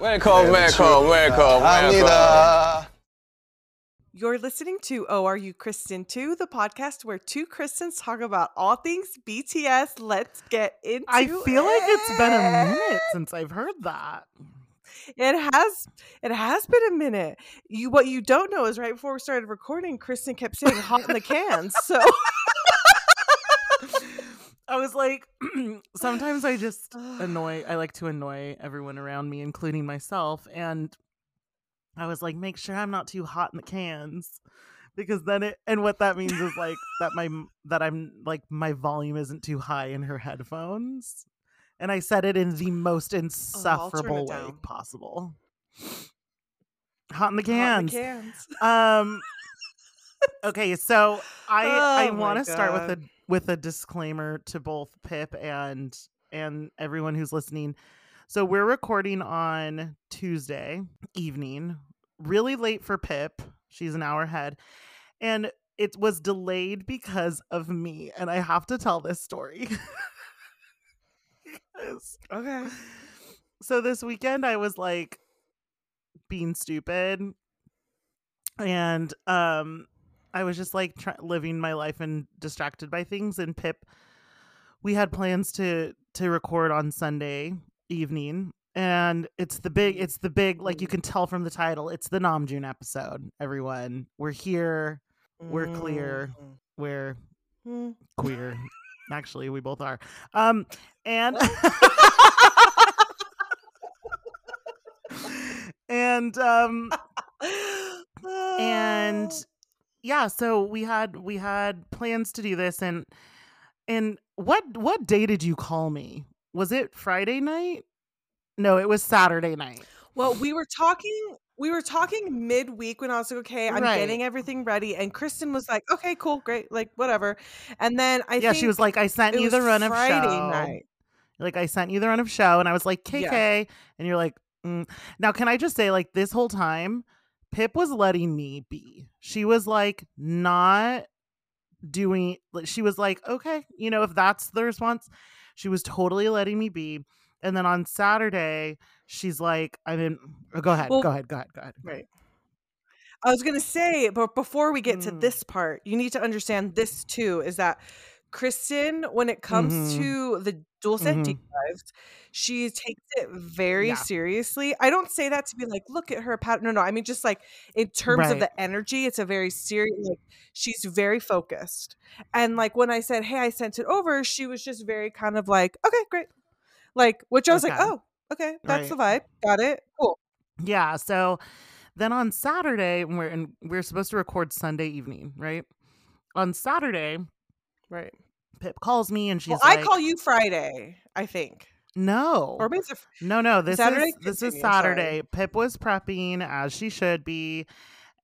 Welcome, welcome, welcome, welcome. You're listening to Oh Are You Kristen 2, the podcast where two Kristens talk about all things BTS. Let's get into it. I feel like it's been a minute since I've heard that. It has it has been a minute. You what you don't know is right before we started recording, Kristen kept saying hot in the cans. So I was like, sometimes I just annoy, I like to annoy everyone around me, including myself. And I was like, make sure I'm not too hot in the cans. Because then it, and what that means is like that my, that I'm like, my volume isn't too high in her headphones. And I said it in the most insufferable way down. possible. Hot in the hot in cans. the cans. Um. Okay, so I I Oh my want to start with a with a disclaimer to both Pip and and everyone who's listening. So we're recording on Tuesday evening, really late for Pip. She's an hour ahead, and it was delayed because of me. And I have to tell this story. Because- Okay. so this weekend I was like being stupid and um I was just like try- living my life and distracted by things and Pip we had plans to to record on Sunday evening and it's the big it's the big like you can tell from the title it's the Namjoon episode everyone we're here We're clear. we're Mm. queer actually we both are um and and um and yeah so we had we had plans to do this and and what what day did you call me was it friday night no it was saturday night Well, we were talking we were talking midweek when I was like, okay, I'm Right. getting everything ready. And Kristen was like, okay, cool, great, like whatever. And then I yeah think she was like i sent you the run of Friday show night. like i sent you the run of show and i was like kk Yeah. and you're like mm. now can i just say like this whole time pip was letting me be she was like not doing like, she was like okay you know if that's the response she was totally letting me be and then on saturday she's like i mean oh, go ahead Well- go ahead go ahead go ahead Right. I was gonna say, but before we get to Mm. this part, you need to understand this too is that Kristen, when it comes Mhm. to the dual set Mhm. deep dives, she takes it very Yeah. seriously. I don't say that to be like, look at her pattern. No, no. I mean, just like in terms of the energy, it's a very serious, like, she's very focused. And like when I said, hey, I sent it over, she was just very kind of like, okay, great. Like, which I was like, oh, okay, that's Right. the vibe. Got it. Cool. Yeah. So then on Saturday, we're and we're supposed to record Sunday evening, right? On Saturday, Right. Pip calls me and she's Well, like, I call you Friday, I think. "No, Or maybe it's a f- no, no. This Saturday? is this is Continue, sorry. Saturday." Pip was prepping as she should be,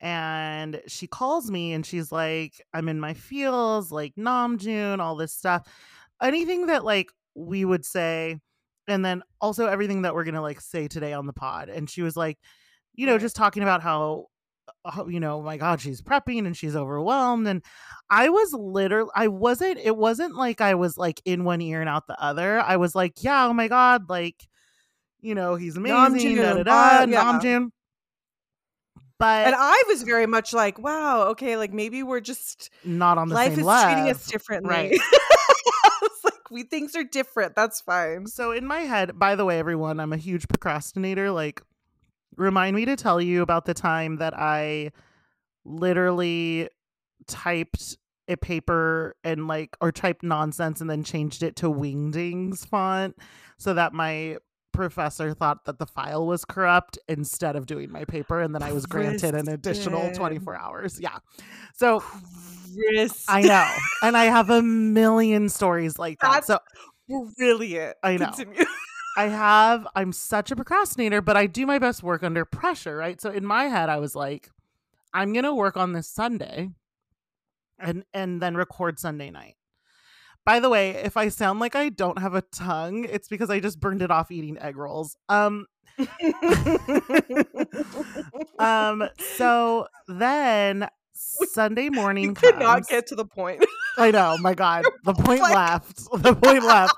and she calls me and she's like, "I'm in my feels, like Namjoon, all this stuff, anything that like we would say." And then also everything that we're gonna like say today on the pod. And she was like, you know, just talking about how, you know, my God, she's prepping and she's overwhelmed. And I was literally, I wasn't, it wasn't like I was like in one ear and out the other. I was like, yeah, oh my God, like, you know, he's amazing, da da Namjoon, da, uh, yeah. Namjoon. But and I was very much like, wow, okay, like maybe we're just not on the life same is level. treating us differently. Right. Like, we things are different. That's fine. So in my head, by the way, everyone, I'm a huge procrastinator. Like, remind me to tell you about the time that I literally typed a paper and like or typed nonsense and then changed it to wingdings font so that my professor thought that the file was corrupt instead of doing my paper and then I was granted an additional 24 hours. Yeah. So I know. and I have a million stories like that. That's So brilliant. I know. I have I'm such a procrastinator, but I do my best work under pressure, right? So in my head I was like I'm going to work on this Sunday and and then record Sunday night. By the way, if I sound like I don't have a tongue, it's because I just burned it off eating egg rolls. Um um so then Sunday morning you could not comes. get to the point. I know, my god. The point like- left. The point left.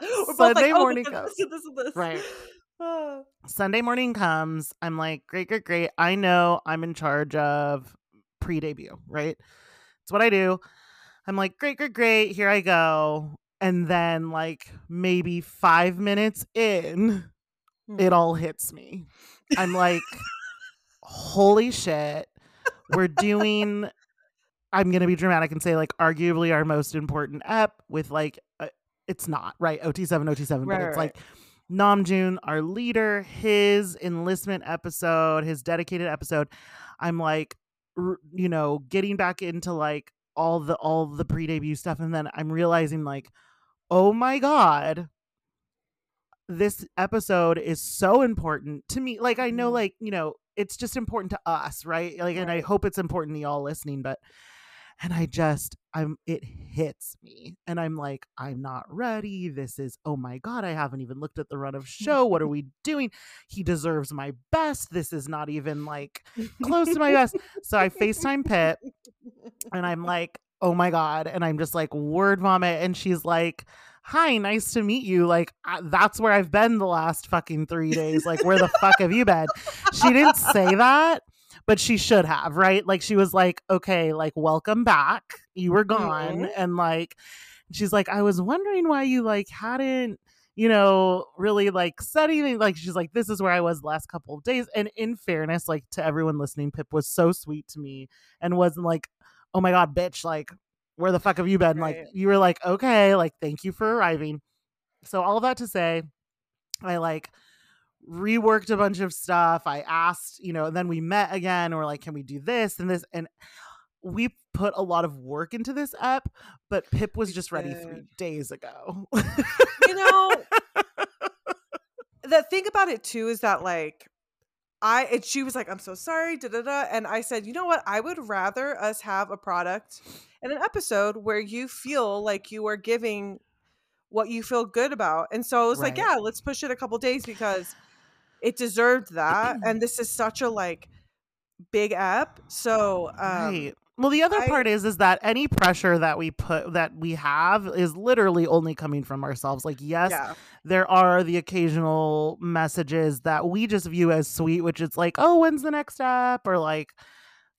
We're Sunday like, oh, morning comes. this this this. Right. Ah. Sunday morning comes. I'm like, great, great, great. I know I'm in charge of pre debut, right? It's what I do. I'm like, great, great, great. Here I go. And then, like, maybe five minutes in, it hmm. all hits me. I'm like, holy shit. We're doing, I'm going to be dramatic and say, like, arguably our most important ep with, like, it's not, right? OT7, OT7, Right, but it's right. like Namjoon, our leader, his enlistment episode, his dedicated episode. I'm like, r- you know, getting back into like all the all the pre-debut stuff, and then I'm realizing like, oh my god, this episode is so important to me. Like I know, Mhm. like you know, it's just important to us, right? Like, and I hope it's important to y'all listening, but. And I just, I'm, it hits me. And I'm like, I'm not ready. This is, oh my God, I haven't even looked at the run of show. What are we doing? He deserves my best. This is not even like close to my best. So I FaceTime Pip and I'm like, oh my God. And I'm just like, word vomit. And she's like, hi, nice to meet you. Like, I, that's where I've been the last fucking three days. Like, where the fuck have you been? She didn't say that, but she should have, right? Like, she was like, okay, like, welcome back. You were gone. Mhm. And like, she's like, I was wondering why you like hadn't you know, really like said anything. Like she's like, this is where I was the last couple of days. And in fairness, like to everyone listening, Pip was so sweet to me and wasn't like, oh my god, bitch, like where the fuck have you been? Like you were like, okay, like thank you for arriving. So all of that to say, I like reworked a bunch of stuff. I asked, you know, and then we met again. And we're like, can we do this and this? And we put a lot of work into this app, but Pip was just ready three days ago. you know the thing about it too is that like I and she was like, I'm so sorry, da da da. And I said, you know what? I would rather us have a product and an episode where you feel like you are giving what you feel good about. And so I was like, yeah, let's push it a couple days because it deserved that. and this is such a like big app. So um right. Well, the other I- part is is that any pressure that we put that we have is literally only coming from ourselves. Like, yes, yeah. there are the occasional messages that we just view as sweet, which it's like, oh, when's the next step? Or like,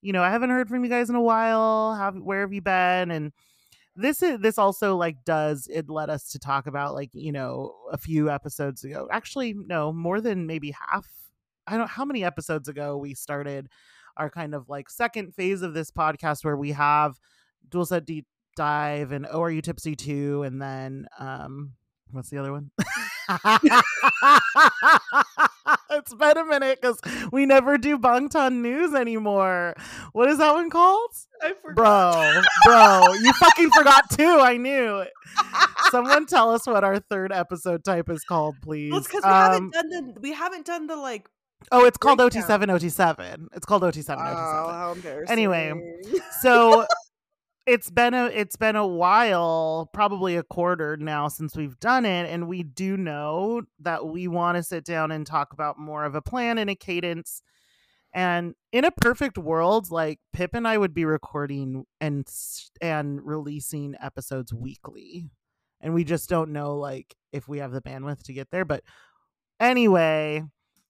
you know, I haven't heard from you guys in a while. Have where have you been? And this is this also like does it led us to talk about like you know a few episodes ago actually no more than maybe half i don't how many episodes ago we started our kind of like second phase of this podcast where we have dual set deep dive and oh are you tipsy too? And then um what's the other one it's been a minute because we never do bangtan news anymore. What is that one called? I bro bro you fucking forgot too i knew someone tell us what our third episode type is called please Well, it's because we Um, haven't done the we haven't done the like oh it's called ot7 ot7 it's called ot7 oh, ot7 how embarrassing. Anyway, so it's been a it's been a while probably a quarter now since we've done it and we do know that we want to sit down and talk about more of a plan and a cadence. And in a perfect world like pip and i would be recording and and releasing episodes weekly. And we just don't know like if we have the bandwidth to get there but anyway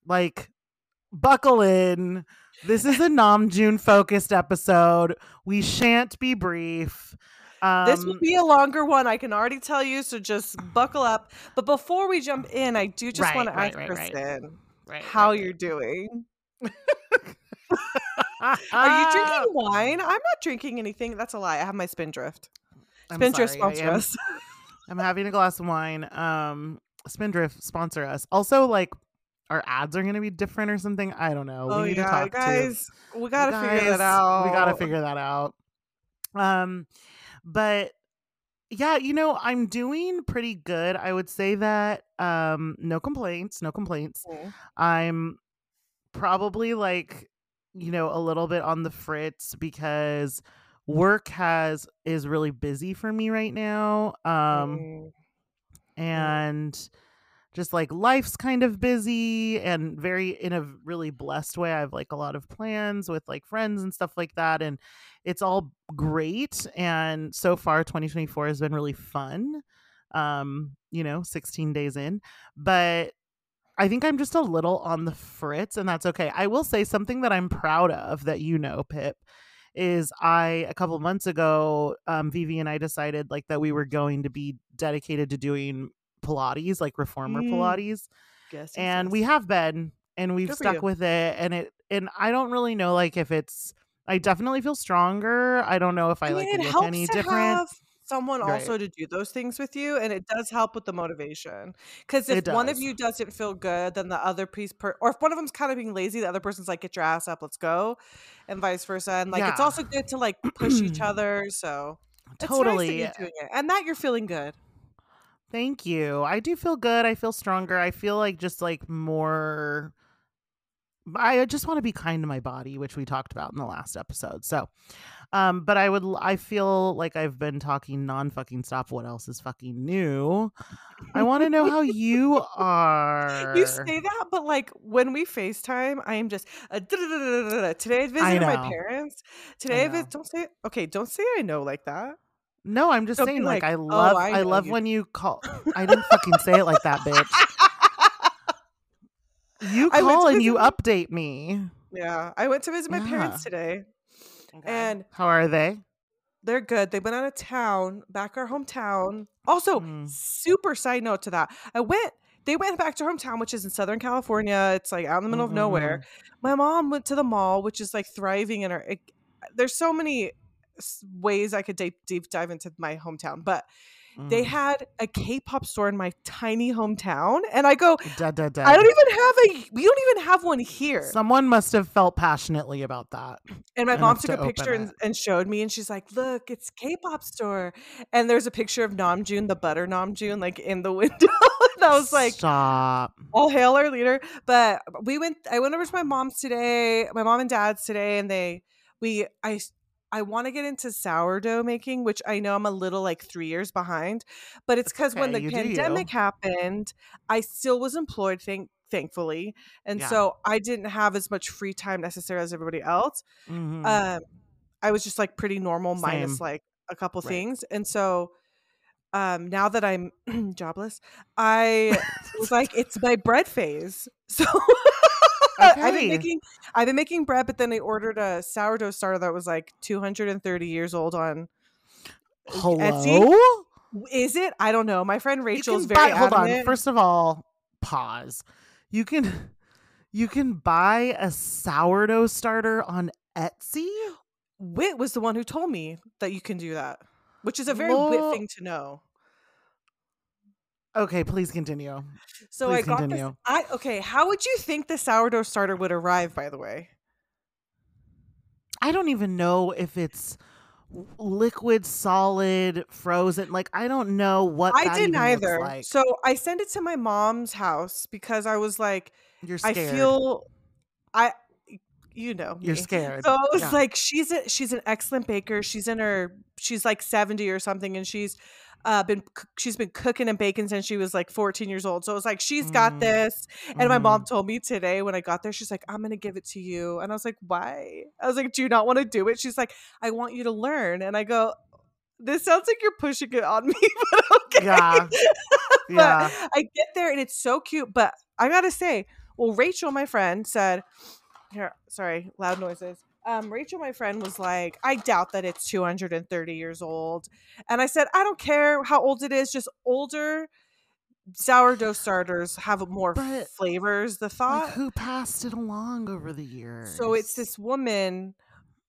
like buckle in this is a Namjoon focused episode. We shan't be brief. Um, this will be a longer one, I can already tell you. So just buckle up. But before we jump in, I do just Right, want to ask right, right. Kristen how you're doing. Are you drinking wine? I'm not drinking anything. That's a lie. I have my Spindrift. Spindrift sponsor us. I'm having a glass of wine. Um, Spindrift sponsor us. Also, like our ads are going to be different or something. I don't know. oh we need yeah, to talk to guys, we gotta figure that out. We gotta figure that out. Um, but yeah, you know, I'm doing pretty good. I would say that um, no complaints, no complaints. Mm. I'm probably like, you know, a little bit on the fritz because work has is really busy for me right now. Um, Mm. and just like life's kind of busy and very in a really blessed way. I have like a lot of plans with like friends and stuff like that and it's all great and so far 2024 has been really fun. Um, you know, 16 days in, but I think I'm just a little on the fritz, and that's okay. I will say something that I'm proud of that you know, Pip, is I a couple months ago, um, Vivi and I decided like that we were going to be dedicated to doing Pilates, like reformer Mm. Pilates, Yes, and we have been, and we've Good stuck with it, and it, and I don't really know like if it's. I definitely feel stronger. I don't know if I, I mean, like it look helps any to different. have someone Right. also to do those things with you, and it does help with the motivation. Because if one of you doesn't feel good, then the other piece, per- or if one of them's kind of being lazy, the other person's like, "Get your ass up, let's go," and vice versa. And like, it's also good to like push each other. So it's nice that Totally. you're doing it, and that you're feeling good. Thank you. I do feel good. I feel stronger. I feel like just like more. I just want to be kind to my body, which we talked about in the last episode. So, um, but I would, I feel like I've been talking non fucking stop. What else is fucking new? I want to know how you are. You say that, but like when we FaceTime, I am just uh, today I visited my parents. Today I, vis- don't say okay. Don't say I know like that. No, I'm just Don't saying. Like, like, I "Oh, love, I I, love you." when you call. I didn't fucking say it like that, bitch. You call and you visit- update me. Yeah, I went to visit my parents Yeah. today, and how are they? they're good. They went out of town, back our hometown. Also, Mm. super side note to that, I went. They went back to hometown, which is in Southern California. It's like out in the middle of nowhere. Mm-hmm. My mom went to the mall, which is like thriving in her. It, there's so many s- ways I could deep, deep dive into my hometown, but they Mm. had a K-pop store in my tiny hometown, and I go, Da, da, da. I don't even have a. We don't even have one here. Someone must have felt passionately about that. And my mom took a to open picture and, and showed me, and she's like, "Look, it's K-pop store." And there's a picture of Namjoon, the butter Namjoon, like in the window. and I was like, stop. "All hail our leader!" But we went. I went over to my mom's today, my mom and dad's today, and they, we, I, I want to get into sourdough making, which I know I'm a little like three years behind, but it's because when the you do you. pandemic happened, I still was employed. Thank, thankfully, and Yeah. so I didn't have as much free time necessarily as everybody else Mhm. um i was just like pretty normal minus like a couple Right. things and so um now that i'm jobless i was like it's my bread phase so i've been making i've been making bread but then i ordered a sourdough starter that was like 230 years old on Hello. Etsy? is it i don't know my friend rachel's very buy, hold on. First of all, pause. You can you can buy a sourdough starter on Etsy. wit was the one who told me that you can do that which is a very Lo- wit thing to know Okay, please continue. So Please I got continue. this. I okay. How would you think the sourdough starter would arrive? By the way, I don't even know if it's liquid, solid, frozen. Like I don't know what I that didn't either. Like. So I sent it to my mom's house because I was like, You're scared." I feel, I, you know, You're scared. So I was Yeah. like, she's a, she's an excellent baker. She's in her, she's like seventy or something, and she's. Uh, been she's been cooking and baking since she was like 14 years old. So it was like she's got Mm. this. And my Mhm. mom told me today when I got there, she's like, I'm gonna give it to you. And I was like, why? I was like, do you not want to do it? She's like, I want you to learn. And I go, this sounds like you're pushing it on me, but okay. Yeah. but Yeah. I get there and it's so cute. But I gotta say, well, Rachel, my friend, said, here, sorry, loud noises. Um, Rachel, my friend, was like, I doubt that it's 230 years old. And I said, I don't care how old it is, just older sourdough starters have more But, flavors. The thought. Like who passed it along over the years? so it's this woman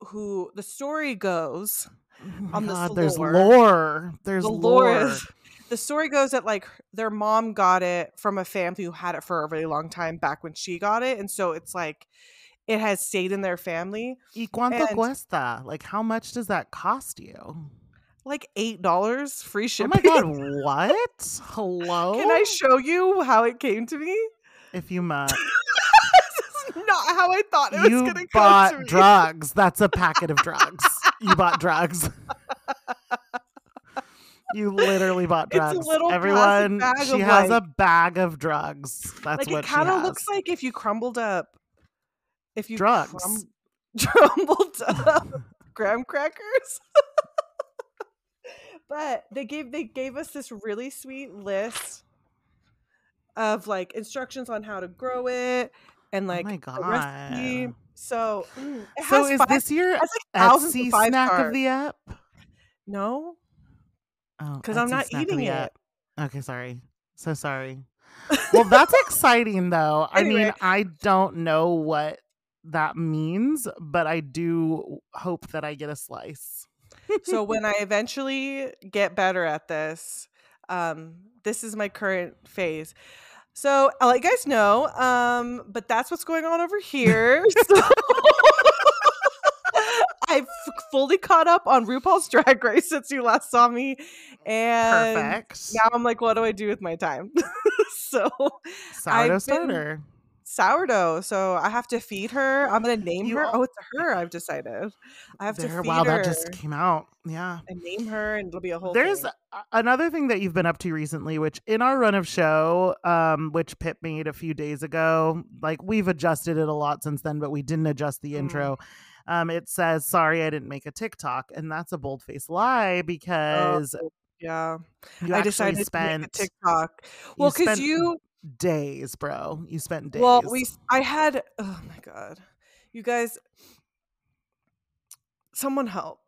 who the story goes Oh on this God, there's lore. lore. There's the lore. lore the story goes that like their mom got it from a family who had it for a really long time back when she got it and so it's like it has stayed in their family ¿Y cuánto And- cuesta? Like how much does that cost you? like eight dollars free shipping. Oh my god, what? Hello? can i show you how it came to me if you must. this is not how i thought it was gonna come to bought drugs. That's a packet of drugs. you bought drugs. you literally bought drugs. Everyone, she has a bag of drugs. That's like what it kind of looks like if you crumbled up if you Drugs. crum- crumbled up graham crackers but they gave they gave us this really sweet list of like instructions on how to grow it and Oh like my the recipe. God. So, mm, So is five- this your like, Etsy snack of the app? no? Oh, 'Cause I'm not eating it. app. Okay, sorry. So sorry. Well, that's exciting though. I mean, I don't know what that means, but I do hope that I get a slice. so when I eventually get better at this, um, this is my current phase. So I'll let you guys know. Um, but that's what's going on over here. So I've fully caught up on RuPaul's Drag Race since you last saw me, and Perfect. now I'm like, what do I do with my time? so Sourdough been- starter. Sourdough. So I have to feed her. I'm gonna name You her. Oh, it's her. I've decided. I have to There, feed wow, that just came out. Yeah. and name her, and it'll be a whole. There's thing. another thing that you've been up to recently, which in our run of show, um, which Pip made a few days ago, like we've adjusted it a lot since then, but we didn't adjust the Mm. intro. Um, it says, "Sorry, I didn't make a TikTok," and that's a bold faced lie because Oh, yeah. you I decided to make a TikTok. Well, because spent you, days, bro. You spent days. well, we, I had. Oh my god, you guys, someone help!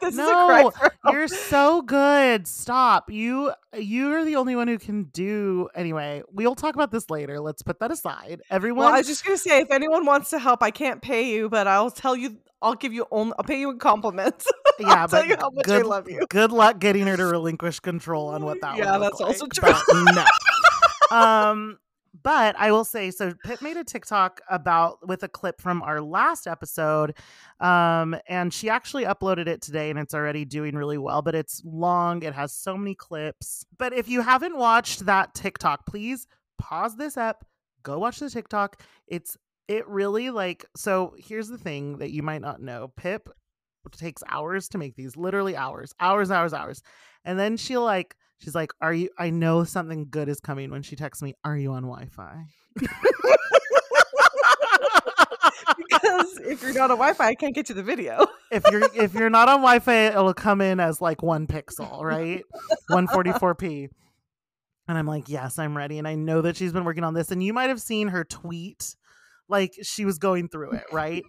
this is a No. You're so good. Stop. You you're the only one who can do anyway. We'll talk about this later. Let's put that aside. Everyone Well, I was just gonna say, if anyone wants to help, I can't pay you, but I'll tell you. I'll give you only. I'll pay you in compliments. yeah, I'll tell but you how much good, I love you. Good luck getting her to relinquish control on what that Yeah, that's also like, true. but no. um but I will say so Pip made a TikTok about with a clip from our last episode. Um and she actually uploaded it today and it's already doing really well, but it's long, it has so many clips. But if you haven't watched that TikTok, please pause this up, go watch the TikTok. It's it really like so here's the thing that you might not know. Pip takes hours to make these, literally hours, hours, hours, hours. And then she'll like She's like, "Are you? I know something good is coming." When she texts me, "Are you on Wi-Fi?" because if you're not on Wi-Fi, I can't get to the video. if you're if you're not on Wi-Fi, it'll come in as like one pixel, right? 144p. And I'm like, yes, I'm ready. And I know that she's been working on this. And you might have seen her tweet, like she was going through it, right?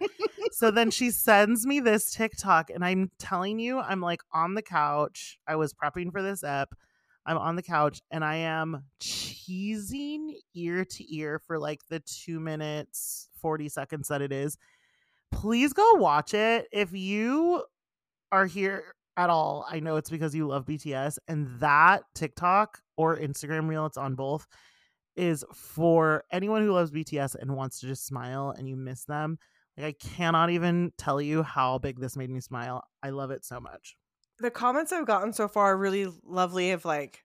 so then she sends me this TikTok, and I'm telling you, I'm like on the couch. I was prepping for this ep. I'm on the couch and I am cheesing ear to ear for like the two minutes, 40 seconds that it is. Please go watch it. If you are here at all, I know it's because you love BTS, and that TikTok or Instagram reel, it's on both, is for anyone who loves BTS and wants to just smile and you miss them. Like, I cannot even tell you how big this made me smile. I love it so much. The comments I've gotten so far are really lovely. Of like,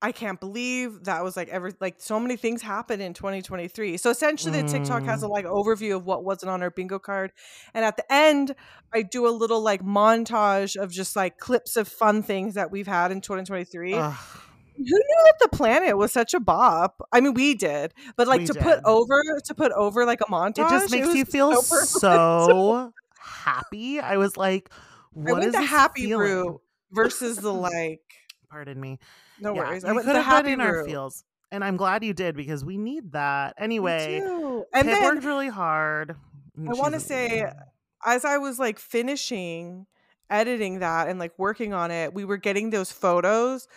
I can't believe that was like ever like so many things happened in 2023. So essentially, the TikTok has a mm. like overview of what wasn't on our bingo card, and at the end, I do a little like montage of just like clips of fun things that we've had in 2023. Ugh. Who knew that the planet was such a bop? I mean, we did, but like We to put over to put over like a montage, it just makes was you feel so so happy. I was like, I went is the happy feeling? route versus the like. Pardon me. No Yeah, worries. I went could the have happy in our feels, and I'm glad you did because we need that anyway. And Pip then worked really hard. I want to say, as I was like finishing editing that and like working on it, we were getting those photos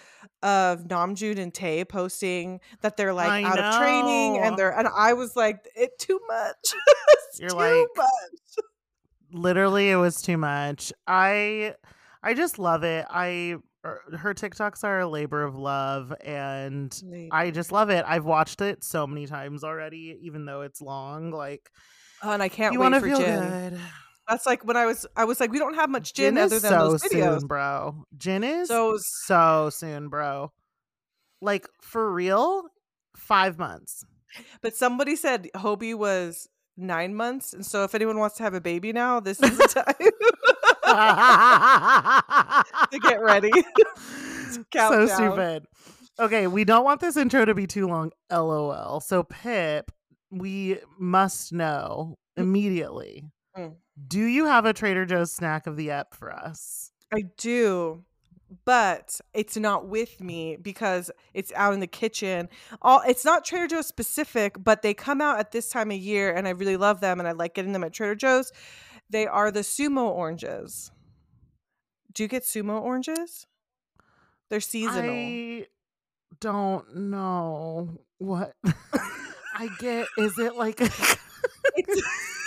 of Namjoon and Tae posting that they're like I out of training and they're and I was like, it too much. You're too like, much. Literally it was too much. I i just love it. I er, her tiktoks are a labor of love and i just love it. I've watched it so many times already even though it's long like Oh, and I can't you wait want to for feel Jin. good. That's like when I was I was like, we don't have much gin, Jin other than so those videos. soon bro. Jin is So- so soon bro. Like for real five months. But somebody said Hobi was nine months, and so if anyone wants to have a baby now, this is the time to get ready. so stupid. Okay, we don't want this intro to be too long. LOL. So Pip, we must know immediately. Mm. Do you have a Trader Joe's snack of the ep for us? I do, but it's not with me because it's out in the kitchen. All it's not Trader Joe's specific, but they come out at this time of year and I really love them and I like getting them at Trader Joe's. They are the sumo oranges. Do you get sumo oranges? They're seasonal. I don't know what I get. Is it like a It's-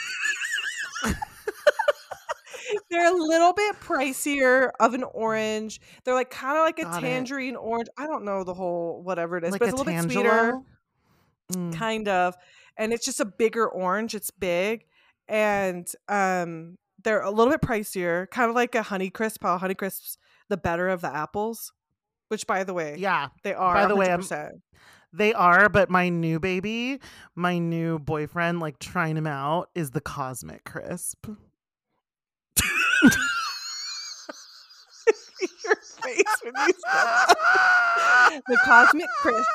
They're a little bit pricier of an orange. They're like kind of like a Got it. tangerine orange. I don't know the whole whatever it is, like but a it's a little bit sweeter. Mm. kind of and it's just a bigger orange it's big and um they're a little bit pricier kind of like a honey crisp how honey crisps the better of the apples which by the way Yeah, they are By the way, I'm- 100%. they are. But my new baby, my new boyfriend, like trying him out, is the Cosmic Crisp. your face when you said the cosmic crisp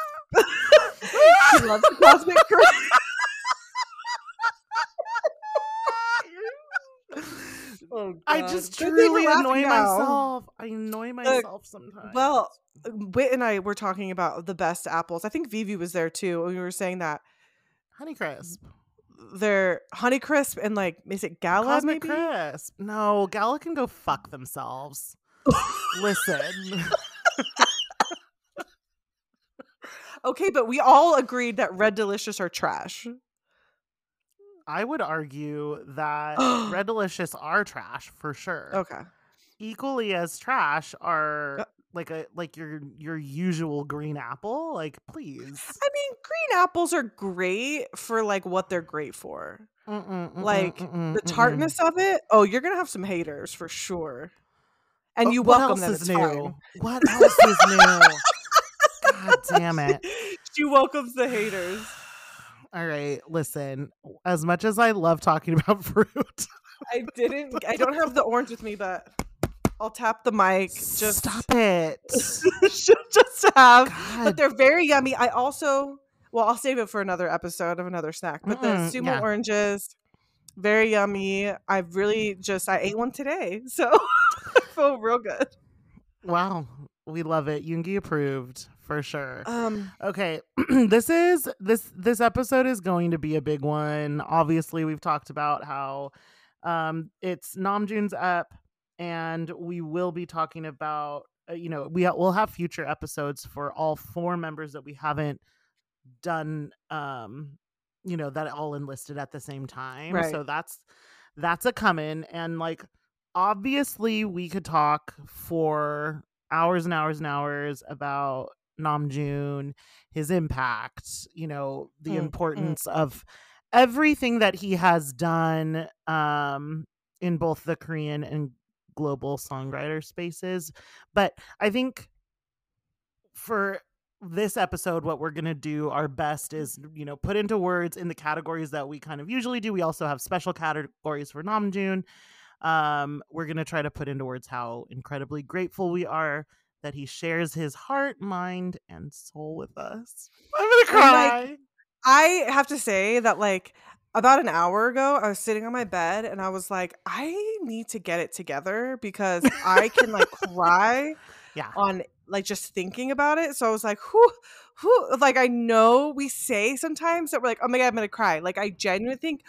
she loves the cosmic crisp oh, I just Good truly annoy now. myself. I annoy uh, myself sometimes. Well, Wit and I were talking about the best apples. I think Vivi was there too. and We were saying that Honeycrisp, they're Honeycrisp and like is it Gala Cosmic maybe? Crisp. No, Gala can go fuck themselves. Listen, Okay, but we all agreed that Red Delicious are trash. I would argue that Red Delicious are trash for sure. Okay. Equally as trash are like a like your your usual green apple. Like, please. I mean, green apples are great for like what they're great for. Mm-mm, mm-mm, Like, mm-mm, The tartness of it, oh, you're gonna have some haters for sure. And Oh, you what welcome else them. is new? What else is new? God damn it. she welcomes the haters. All right, listen. As much as I love talking about fruit, I didn't. I don't have the orange with me, but I'll tap the mic. Just stop it. just have. God. But they're very yummy. I also, well, I'll save it for another episode of another snack. But the Mm-mm, sumo yeah. oranges, very yummy. I really just I ate one today, so I feel real good. Wow, we love it. Yoongi approved for sure. Um, Okay, this is this this episode is going to be a big one. Obviously, we've talked about how um it's Namjoon's up, and we will be talking about uh, you know we ha- we'll have future episodes for all four members that we haven't done um you know that all enlisted at the same time. Right. So that's that's a coming and like obviously we could talk for hours and hours and hours about Namjoon, his impact, you know, the Mm, mm. importance of everything that he has done um in both the Korean and global songwriter spaces. But I think for this episode what we're going to do our best is you know put into words in the categories that we kind of usually do. We also have special categories for Namjoon um we're going to try to put into words how incredibly grateful we are that he shares his heart mind and soul with us. I'm going to And, like, cry. I have to say that like about an hour ago, I was sitting on my bed and I was like, I need to get it together because I can like cry yeah on like just thinking about it. So I was like, who, who, Like I know we say sometimes that we're like, oh my god, I'm gonna cry. Like I genuinely think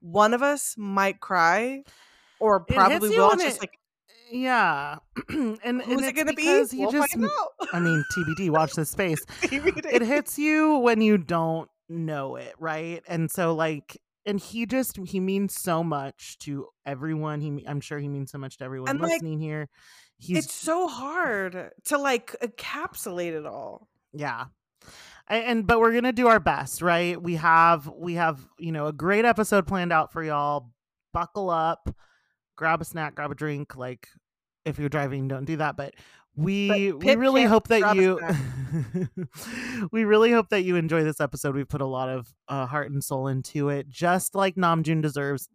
one of us might cry, or probably you will. just it- like yeah and, and who's it it's gonna be? he We'll just i mean tbd watch this space it hits you when you don't know it, right? And so like and he just he means so much to everyone. He I'm sure he means so much to everyone And, like, listening here. He's It's so hard to like encapsulate it all. yeah. A- And but we're gonna do our best, right? We have we have you know a great episode planned out for y'all. Buckle up, grab a snack, grab a drink. Like if you're driving, don't do that. But we we really hope that you we really hope that you enjoy this episode. We put a lot of uh, heart and soul into it, just like Namjoon deserves.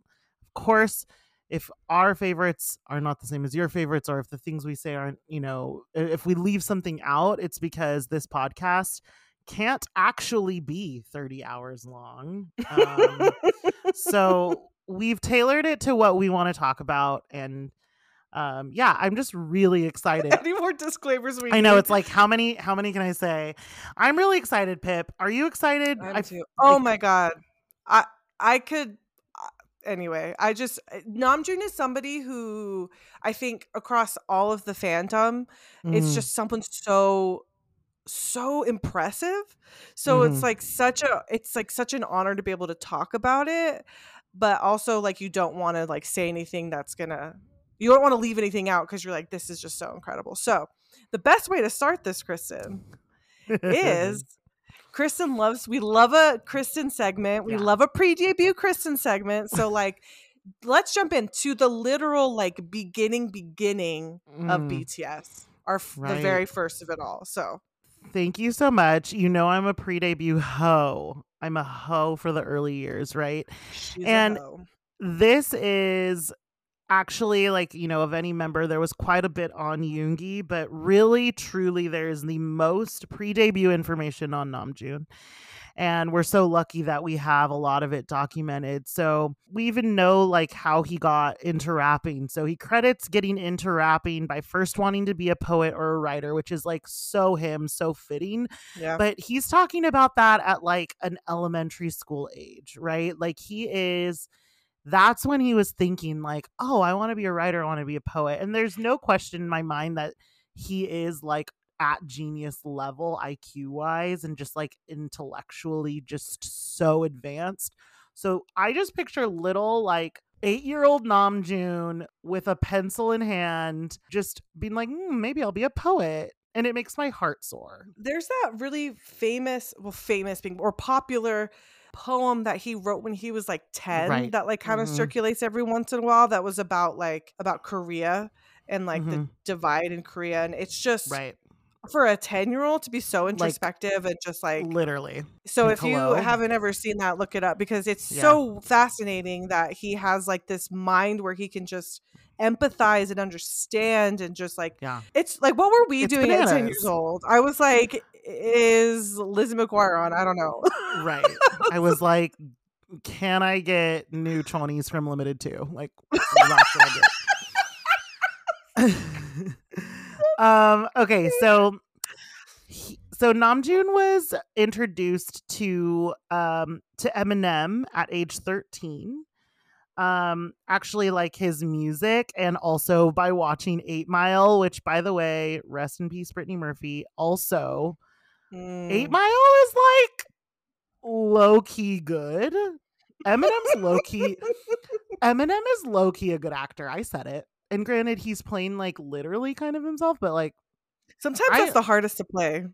Of course, if our favorites are not the same as your favorites, or if the things we say aren't, you know, if we leave something out, it's because this podcast can't actually be 30 hours long. Um, so we've tailored it to what we want to talk about and um yeah i'm just really excited Any more disclaimers we i know need? it's like how many how many can i say i'm really excited pip are you excited I- too. Oh my god. I I could uh, anyway, I just uh, Namjoon is somebody who I think across all of the fandom, it's Mhm. just someone so so impressive. So it's Mhm. like such a it's like such an honor to be able to talk about it, but also like you don't want to like say anything that's going to you don't want to leave anything out cuz you're like this is just so incredible. So, the best way to start this, Kristen, is Kristen loves we love a Kristen segment. We Yeah. love a pre-debut Kristen segment. So like let's jump into the literal like beginning beginning of Mm. BTS. Our f- the very first of it all. So Thank you so much. You know I'm a pre-debut hoe. I'm a hoe for the early years, right? she's And-. This is actually like, you know, of any member, there was quite a bit on Yoongi, but really, truly, there is the most pre-debut information on Namjoon. And we're so lucky that we have a lot of it documented. So we even know like how he got into rapping. So he credits getting into rapping by first wanting to be a poet or a writer, which is like so him, so fitting Yeah. but he's talking about that at like an elementary school age, right? Like he is that's when he was thinking like, "Oh, I want to be a writer, I want to be a poet." And there's no question in my mind that he is like at genius level IQ wise and just like intellectually just so advanced. So I just picture little like eight year old Namjoon with a pencil in hand, just being like, "Hmm, maybe I'll be a poet. And it makes my heart sore. There's that really famous, well famous being or popular poem that he wrote when he was like 10 Right. that like kind of Mhm. circulates every once in a while that was about like about Korea and like the Mhm. divide in Korea and it's just Right. for a 10 year old to be so introspective and just like Literally. so like, if you haven't ever seen that look it up because it's Yeah. so fascinating that he has like this mind where he can just empathize and understand and just like Yeah. it's like what were we It's doing at 10 years old i was like is lizzie mcguire on i don't know Right. I was like, can I get new chonies from Limited 2? Like, that's what I get. um, okay, so he- so Namjoon was introduced to um to Eminem at age 13. Um actually like his music and also by watching 8 Mile, which by the way, rest in peace Brittany Murphy, also Eight Mm. Mile is like low key good. Eminem's low key. Eminem is low key a good actor. I said it. And granted, he's playing like literally kind of himself, but like sometimes I- that's the hardest to play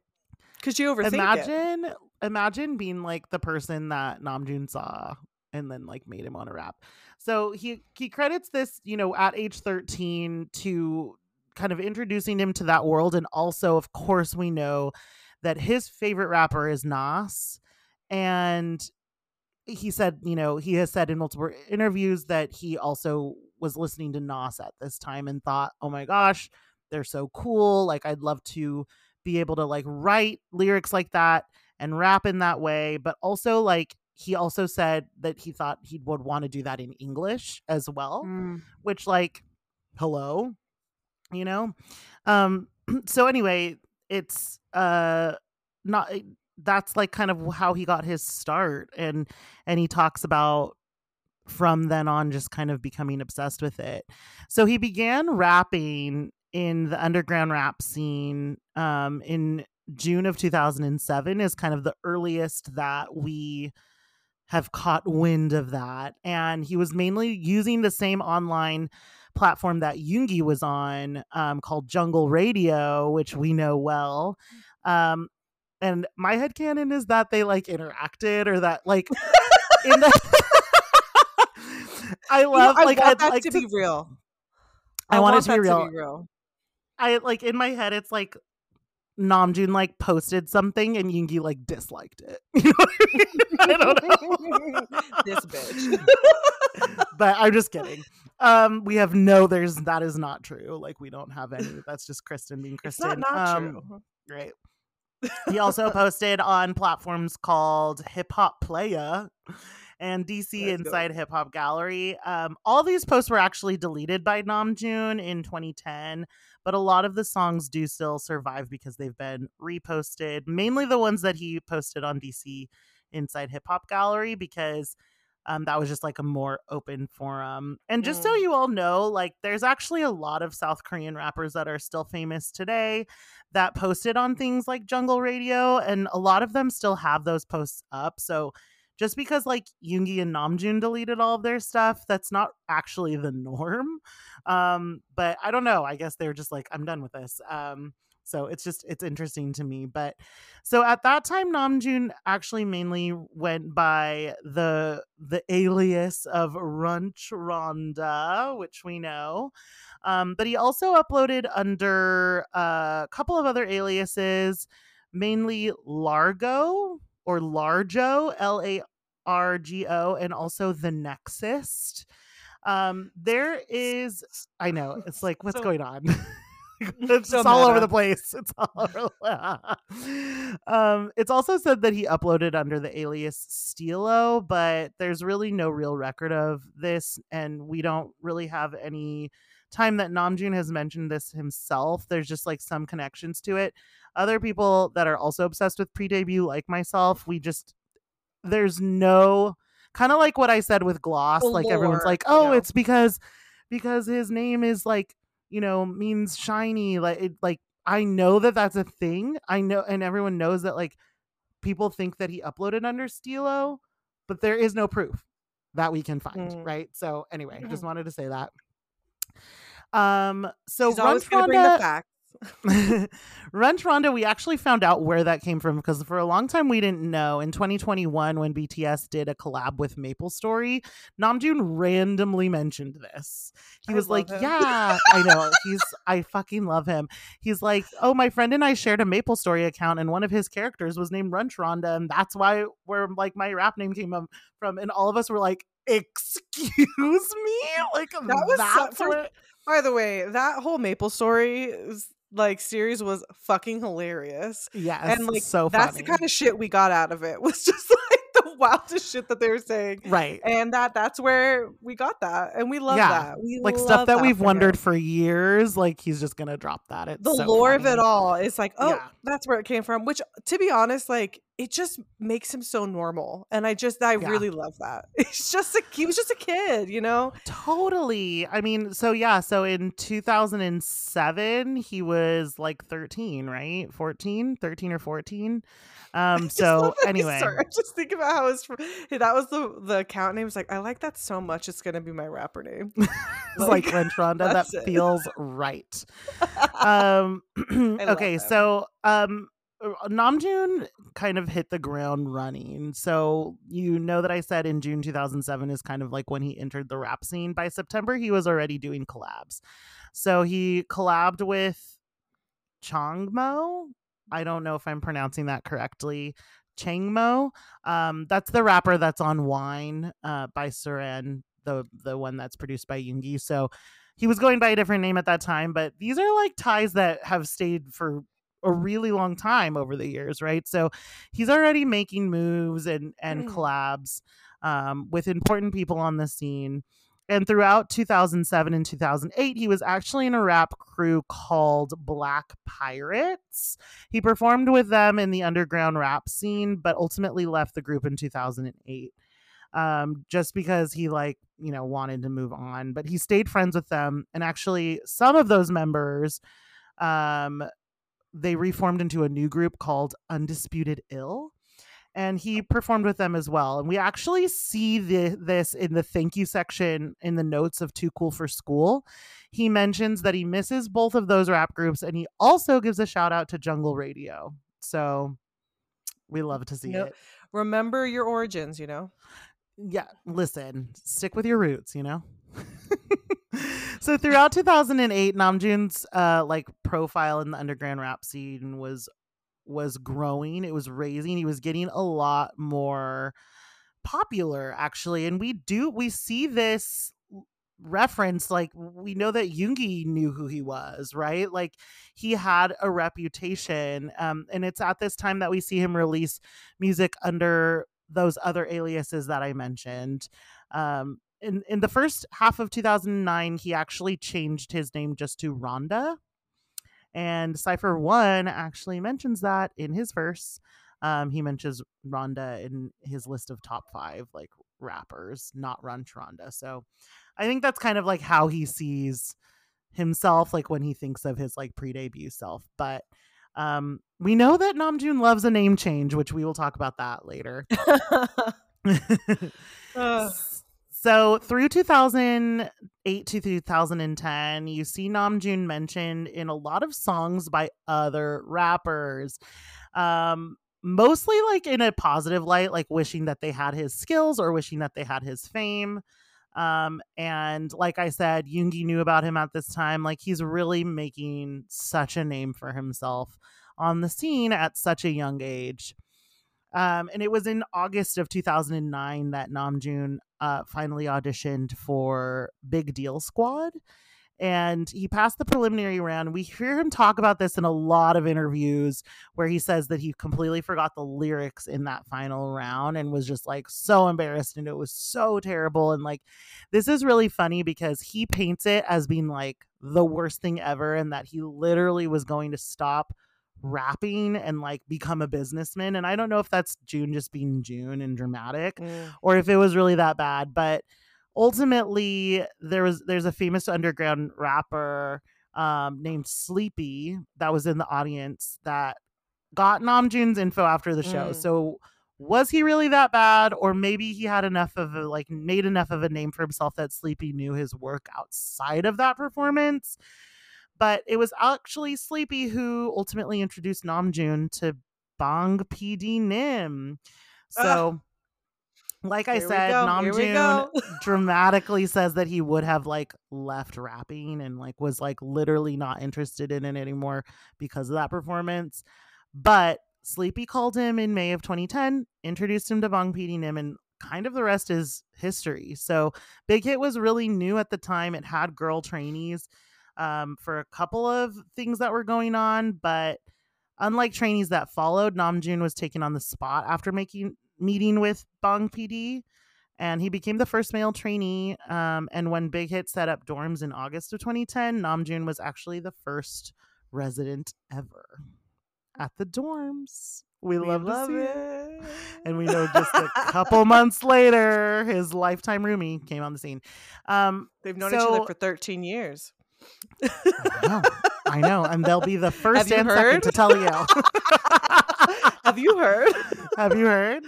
because you overthink it imagine, imagine being like the person that Namjoon saw and then like made him on a rap. So he he credits this, you know, at age thirteen to kind of introducing him to that world, and also, of course, we know that his favorite rapper is Nas, and he said, you know, he has said in multiple interviews that he also was listening to Nas at this time and thought, oh my gosh, they're so cool. Like, I'd love to be able to like write lyrics like that and rap in that way. But also, like, he also said that he thought he would want to do that in English as well Mm. which like hello you know um so anyway it's uh not eh, that's like kind of how he got his start and and he talks about from then on just kind of becoming obsessed with it so he began rapping in the underground rap scene um in June of 2007 is kind of the earliest that we have caught wind of that. And he was mainly using the same online platform that Yoongi was on um, called Jungle Radio, which we know well. Um, and my head headcanon is that they like interacted or that like in the I You know, love I like want I'd that like to, to, be real I want it want to be real. real I like in my head it's like Namjoon like posted something and Yoongi like disliked it. You know what I mean? I don't know. this bitch but I'm just kidding. Um, we have no. There's that is not true. Like we don't have any. That's just Kristen being it's Kristen. not not um, true Right. He also posted on platforms called Hip Hop Playa and DC. Inside Hip Hop Gallery. Um, all these posts were actually deleted by Namjoon in 2010, but a lot of the songs do still survive because they've been reposted. Mainly the ones that he posted on DC Inside Hip Hop Gallery because um, that was just like a more open forum. And just so you all know, like there's actually a lot of South Korean rappers that are still famous today that posted on things like Jungle Radio, and a lot of them still have those posts up. So just because like Yoongi and Namjoon deleted all of their stuff, that's not actually the norm. Um, but I don't know. I guess they're just like, I'm done with this. Um, so it's just it's interesting to me. But so at that time, Namjoon actually mainly went by the the alias of Runch Randa, which we know. Um, but he also uploaded under uh, a couple of other aliases, mainly Largo or Largo, L A R G O, and also the Nexus. Um, there is, I know, it's like, what's So- going on? it's So all over the place. It's all over. um, it's also said that he uploaded under the alias Stilo, but there's really no real record of this, and we don't really have any time that Namjoon has mentioned this himself. There's just like some connections to it. Other people that are also obsessed with pre-debut, like myself, we just there's no kind of like what I said with Gloss. Like everyone's like, oh, know? it's because because his name is like you know means shiny. Like it, like I know that that's a thing. I know, and everyone knows that like people think that he uploaded under Stilo, but there is no proof that we can find. Mm. Right. So anyway, just wanted to say that. Um. So He's always gonna bring the Randa- Runch Randa, we actually found out where that came from because for a long time we didn't know. In 2021, when BTS did a collab with Maple Story, Namjoon randomly mentioned this. He I was like, him. "Yeah, I know. He's I fucking love him." He's like, "Oh, my friend and I shared a Maple Story account, and one of his characters was named Runch Randa, and that's why where like my rap name came from." And all of us were like, "Excuse me, like That was that's for- where." By the way, that whole Maple Story is, like series was fucking hilarious. Yes, and like so that's funny. the kind of shit we got out of it. Was just like the wildest shit that they were saying. right. And that that's where we got that. And we love Yeah, that. We like stuff that we've for wondered him. for years. Like he's just gonna drop that. It's the so lore of it all is like, oh, Yeah. that's where it came from. Which, to be honest, like it just makes him so normal, and I just I Yeah. really love that. It's just a he was just a kid, you know. Totally. I mean, so yeah, so in 2007, he was like 13, right? 14, 13 or 14. Um, so love that he anyway, just think about how fr- that was the the account name. Was like, I like that so much. It's gonna be my rapper name. it's like like, Randa. That it. feels right. Um, okay, so um, Namjoon kind of hit the ground running. So you know that I said in June 2007 is kind of like when he entered the rap scene. By September, he was already doing collabs. So he collabed with Changmo. I don't know if I'm pronouncing that correctly. Changmo. Um, that's the rapper that's on Wine uh, by Suran, the the one that's produced by Yoongi. So he was going by a different name at that time, but these are like ties that have stayed for a really long time over the years, right? So he's already making moves and and Mm. collabs um, with important people on the scene. And throughout 2007 and 2008, he was actually in a rap crew called Black Pirates. He performed with them in the underground rap scene, but ultimately left the group in 2008 um, just because he like you know wanted to move on but he stayed friends with them and actually some of those members um, they reformed into a new group called undisputed ill and he performed with them as well and we actually see the, this in the thank you section in the notes of too cool for school he mentions that he misses both of those rap groups and he also gives a shout out to jungle radio so we love to see Yep. it Remember your origins, you know. yeah, listen, stick with your roots, you know? so throughout 2008, Namjoon's uh like profile in the underground rap scene was was growing, it was raising, he was getting a lot more popular actually, and we do we see this reference like we know that Yoongi knew who he was, right? Like he had a reputation um and it's at this time that we see him release music under those other aliases that I mentioned. Um, in in the first half of 2009, he actually changed his name just to Randa, and Cypher One actually mentions that in his verse. Um, he mentions Randa in his list of top five like rappers, not Run Randa. So I think that's kind of like how he sees himself, like when he thinks of his like pre-debut self. But um, we know that Namjoon loves a name change, which we will talk about that later. Ugh. So through 2008 to 2010, you see Namjoon mentioned in a lot of songs by other rappers. Um, mostly like in a positive light, like wishing that they had his skills or wishing that they had his fame. Um, and like I said, Yoongi knew about him at this time. Like he's really making such a name for himself on the scene at such a young age. Um, and it was in August of 2009 that Namjoon uh, finally auditioned for Big Deal Squad. And he passed the preliminary round. We hear him talk about this in a lot of interviews where he says that he completely forgot the lyrics in that final round and was just like so embarrassed and it was so terrible. And like, this is really funny because he paints it as being like the worst thing ever and that he literally was going to stop rapping and like become a businessman. And I don't know if that's June just being June and dramatic Mm. or if it was really that bad. But ultimately, there was there's a famous underground rapper um, named Sleepy that was in the audience that got Namjoon's info after the show. Mm. So was he really that bad, or maybe he had enough of a like made enough of a name for himself that Sleepy knew his work outside of that performance? But it was actually Sleepy who ultimately introduced Namjoon to Bang PD Nim. So, like I said, Namjoon dramatically says that he would have like left rapping and like was like literally not interested in it anymore because of that performance. But Sleepy called him in May of 2010, introduced him to Bang PD Nim, and kind of the rest is history. So Big Hit was really new at the time. It had girl trainees um, for a couple of things that were going on, but unlike trainees that followed, Namjoon was taken on the spot after making meeting with Bong PD and he became the first male trainee. Um, and when Big Hit set up dorms in August of 2010, Namjoon was actually the first resident ever at the dorms. We, We love, love it. it. And we know just a couple months later, his lifetime roomie came on the scene. Um, They've known each other for 13 years. I know, I know, and they'll be the first and heard? second to tell you. Have you heard? Have you heard?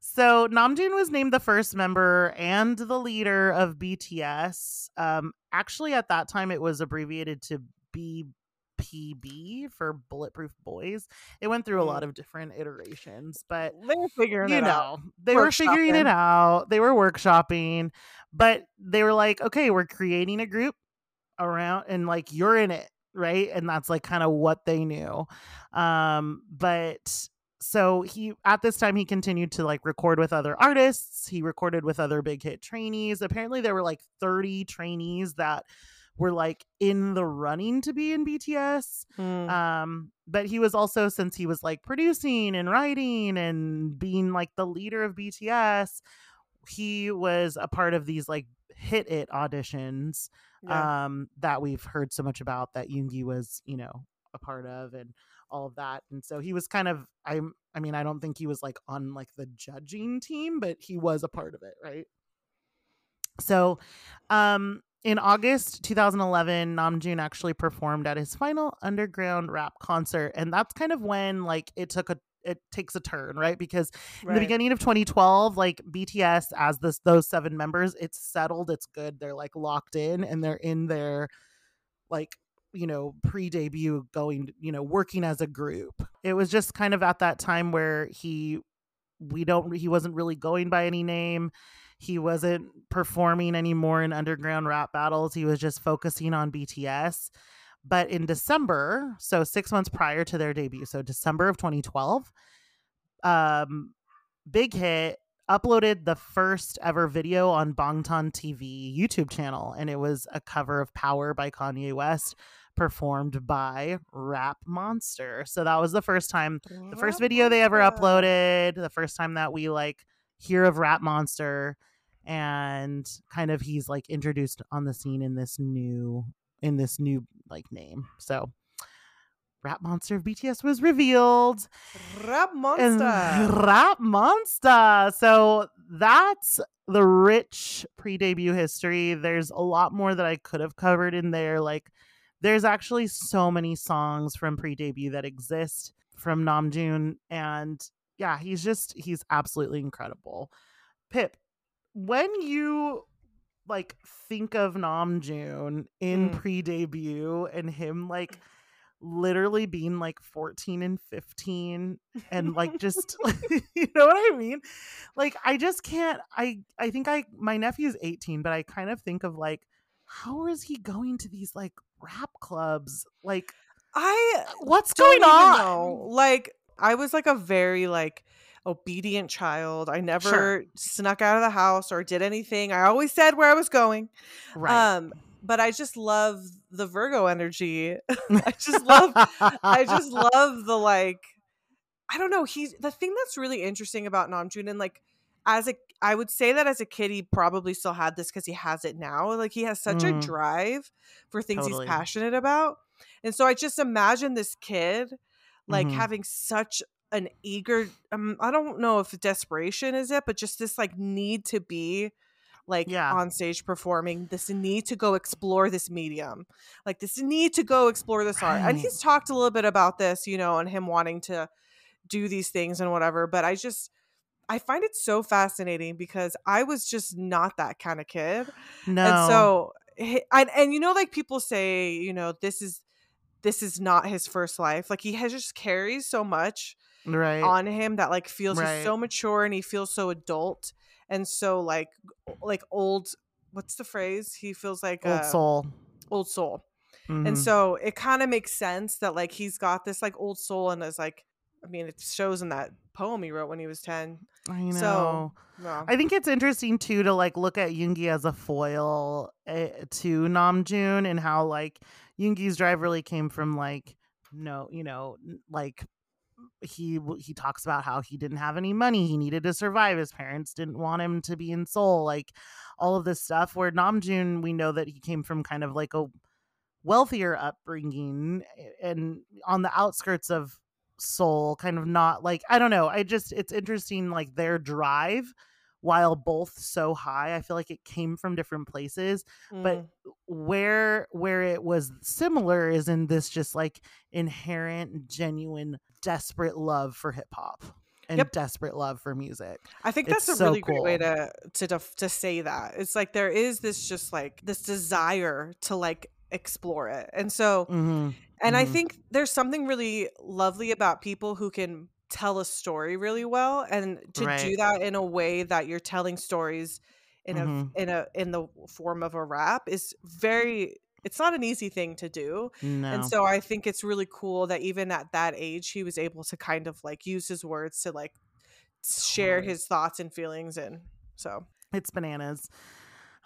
So Namjoon was named the first member and the leader of BTS. Um, actually, at that time, it was abbreviated to BPB for Bulletproof Boys. It went through a lot of different iterations, but They were figuring you it know, out. they were figuring it out. They were workshopping, but they were like, okay, we're creating a group around, and like you're in it, right? And that's like kind of what they knew. Um, but so he at this time he continued to like record with other artists. He recorded with other big hit trainees. Apparently, there were like 30 trainees that were like in the running to be in BTS. Mm. Um, but he was also since he was like producing and writing and being like the leader of BTS, he was a part of these like hit it auditions Yeah. um that we've heard so much about that Yoongi was, you know, a part of and all of that. And so he was kind of I'm I mean, I don't think he was like on like the judging team, but he was a part of it, right? So, um in August 2011, Namjoon actually performed at his final underground rap concert, and that's kind of when like it took a it takes a turn, right? Because in the beginning of 2012, like BTS as this those seven members, it's settled, it's good. They're like locked in and they're in their like you know pre-debut going you know working as a group it was just kind of at that time where he we don't he wasn't really going by any name he wasn't performing anymore in underground rap battles he was just focusing on bts but in december so six months prior to their debut so december of 2012 um big hit uploaded the first ever video on bangtan tv youtube channel and it was a cover of power by kanye west performed by rap monster. So that was the first time the first video they ever uploaded the first time that we like hear of Rap Monster and kind of he's like introduced on the scene in this new in this new like name. So Rap Monster of BTS was revealed. Rap And monster. Rap Monster. So that's the rich pre-debut history. There's a lot more that I could have covered in there. Like there's actually so many songs from pre-debut that exist from Namjoon and yeah, he's just he's absolutely incredible. Pip, when you like think of Namjoon in Mm. pre-debut and him like literally being like 14 and 15 and like just you know what i mean like i just can't i i think i my nephew is 18 but i kind of think of like how is he going to these like rap clubs like I what's going on know. Like I was like a very like obedient child. I never snuck out of the house or did anything. I always said where I was going. right Um, but I just love the Virgo energy. I just love I just love the like I don't know, he's the thing that's really interesting about Namjoon and like as a I would say that as a kid he probably still had this cuz he has it now. Like he has such Mhm. a drive for things Totally. he's passionate about. And so I just imagine this kid like Mhm. having such an eager um, I don't know if desperation is it, but just this like need to be like Yeah. on stage performing, this need to go explore this medium, like this need to go explore this art. And he's talked a little bit about this, you know, and him wanting to do these things and whatever. But I just I find it so fascinating because I was just not that kind of kid. no And so and, and you know like people say, you know, this is this is not his first life. Like he has just carries so much right on him that like feels Right. he's so mature and he feels so adult and so like like old what's the phrase? He feels like old uh, soul old soul. Mhm. And so it kind of makes sense that like he's got this like old soul and is like I mean it shows in that poem he wrote when he was 10. i know So no. I think it's interesting too to like look at Yoongi as a foil uh, to Namjoon and how like Yoongi's drive really came from like no, you know, like he he talks about how he didn't have any money, he needed to survive. His parents didn't want him to be in Seoul, like all of this stuff. Where Namjoon, we know that he came from kind of like a wealthier upbringing and on the outskirts of Seoul, kind of not like I don't know. I just it's interesting like their drive while both so high. I feel like it came from different places, but Mm. where where it was similar is in this just like inherent, genuine, desperate love for hip hop and Yep. desperate love for music. I think It's that's a so really great way to to def- to say that. It's like there is this just like this desire to like explore it. And so hmm and I Mhm. think there's something really lovely about people who can tell a story really well and to do that in a way that you're telling stories in Mhm. a in a in the form of a rap is very it's not an easy thing to do. No. And so I think it's really cool that even at that age he was able to kind of like use his words to like share his thoughts and feelings and so It's bananas.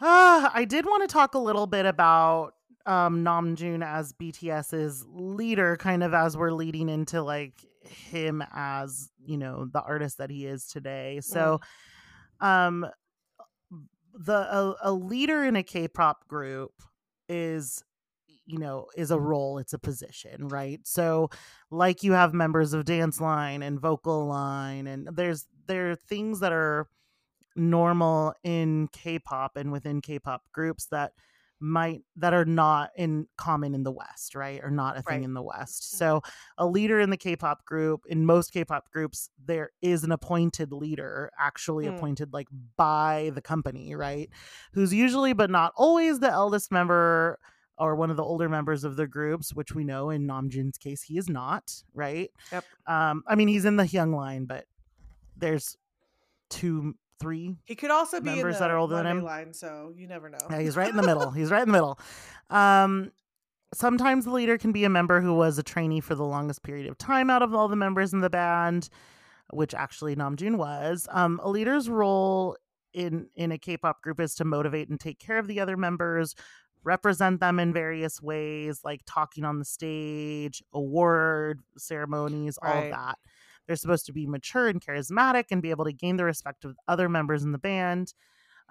Uh, I did want to talk a little bit about um, Namjoon as BTS's leader, kind of as we're leading into like him as you know the artist that he is today. So, um, the a, a leader in a K-pop group is you know is a mm-hmm. role it's a position right? So like you have members of dance line and vocal line and there's there are things that are normal in K-pop and within K-pop groups that might that are not in common in the West, right? Or not a thing Right. in the West. So a leader in the K-pop group, in most K-pop groups, there is an appointed leader, actually Hmm. appointed like by the company, right? Who's usually but not always the eldest member or one of the older members of the groups, which we know in Namjoon's case he is not, right? Yep. Um, I mean he's in the young line, but there's two, three he could also be Members that are older than him? line, so you never know. Yeah, he's right in the middle. He's right in the middle. Um, sometimes the leader can be a member who was a trainee for the longest period of time out of all the members in the band, which actually Namjoon was. Um, a leader's role in in a K-pop group is to motivate and take care of the other members, represent them in various ways, like talking on the stage, award ceremonies, all of that. They're supposed to be mature and charismatic and be able to gain the respect of other members in the band.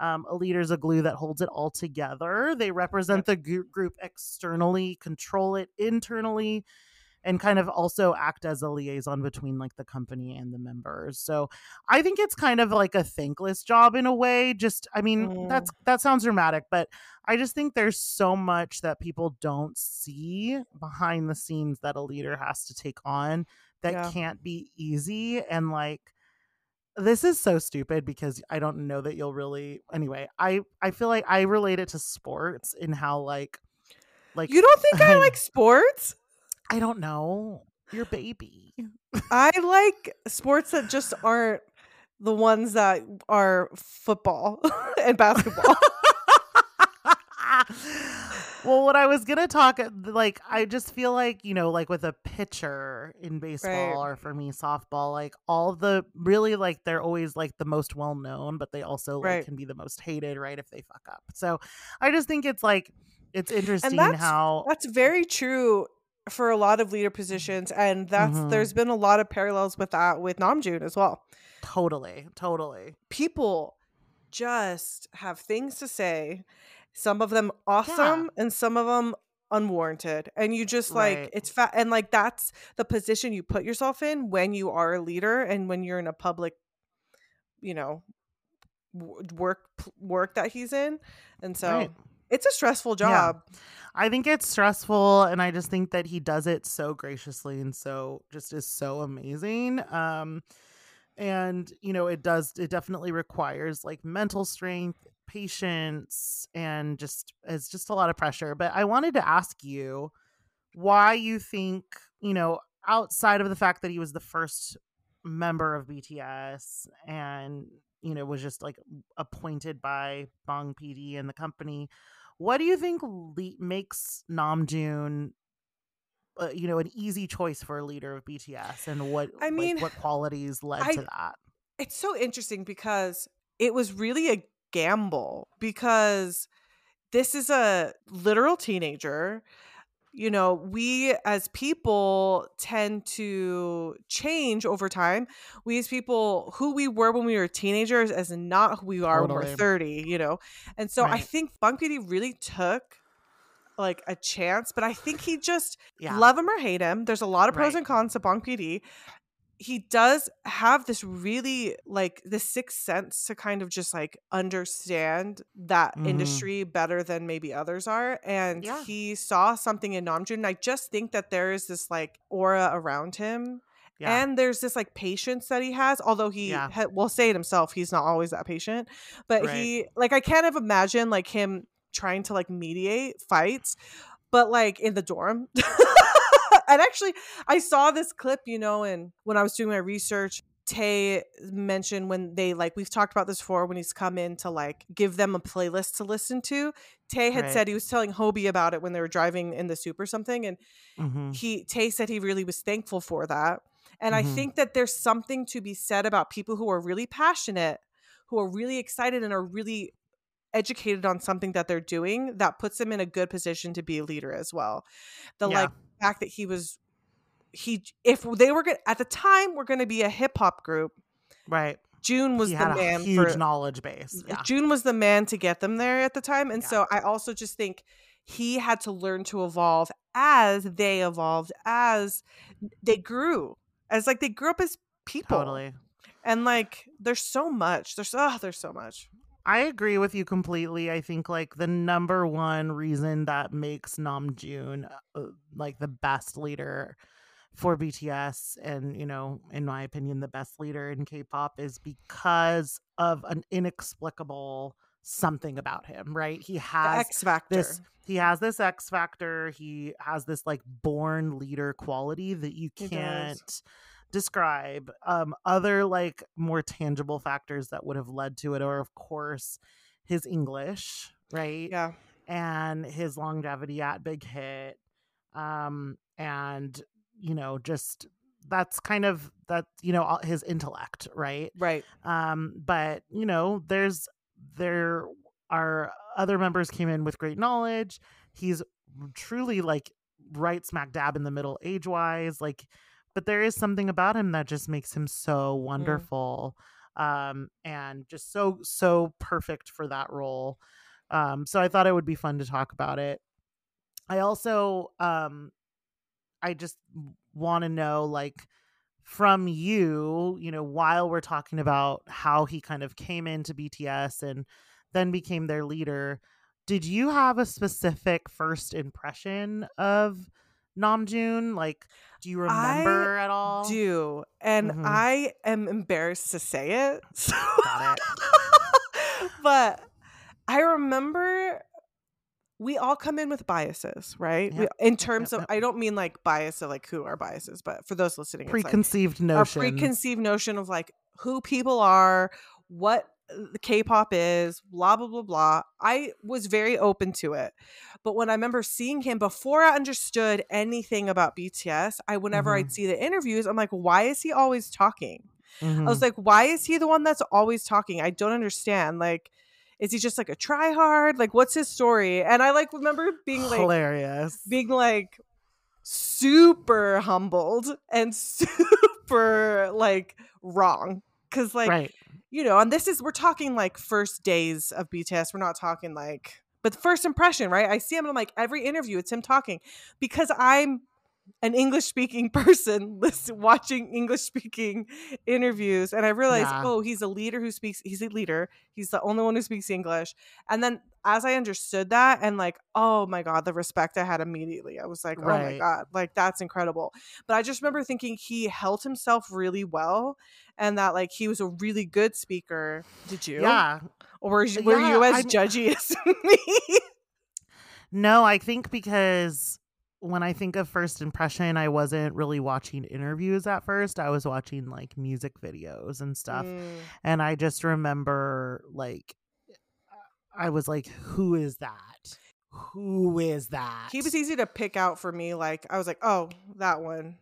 Um, a leader is a glue that holds it all together. They represent the gr- group externally, control it internally, and kind of also act as a liaison between like the company and the members. So I think it's kind of like a thankless job in a way. Just I mean, Mm. that's that sounds dramatic, but I just think there's so much that people don't see behind the scenes that a leader has to take on that Yeah. can't be easy and like this is so stupid because I don't know that you'll really anyway, I I feel like I relate it to sports in how like like You don't think I like sports? I don't know. Your baby. I like sports that just aren't the ones that are football and basketball. well, what I was gonna talk like I just feel like you know like with a pitcher in baseball or for me softball like all the really like they're always like the most well known but they also like Right. can be the most hated right if they fuck up so I just think it's like it's interesting that's- how That's very true for a lot of leader positions, and that's Mhm. there's been a lot of parallels with that with Namjoon as well. totally totally People just have things to say, some of them awesome, and some of them unwarranted, and you just like Right. it's fat, and like that's the position you put yourself in when you are a leader and when you're in a public, you know, work work that he's in, and so Right. it's a stressful Yeah. job. I think it's stressful and I just think that he does it so graciously and so just is so amazing. Um and you know it does it definitely requires like mental strength, patience and just it's just a lot of pressure. But I wanted to ask you why you think, you know, outside of the fact that he was the first member of BTS and you know was just like appointed by Bong PD and the company what do you think le- makes Namjoon, uh, you know, an easy choice for a leader of BTS, and what I like, mean, what qualities led I- to that? it's so interesting because it was really a gamble because this is a literal teenager you know we as people tend to change over time we as people who we were when we were teenagers as not who we are when we're 30 you know and so i think bunk PD really took like a chance but i think he just Yeah, love him or hate him. There's a lot of pros Right. and cons to Bong PD. He does have this really like the sixth sense to kind of just like understand that Mhm. industry better than maybe others are. And Yeah. he saw something in Namjoon. And I just think that there is this like aura around him. yeah, And there's this like patience that he has, although he Yeah. ha- will say it himself, he's not always that patient. But Right. he like I can't have imagine like him trying to like mediate fights, but like in the dorm. and actually, I saw this clip, you know, and when I was doing my research, Tae mentioned when they like we've talked about this before when he's come in to like give them a playlist to listen to. Tae had Right. said he was telling Hobi about it when they were driving in the SOOP or something, and Mhm. he Tae said he really was thankful for that. And I Mhm. think that there's something to be said about people who are really passionate, who are really excited and are really educated on something that they're doing that puts them in a good position to be a leader as well. The Yeah. like fact that he was he if they were going at the time we're going to be a hip hop group, right. June was he the man huge for knowledge base. Yeah, June was the man to get them there at the time. And Yeah. so I also just think he had to learn to evolve as they evolved, as they grew, as like they grew up as people. totally. And like there's so much. There's oh, there's so much. I agree with you completely. I think like the number one reason that makes Namjoon uh, like the best leader for BTS and you know in my opinion the best leader in K-pop is because of an inexplicable something about him, right? He has X Factor. this he has this X factor, he has this like born leader quality that you can't describe um other like more tangible factors that would have led to it are of course his english right yeah. and his longevity at big hit um and you know just that's kind of that you know all- his intellect right Right. um but you know there's there are other members came in with great knowledge he's truly like right smack dab in the middle age wise like but there is something about him that just makes him so Mm. wonderful um and just so so perfect for that role um so i thought it would be fun to talk about it i also um i just want to know like from you you know while we're talking about how he kind of came into bts and then became their leader did you have a specific first impression of namjoon like do you I remember at all? do and Mhm. i am embarrassed to say it so- Got but i remember we all come in with biases right? We, in terms yep, of i don't mean like bias of like who are biases but for those listening it's like preconceived our notion. preconceived notion of like who people are what K-pop is, blah blah blah blah. I was very open to it. But when I remember seeing him before I understood anything about BTS, I whenever Mhm. I'd see the interviews, I'm like, why is he always talking? I Mhm. was like, why is he the one that's always talking? I don't understand. Like, is he just like a try hard? Like, what's his story? And I like remember being like hilarious being like super humbled and super like wrong because like right you know and this is we're talking like first days of bts we're not talking like but first impression right? I see him and i'm like every interview it's him talking because i'm an english speaking person listen, watching english speaking interviews and i realized Yeah. oh he's a leader who speaks he's a leader he's the only one who speaks english. And then as i understood that and like oh my god the respect i had immediately i was like oh my god like that's incredible. But i just remember thinking he held himself really well and that like he was a really good speaker. Did you? Yeah. Or were you, were you as I'm- judgy as me? No i think because when i think of first impression i wasn't really watching interviews at first. I was watching like music videos and stuff. Mm, and i just remember like i was like who is that? Who is that? He was easy to pick out for me like i was like oh that one.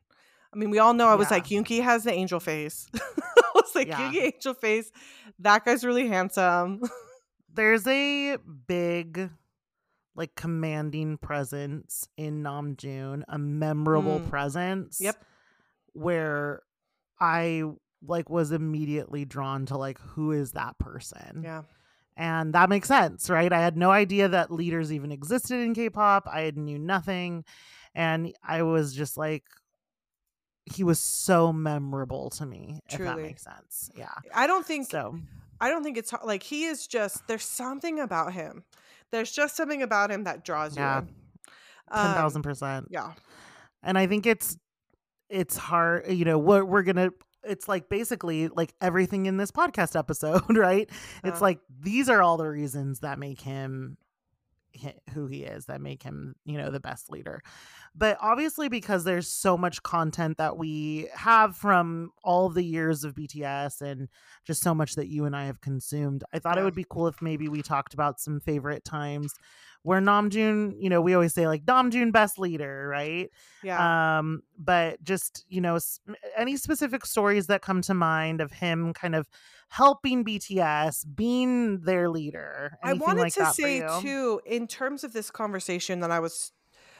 I mean we all know i was Yeah. like Yoongi has the angel face. I was like Yeah. Yoongi angel face. That guy's really handsome. There's a big like commanding presence in Namjoon, a memorable Mm. presence. Yep. Where I like was immediately drawn to like who is that person? yeah And that makes sense, right? I had no idea that leaders even existed in K-pop. I had knew nothing and I was just like he was so memorable to me, if that makes sense. Yeah. i don't think So I don't think it's like he is just there's something about him. There's just something about him that draws Yeah. you in. ten Um, thousand percent. Yeah. and i think it's it's hard you know we're, we're gonna it's like basically like everything in this podcast episode right it's Uh. like these are all the reasons that make him hi- who he is that make him you know the best leader. But obviously because there's so much content that we have from all the years of bts and just so much that you and i have consumed i thought it would be cool if maybe we talked about some favorite times where namjoon you know we always say like namjoon best leader right? Yeah. um but just you know s- any specific stories that come to mind of him kind of helping bts being their leader I wanted like to say too, in terms of this conversation that I was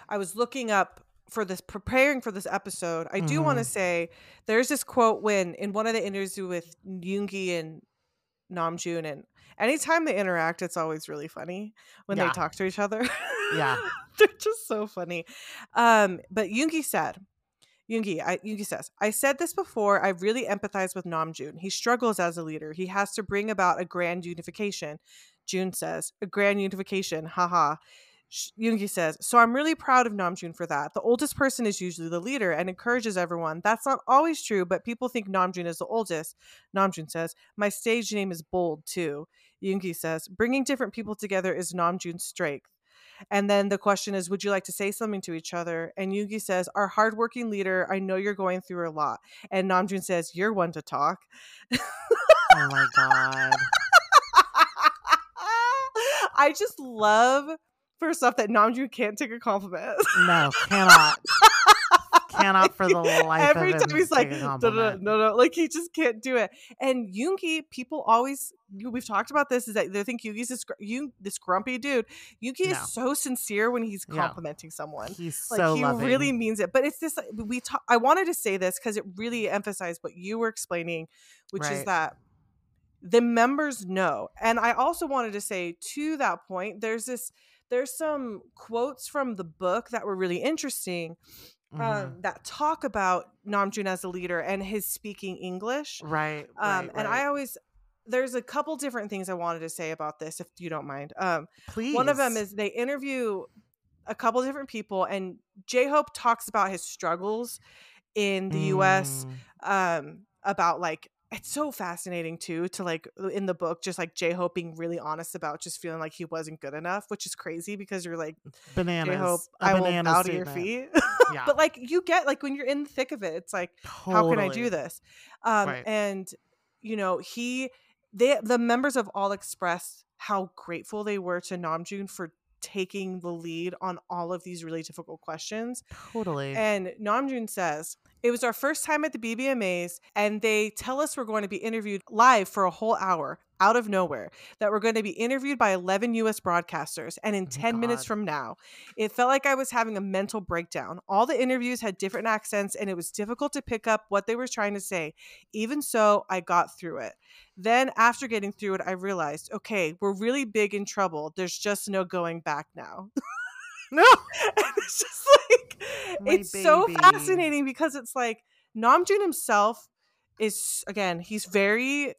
I was looking up for this preparing for this episode, I do want to say there's this quote when in one of the interviews with Yoongi and Namjoon and anytime they interact, it's always really funny when Yeah. they talk to each other. Yeah. They're just so funny. Um, but Yoongi said, Yoongi, I, Yoongi says, I said this before. I really empathize with Namjoon. He struggles as a leader. He has to bring about a grand unification. June says, a grand unification. Haha. Yoongi says, so I'm really proud of Namjoon for that. The oldest person is usually the leader and encourages everyone. That's not always true, but people think Namjoon is the oldest. Namjoon says, my stage name is bold too. Yoongi says, bringing different people together is Namjoon's strength. And then the question is, would you like to say something to each other? And Yoongi says, our hardworking leader, I know you're going through a lot. And Namjoon says, you're one to talk. oh my god I just love, first off, that Namjoon can't take a compliment. no cannot cannot for the life Every of time he's like, no, no, no, no, like he just can't do it. And Yoongi, people always, we've talked about this, is that they think Yoongi's this, this grumpy dude. Yoongi No. is so sincere when he's complimenting someone. He's Like so he loving. really means it. But it's this, we talk, I wanted to say this because it really emphasized what you were explaining, which is that the members know. And I also wanted to say to that point, there's this, there's some quotes from the book that were really interesting Um, that talk about Namjoon as a leader and his speaking English. right, Um, right, and right. I always there's a couple different things I wanted to say about this, if you don't mind. Um, please one of them is they interview a couple different people, and J Hope talks about his struggles in the U.S. Mm, Um, about like it's so fascinating too to like in the book just like J Hope being really honest about just feeling like he wasn't good enough, which is crazy because you're like bananas. J Hope, a I will banana bow to your feet. Yeah, but like you get like when you're in the thick of it, it's like how can I do this? Um, Right. and you know he they the members of all expressed how grateful they were to Namjoon for taking the lead on all of these really difficult questions. Totally. And Namjoon says, It was our first time at the BBMAs, and they tell us we're going to be interviewed live for a whole hour out of nowhere, that we're going to be interviewed by 11 US broadcasters. And in Oh my 10 minutes from now, it felt like I was having a mental breakdown. All the interviews had different accents, and it was difficult to pick up what they were trying to say. Even so, I got through it. Then, after getting through it, I realized, okay, we're really big in trouble. There's just no going back now. no. And it's just like My it's so fascinating because it's like Namjoon himself is again he's very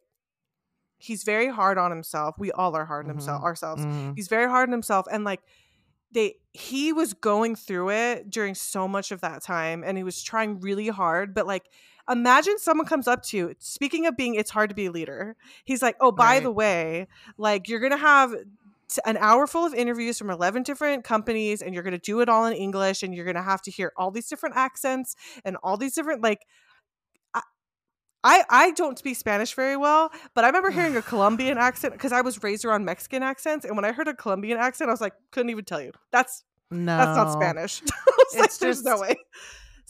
he's very hard on himself. We all are hard on himself Mhm. ourselves. Mhm. He's very hard on himself and like they he was going through it during so much of that time and he was trying really hard but like imagine someone comes up to you speaking of being it's hard to be a leader he's like oh by the way like you're gonna have an hour full of interviews from 11 different companies and you're gonna do it all in english and you're gonna have to hear all these different accents and all these different like I- I, don't speak Spanish very well, but I remember hearing a Colombian accent because I was raised around Mexican accents, and when I heard a Colombian accent, I was like, couldn't even tell you. That's No. that's not Spanish. I was like, It's there's no way.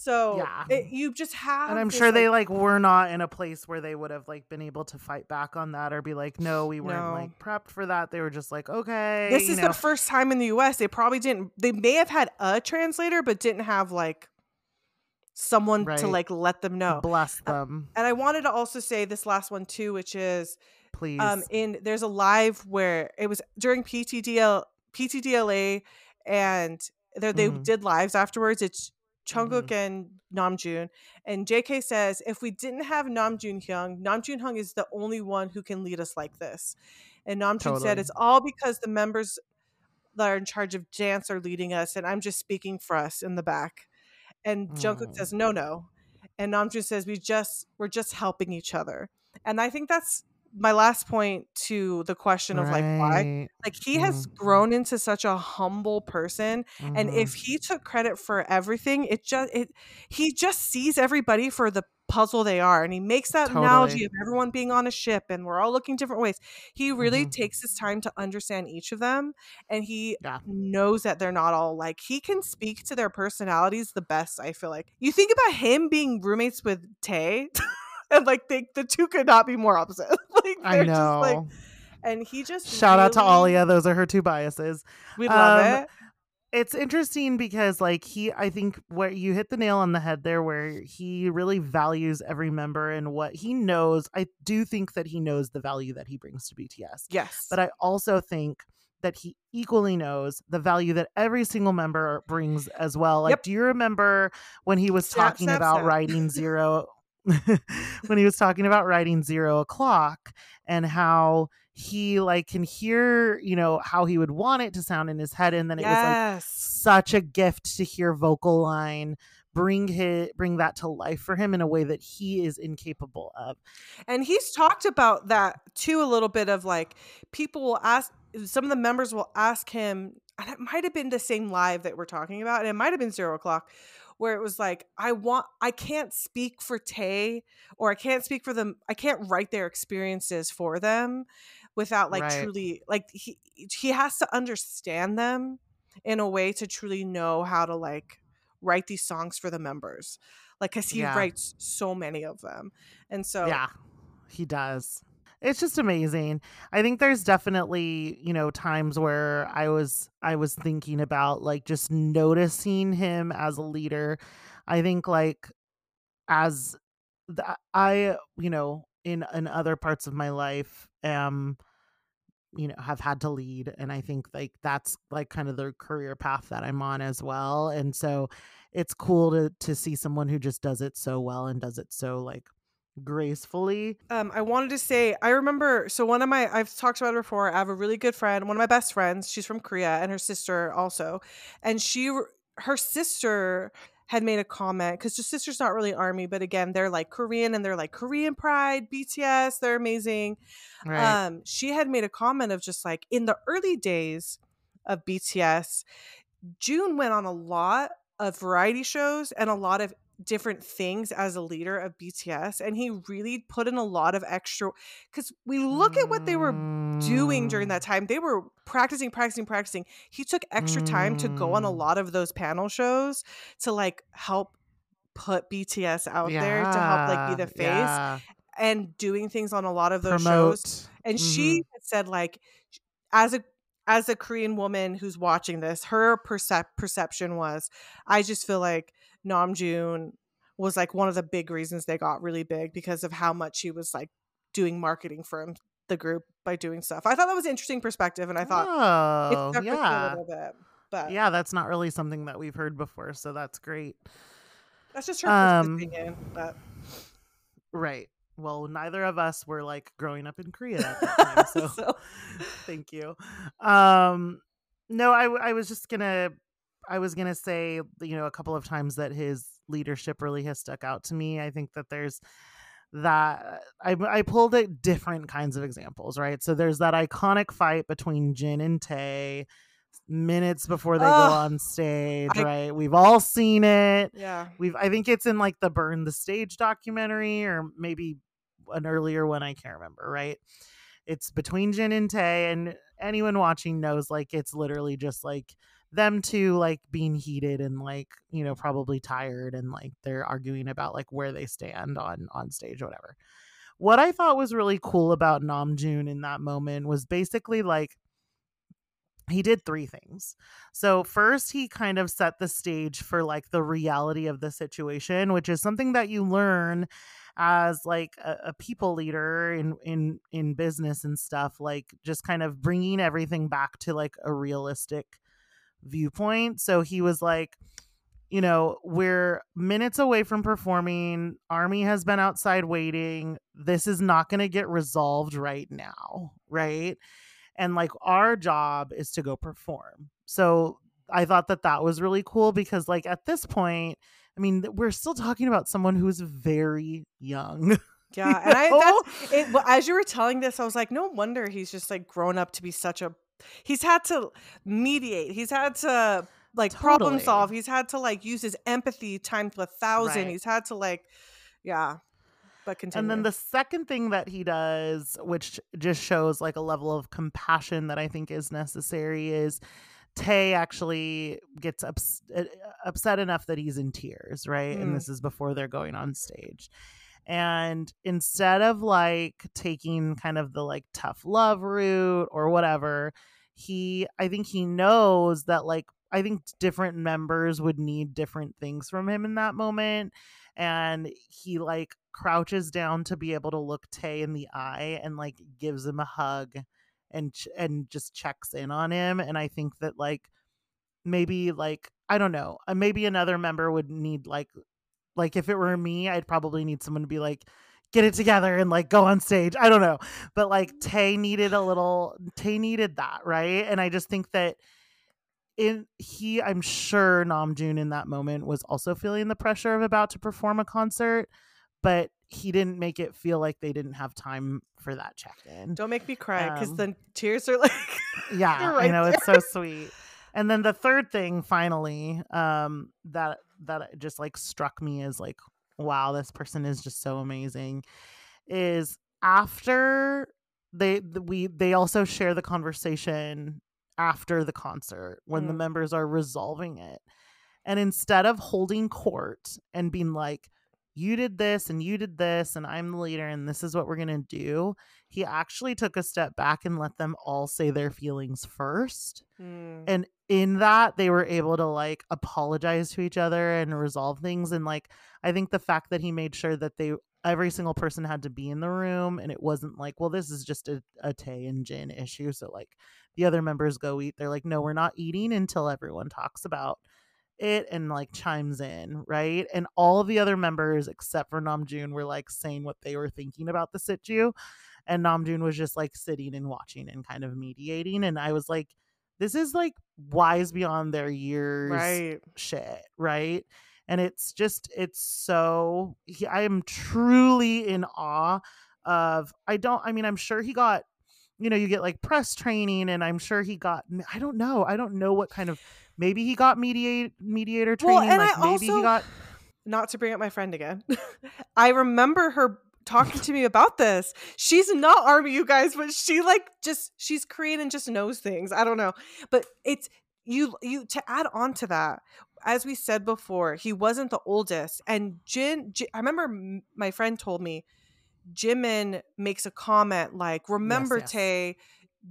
So Yeah. it, you just have, and I'm this, sure they like- like were not in a place where they would have like been able to fight back on that or be like, no, we weren't No. like prepped for that. They were just like, okay, This is know. their first time in the U.S. They probably didn't. They may have had a translator, but didn't have like someone to like let them know. bless them, And I wanted to also say this last one too, which is please. um in there's a live where it was during PTDL PTDLA and there they Mhm. did lives afterwards. It's Jungkook Mhm. and Namjoon and JK says if we didn't have Namjoon Hyung, Namjoon Hyung is the only one who can lead us like this. And Namjoon said it's all because the members that are in charge of dance are leading us and I'm just speaking for us in the back. And Jungkook Mm. says no no. And Namjoon says we just we're just helping each other. And I think that's my last point to the question of like why like he has Mhm. grown into such a humble person and Mhm. if he took credit for everything it just it he just sees everybody for the puzzle they are and he makes that analogy of everyone being on a ship and we're all looking different ways he really Mhm. takes his time to understand each of them and he Yeah. knows that they're not all like he can speak to their personalities the best i feel like you think about him being roommates with Tae and like they, the two could not be more opposite like I know. just like and he just Shout out to really- Alia. Those are her two biases. we love Um, it it's interesting because like he i think where you hit the nail on the head there where he really values every member and what he knows i do think that he knows the value that he brings to bts yes but i also think that he equally knows the value that every single member brings as well like Yep. do you remember when he was Snap, talking snap, about snap. writing zero when he was talking about writing zero o'clock and how he like can hear you know how he would want it to sound in his head and then it was like such a gift to hear vocal line bring his bring that to life for him in a way that he is incapable of. And he's talked about that too a little bit of like people will ask some of the members will ask him, and it might have been the same live that we're talking about, and it might have been zero o'clock, where it was like, I want I can't speak for Tae or I can't speak for them, I can't write their experiences for them without like Right. truly like he he has to understand them in a way to truly know how to like write these songs for the members like because he Yeah. writes so many of them and so Yeah, he does. It's just amazing. I think there's definitely, you know, times where I was I was thinking about like just noticing him as a leader. I think like as I, you know, in in other parts of my life am you know have had to lead and i think like that's like kind of the career path that i'm on as well and so it's cool to to see someone who just does it so well and does it so like gracefully um, I wanted to say, I remember, so one of my, I've talked about it before. I have a really good friend, one of my best friends. She's from Korea and her sister also. And she, her sister had made a comment because her sister's not really army, but again, they're like Korean and they're like Korean pride, BTS, they're amazing. right Um, she had made a comment of just like in the early days of BTS, June went on a lot of variety shows and a lot of different things as a leader of BTS, and he really put in a lot of extra. Because we look at what they were doing during that Mm, time, they were practicing, practicing, practicing. He took extra time to go on a Mm. lot of those panel shows to like help put BTS out there to help like be the face yeah and doing things on a lot of those shows promote and hmm she said like as a as a korean woman who's watching this her percep- perception was i just feel like namjoon was like one of the big reasons they got really big because of how much he was like doing marketing for him, the group by doing stuff. I thought that was an interesting perspective and i thought oh stuck with a yeah. little bit but yeah that's not really something that we've heard before so that's great. That's just her um opinion but right. Well neither of us were like growing up in korea at that time so so thank you. Um no I was just gonna i was gonna say you know a couple of times that his leadership really has stuck out to me i think that there's that I, I pulled at different kinds of examples right? So there's that iconic fight between jin and Tae minutes before they go on stage I- right? We've all seen it. Yeah. We've i think it's in like the burn the stage documentary or maybe an earlier one i can't remember right? It's between jin and Tae and anyone watching knows like it's literally just like them to like being heated and like you know probably tired and like they're arguing about like where they stand on on stage or whatever what i thought was really cool about namjoon in that moment was basically like he did three things. So first he kind of set the stage for like the reality of the situation, which is something that you learn as like a, a people leader in in in business and stuff like just kind of bringing everything back to like a realistic viewpoint. So he was like you know, we're minutes away from performing. Army has been outside waiting. This is not going to get resolved right now, right? and like our job is to go perform so i thought that that was really cool because like at this point i mean we're still talking about someone who's very young Yeah, and I that's it. As you were telling this, I was like, no wonder he's just like grown up to be such a. He's had to mediate. He's had to like problem solve. He's had to like use his empathy times a thousand. Right. He's had to like, yeah. But continue. and then the second thing that he does which just shows like a level of compassion that i think is necessary is Tae actually gets ups- uh, upset enough that he's in tears right Mm. and this is before they're going on stage and instead of like taking kind of the like tough love route or whatever he i think he knows that like i think different members would need different things from him in that moment and he like crouches down to be able to look Tae in the eye and like gives him a hug and ch- and just checks in on him and i think that like maybe like i don't know uh, maybe another member would need like like if it were me i'd probably need someone to be like get it together and like go on stage. I don't know. But like Tae needed a little Tae needed that right? And i just think that in he i'm sure namjoon in that moment was also feeling the pressure of about to perform a concert but he didn't make it feel like they didn't have time for that check-in. Don't make me cry because um, the tears are like. yeah You're i know there. it's so sweet. And then the third thing finally um that that just like struck me as like wow this person is just so amazing is after they th- we they also share the conversation after the concert when the Mm. members are resolving it And instead of holding court and being like, you did this and you did this and I'm the leader and this is what we're going to do. He actually took a step back and let them all say their feelings first. Mm. And in that they were able to like apologize to each other and resolve things and like I think the fact that he made sure that they every single person had to be in the room and it wasn't like well this is just a, a Tae and Jin issue so like the other members go eat they're like no we're not eating until everyone talks about it and like chimes in, right? And all of the other members except for Namjoon were like saying what they were thinking about the Sitju. And Namjoon was just like sitting and watching and kind of mediating. And I was like, this is like wise beyond their years Right. shit, right? And it's just, it's so, he, I am truly in awe of, I don't, I mean, I'm sure he got, you know, you get like press training and I'm sure he got, I don't know. I don't know what kind of, maybe he got mediate mediator Well, training. and like I maybe also- he got, Not to bring up my friend again. I remember her talking to me about this. She's not army, you guys, but she like just she's Korean and just knows things. I don't know. But it's you you to add on to that as we said before he wasn't the oldest and jin, Ji- i remember my friend told me jimin makes a comment like remember yes. Tae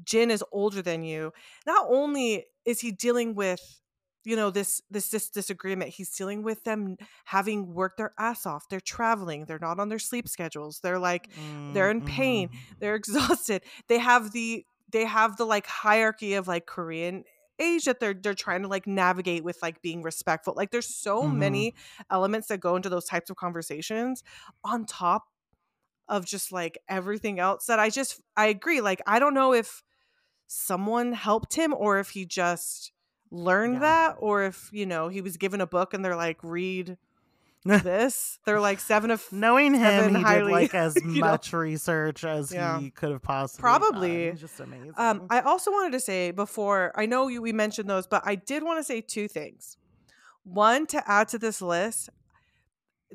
jin is older than you not only is he dealing with you know this this this disagreement he's dealing with them having worked their ass off they're traveling they're not on their sleep schedules they're like they're in pain. Mm, they're exhausted they have the they have the like hierarchy of like korean age that they're they're trying to like navigate with like being respectful like there's so Mhm. many elements that go into those types of conversations on top of just like everything else that i just i agree like i don't know if someone helped him or if he just learned Yeah. that or if you know he was given a book and they're like read this they're like seven of Knowing him, he highly, did like as you know. much research as Yeah. he could have possibly. Probably. Just amazing. Um, I also wanted to say before I know you we mentioned those, but I did want to say two things. One to add to this list.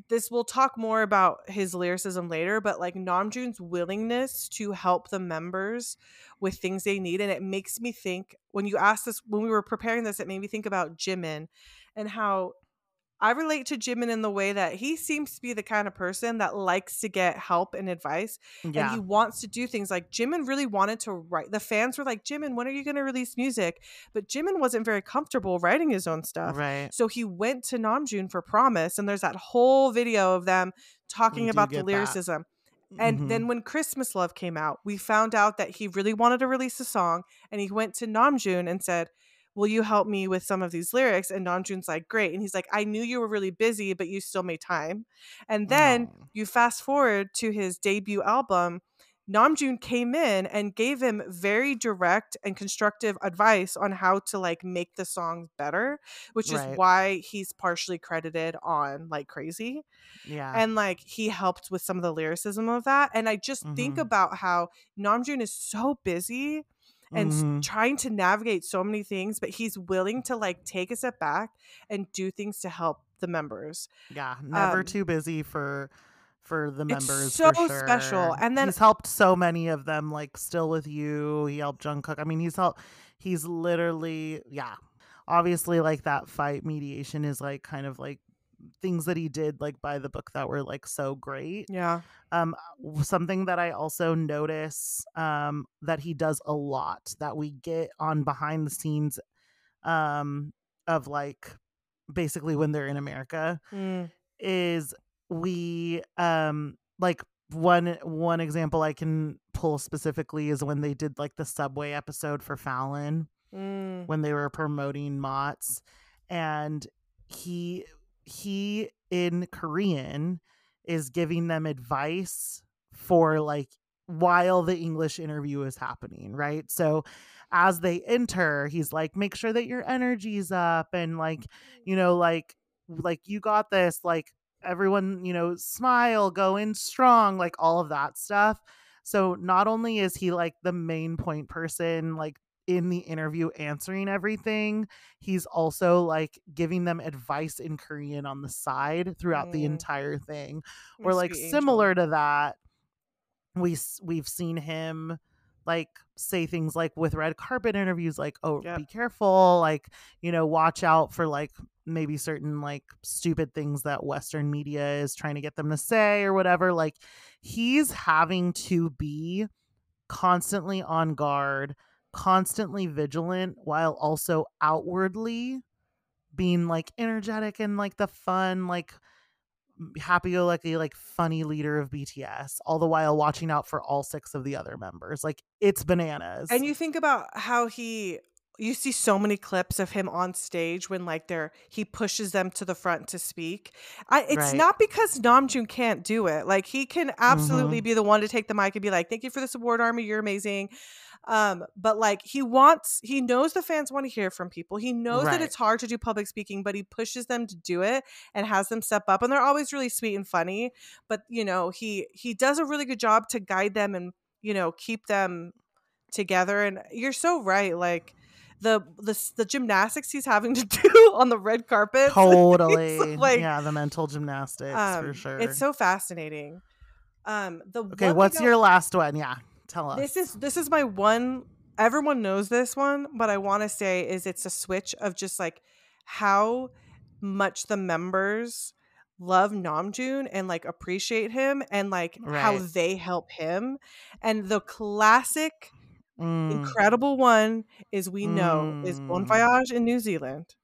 This we'll talk more about his lyricism later, but like Namjoon's willingness to help the members with things they need, and it makes me think when you asked this when we were preparing this, it made me think about Jimin and how I relate to Jimin in the way that he seems to be the kind of person that likes to get help and advice yeah, and he wants to do things like Jimin really wanted to write. The fans were like, Jimin, when are you going to release music? But Jimin wasn't very comfortable writing his own stuff. right. So he went to Namjoon for Promise, and there's that whole video of them talking about the get that. lyricism. And Mhm. then when Christmas Love came out, we found out that he really wanted to release a song, and he went to Namjoon and said, Will you help me with some of these lyrics? And Namjoon's like, Great. And he's like, I knew you were really busy, but you still made time. And then Aw. you fast forward to his debut album, Namjoon came in and gave him very direct and constructive advice on how to like make the songs better, which Right. is why he's partially credited on like Crazy. yeah, And like he helped with some of the lyricism of that. And I just think Mhm. about how Namjoon is so busy and Mhm. trying to navigate so many things, but he's willing to like take a step back and do things to help the members. yeah, never um, too busy for for the it's members. so for special. And then- he's helped so many of them. Like still with you, he helped Jungkook. I mean, he's helped. He's literally yeah. Obviously, like that fight mediation is like kind of like things that he did like by the book that were like so great. Yeah. um something that i also notice um that he does a lot that we get on behind the scenes um of like basically when they're in america Mm. is we um like one one example i can pull specifically is when they did like the subway episode for fallon Mm. when they were promoting MOTS and he he in Korean is giving them advice for like while the English interview is happening, right? So as they enter, he's like make sure that your energy's up and like you know mm-hmm. like like you got this like everyone you know smile go in strong like all of that stuff so not only is he like the main point person like in the interview answering everything he's also like giving them advice in korean on the side throughout the Mm. entire thing My or like sweet angel. similar to that we we've seen him like say things like with red carpet interviews like oh Yep. be careful like you know watch out for like maybe certain like stupid things that western media is trying to get them to say or whatever like he's having to be constantly on guard constantly vigilant while also outwardly being like energetic and like the fun like happy-go-lucky like funny leader of bts all the while watching out for all six of the other members. Like it's bananas. And you think about how he you see so many clips of him on stage when like they're he pushes them to the front to speak. I it's Right. not because Namjoon can't do it. Like he can absolutely Mm-hmm. be the one to take the mic and be like, "Thank you for this award, Army. You're amazing." Um, but like he wants, he knows the fans want to hear from people. He knows that it's hard to do public speaking, but he pushes them to do it and has them step up. And they're always really sweet and funny. But you know, he he does a really good job to guide them and you know keep them together and you're so right like the the the gymnastics he's having to do on the red carpet. Totally. like yeah the mental gymnastics for um, sure. it's so fascinating. Um the okay what's your last one? Yeah tell us. this is this is my one everyone knows this one but i want to say is it's a switch of just like how much the members love Namjoon and like appreciate him and like how they help him. And the classic Mm. incredible one is we know is Bon Mm. Voyage in New Zealand.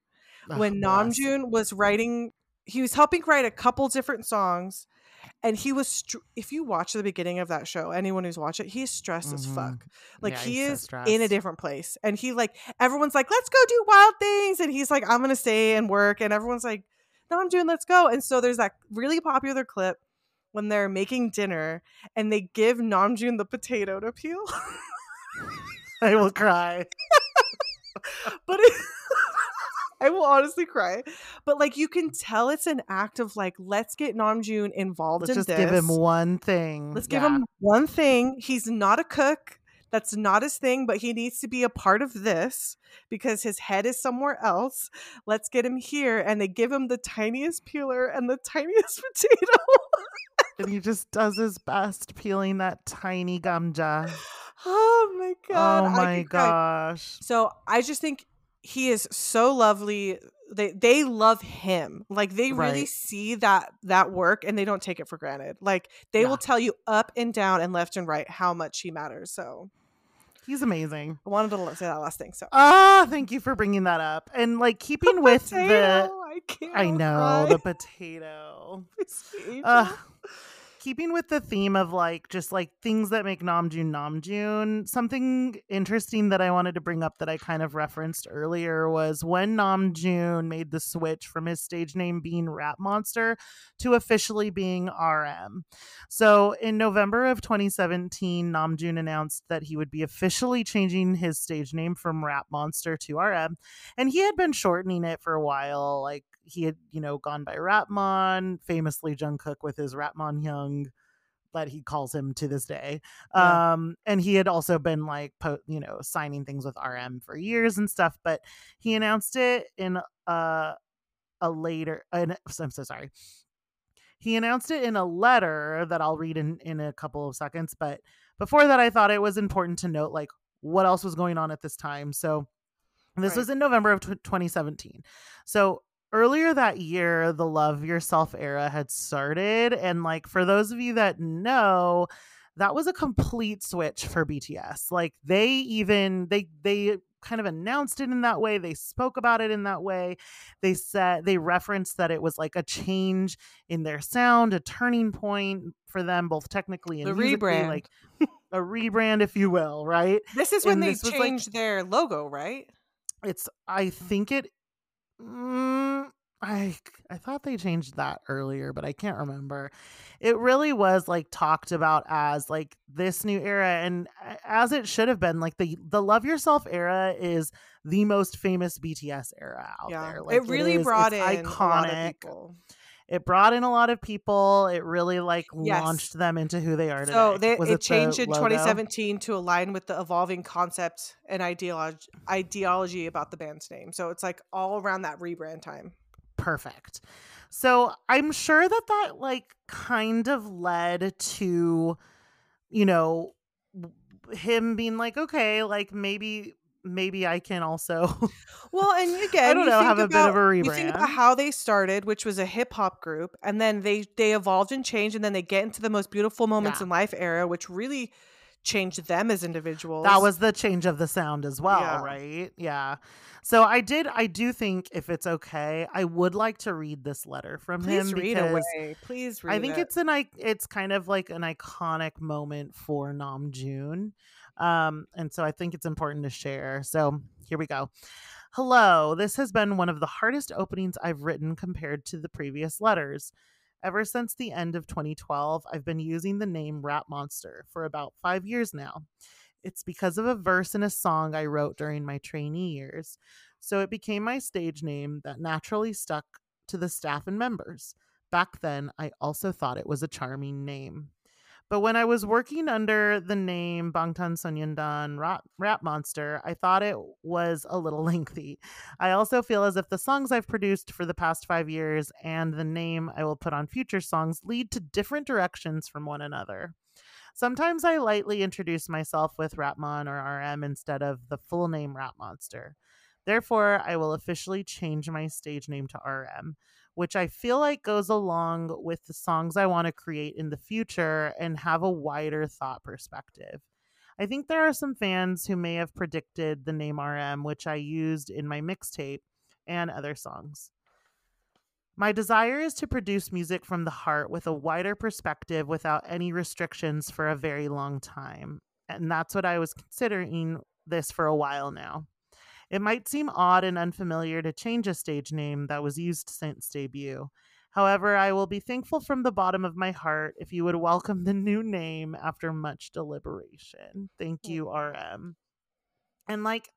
Ugh, when bless. Namjoon was writing, he was helping write a couple different songs, and he was. Str- if you watch the beginning of that show, anyone who's watched it, he's stressed as Mhm. fuck. Like Yeah, he he's so is in a different place, and he like everyone's like, "Let's go do wild things," and he's like, "I'm gonna stay and work," and everyone's like, "Namjoon, let's go." And so there's that really popular clip when they're making dinner and they give Namjoon the potato to peel. i will cry but it, I will honestly cry. But like you can tell it's an act of like let's get Namjoon involved let's in just this. give him one thing let's give him one thing. He's not a cook. That's not his thing, but he needs to be a part of this because his head is somewhere else. Let's get him here. And they give him the tiniest peeler and the tiniest potato. And he just does his best peeling that tiny gamja oh my god. oh my could cry. gosh So I just think he is so lovely. They they love him. Like they really see that that work and they don't take it for granted. Like they Yeah. will tell you up and down and left and right how much he matters. So he's amazing I wanted to say that last thing. So ah thank you for bringing that up and like keeping with the I know the potato. Uh, keeping with the theme of like just like things that make Namjoon Namjoon, something interesting that I wanted to bring up that I kind of referenced earlier was when Namjoon made the switch from his stage name being Rap Monster to officially being RM. So in November of 2017, Namjoon announced that he would be officially changing his stage name from Rap Monster to RM, and he had been shortening it for a while, like he had, you know, gone by Rapmon, famously Jungkook with his Rapmon hyung, that he calls him to this day. Yeah. Um, and he had also been like, po- you know, signing things with RM for years and stuff. But he announced it in uh, a later. An, I'm so sorry. He announced it in a letter that I'll read in in a couple of seconds. But before that, I thought it was important to note like what else was going on at this time. So this Right. was in November of tw 2017. So earlier that year, the Love Yourself era had started. And like for those of you that know, that was a complete switch for BTS. Like they even they they kind of announced it in that way. They spoke about it in that way. They said they referenced that it was like a change in their sound, a turning point for them, both technically and The musically, rebrand. like a rebrand, if you will, right? This is when and they was, like- changed their logo, right? it's i think it mm, i i thought they changed that earlier but i can't remember. It really was like talked about as like this new era and as it should have been like the the love yourself era is the most famous bts era out yeah, there. like it really is- brought in a lot of iconic. people. It brought in a lot of people it really like Yes. launched them into who they are today So they, it the changed in logo? 2017 to align with the evolving concept and ideology ideology about the band's name. So it's like all around that rebrand time. perfect so i'm sure that that like kind of led to you know him being like, okay, like maybe maybe I can also Well, and again, I don't you know, have a bit of about- a You think about how they started, which was a hip hop group, and then they they evolved and changed, and then they get into the most beautiful moments Yeah. in life era, which really changed them as individuals. that was the change of the sound as well, Yeah. right? Yeah. So I did I do think if it's okay, I would like to read this letter from please him read away. Please read. It. I think it. it's an i- it's kind of like an iconic moment for Namjoon. Um, and so I think it's important to share. So here we go. Hello, this has been one of the hardest openings I've written compared to the previous letters. Ever since the end of 2012, I've been using the name Rap Monster for about five years now. It's because of a verse in a song I wrote during my trainee years. So it became my stage name that naturally stuck to the staff and members. Back then, I also thought it was a charming name. But when I was working under the name Bangtan Sonyeondan Rap, Rap Monster, I thought it was a little lengthy. I also feel as if the songs I've produced for the past five years and the name I will put on future songs lead to different directions from one another. Sometimes I lightly introduce myself with Rapmon or RM instead of the full name Rap Monster. Therefore, I will officially change my stage name to RM which I feel like goes along with the songs I want to create in the future and have a wider thought perspective. I think there are some fans who may have predicted the name RM, which I used in my mixtape and other songs. My desire is to produce music from the heart with a wider perspective without any restrictions for a very long time. And that's what I was considering this for a while now. It might seem odd and unfamiliar to change a stage name that was used since debut. However, I will be thankful from the bottom of my heart if you would welcome the new name after much deliberation. Thank you, RM. And like,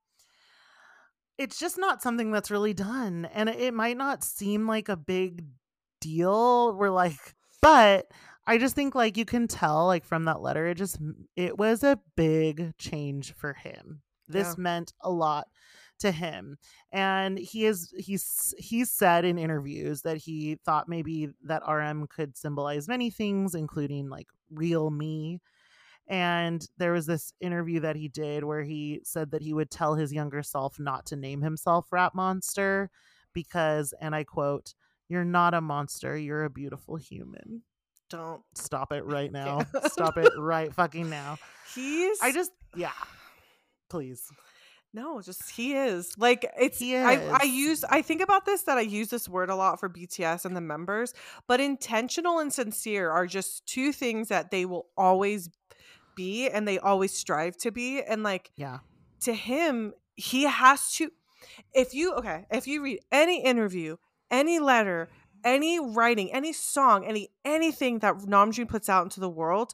it's just not something that's really done. And it- might not seem like a big deal. We're like, but I just think like you can tell like from that letter, it just, it was a big change for him. This Yeah. meant a lot to him and he is he's he's said in interviews that he thought maybe that rm could symbolize many things including like real me and there was this interview that he did where he said that he would tell his younger self not to name himself rap monster because and i quote you're not a monster you're a beautiful human don't. stop it right now Yeah. stop it right fucking now He's. i just yeah please No, just he is. Like it's He I I use I think about this that I use this word a lot for BTS and the members, but intentional and sincere are just two things that they will always be and they always strive to be and like yeah to him he has to if you okay, if you read any interview, any letter, any writing, any song, any anything that Namjoon puts out into the world,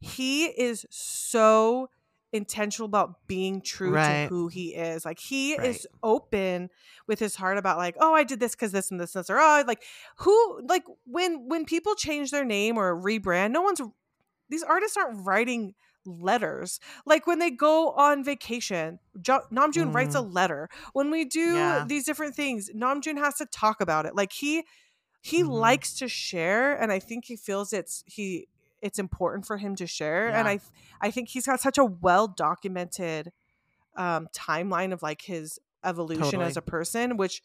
he is so intentional about being true Right. to who he is. Like he Right. is open with his heart about like, oh, I did this because this and this and this, or oh, like who like when when people change their name or rebrand, no one's these artists aren't writing letters. Like when they go on vacation, jo- Namjoon writes a letter. When we do. Yeah. these different things, Namjoon has to talk about it. Like he he Mhm. likes to share, and I think he feels it's he it's important for him to share. And I I think he's got such a well documented um, timeline of like his evolution Totally. as a person, which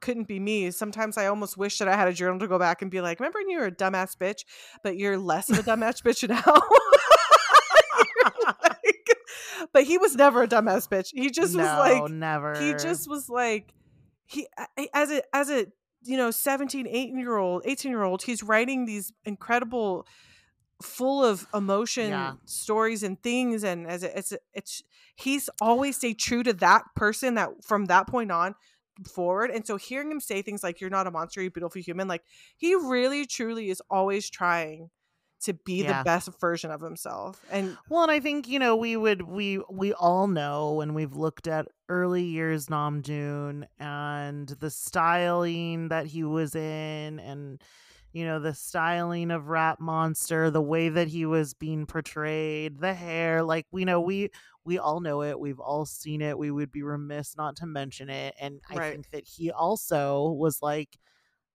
couldn't be me. Sometimes I almost wish that I had a journal to go back and be like, remember when you were a dumbass bitch, but you're less of a dumbass bitch now. Like- but he was never a dumbass bitch. He just was like never. he just was like he as a as a you know 17 18 year old 18 year old he's writing these incredible full of emotion Yeah. stories and things and as a, it's it's he's always stayed true to that person that from that point on forward and so hearing him say things like you're not a monster you're a beautiful human like he really truly is always trying to be Yeah. the best version of himself and Well, and I think you know we would we we all know when we've looked at early years Namjoon and the styling that he was in, and you know the styling of Rap Monster, the way that he was being portrayed, the hair, like we know we we all know it, we've all seen it. We would be remiss not to mention it, and I Right. think that he also was like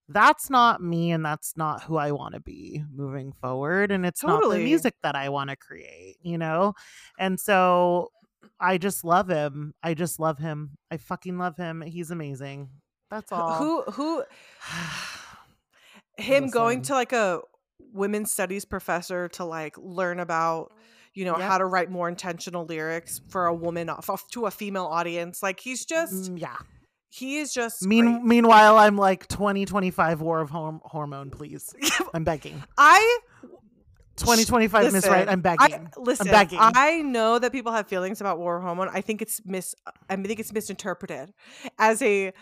that's not me and that's not who I want to be moving forward and it's not the Totally. music that I want to create, you know? And so I just love him. I just love him. I fucking love him. He's amazing. That's all. Who who him going to like a women's studies professor to like learn about you know Yep. how to write more intentional lyrics for a woman f- f- to a female audience like he's just Mm, yeah. he is just Mean, great. meanwhile, I'm like 2025 War of Horm- Hormone, please. I'm begging. i 2025 Miss Right, I'm I, begging. listen begging. i know that people have feelings about war of hormone i think it's mis i think it's misinterpreted as a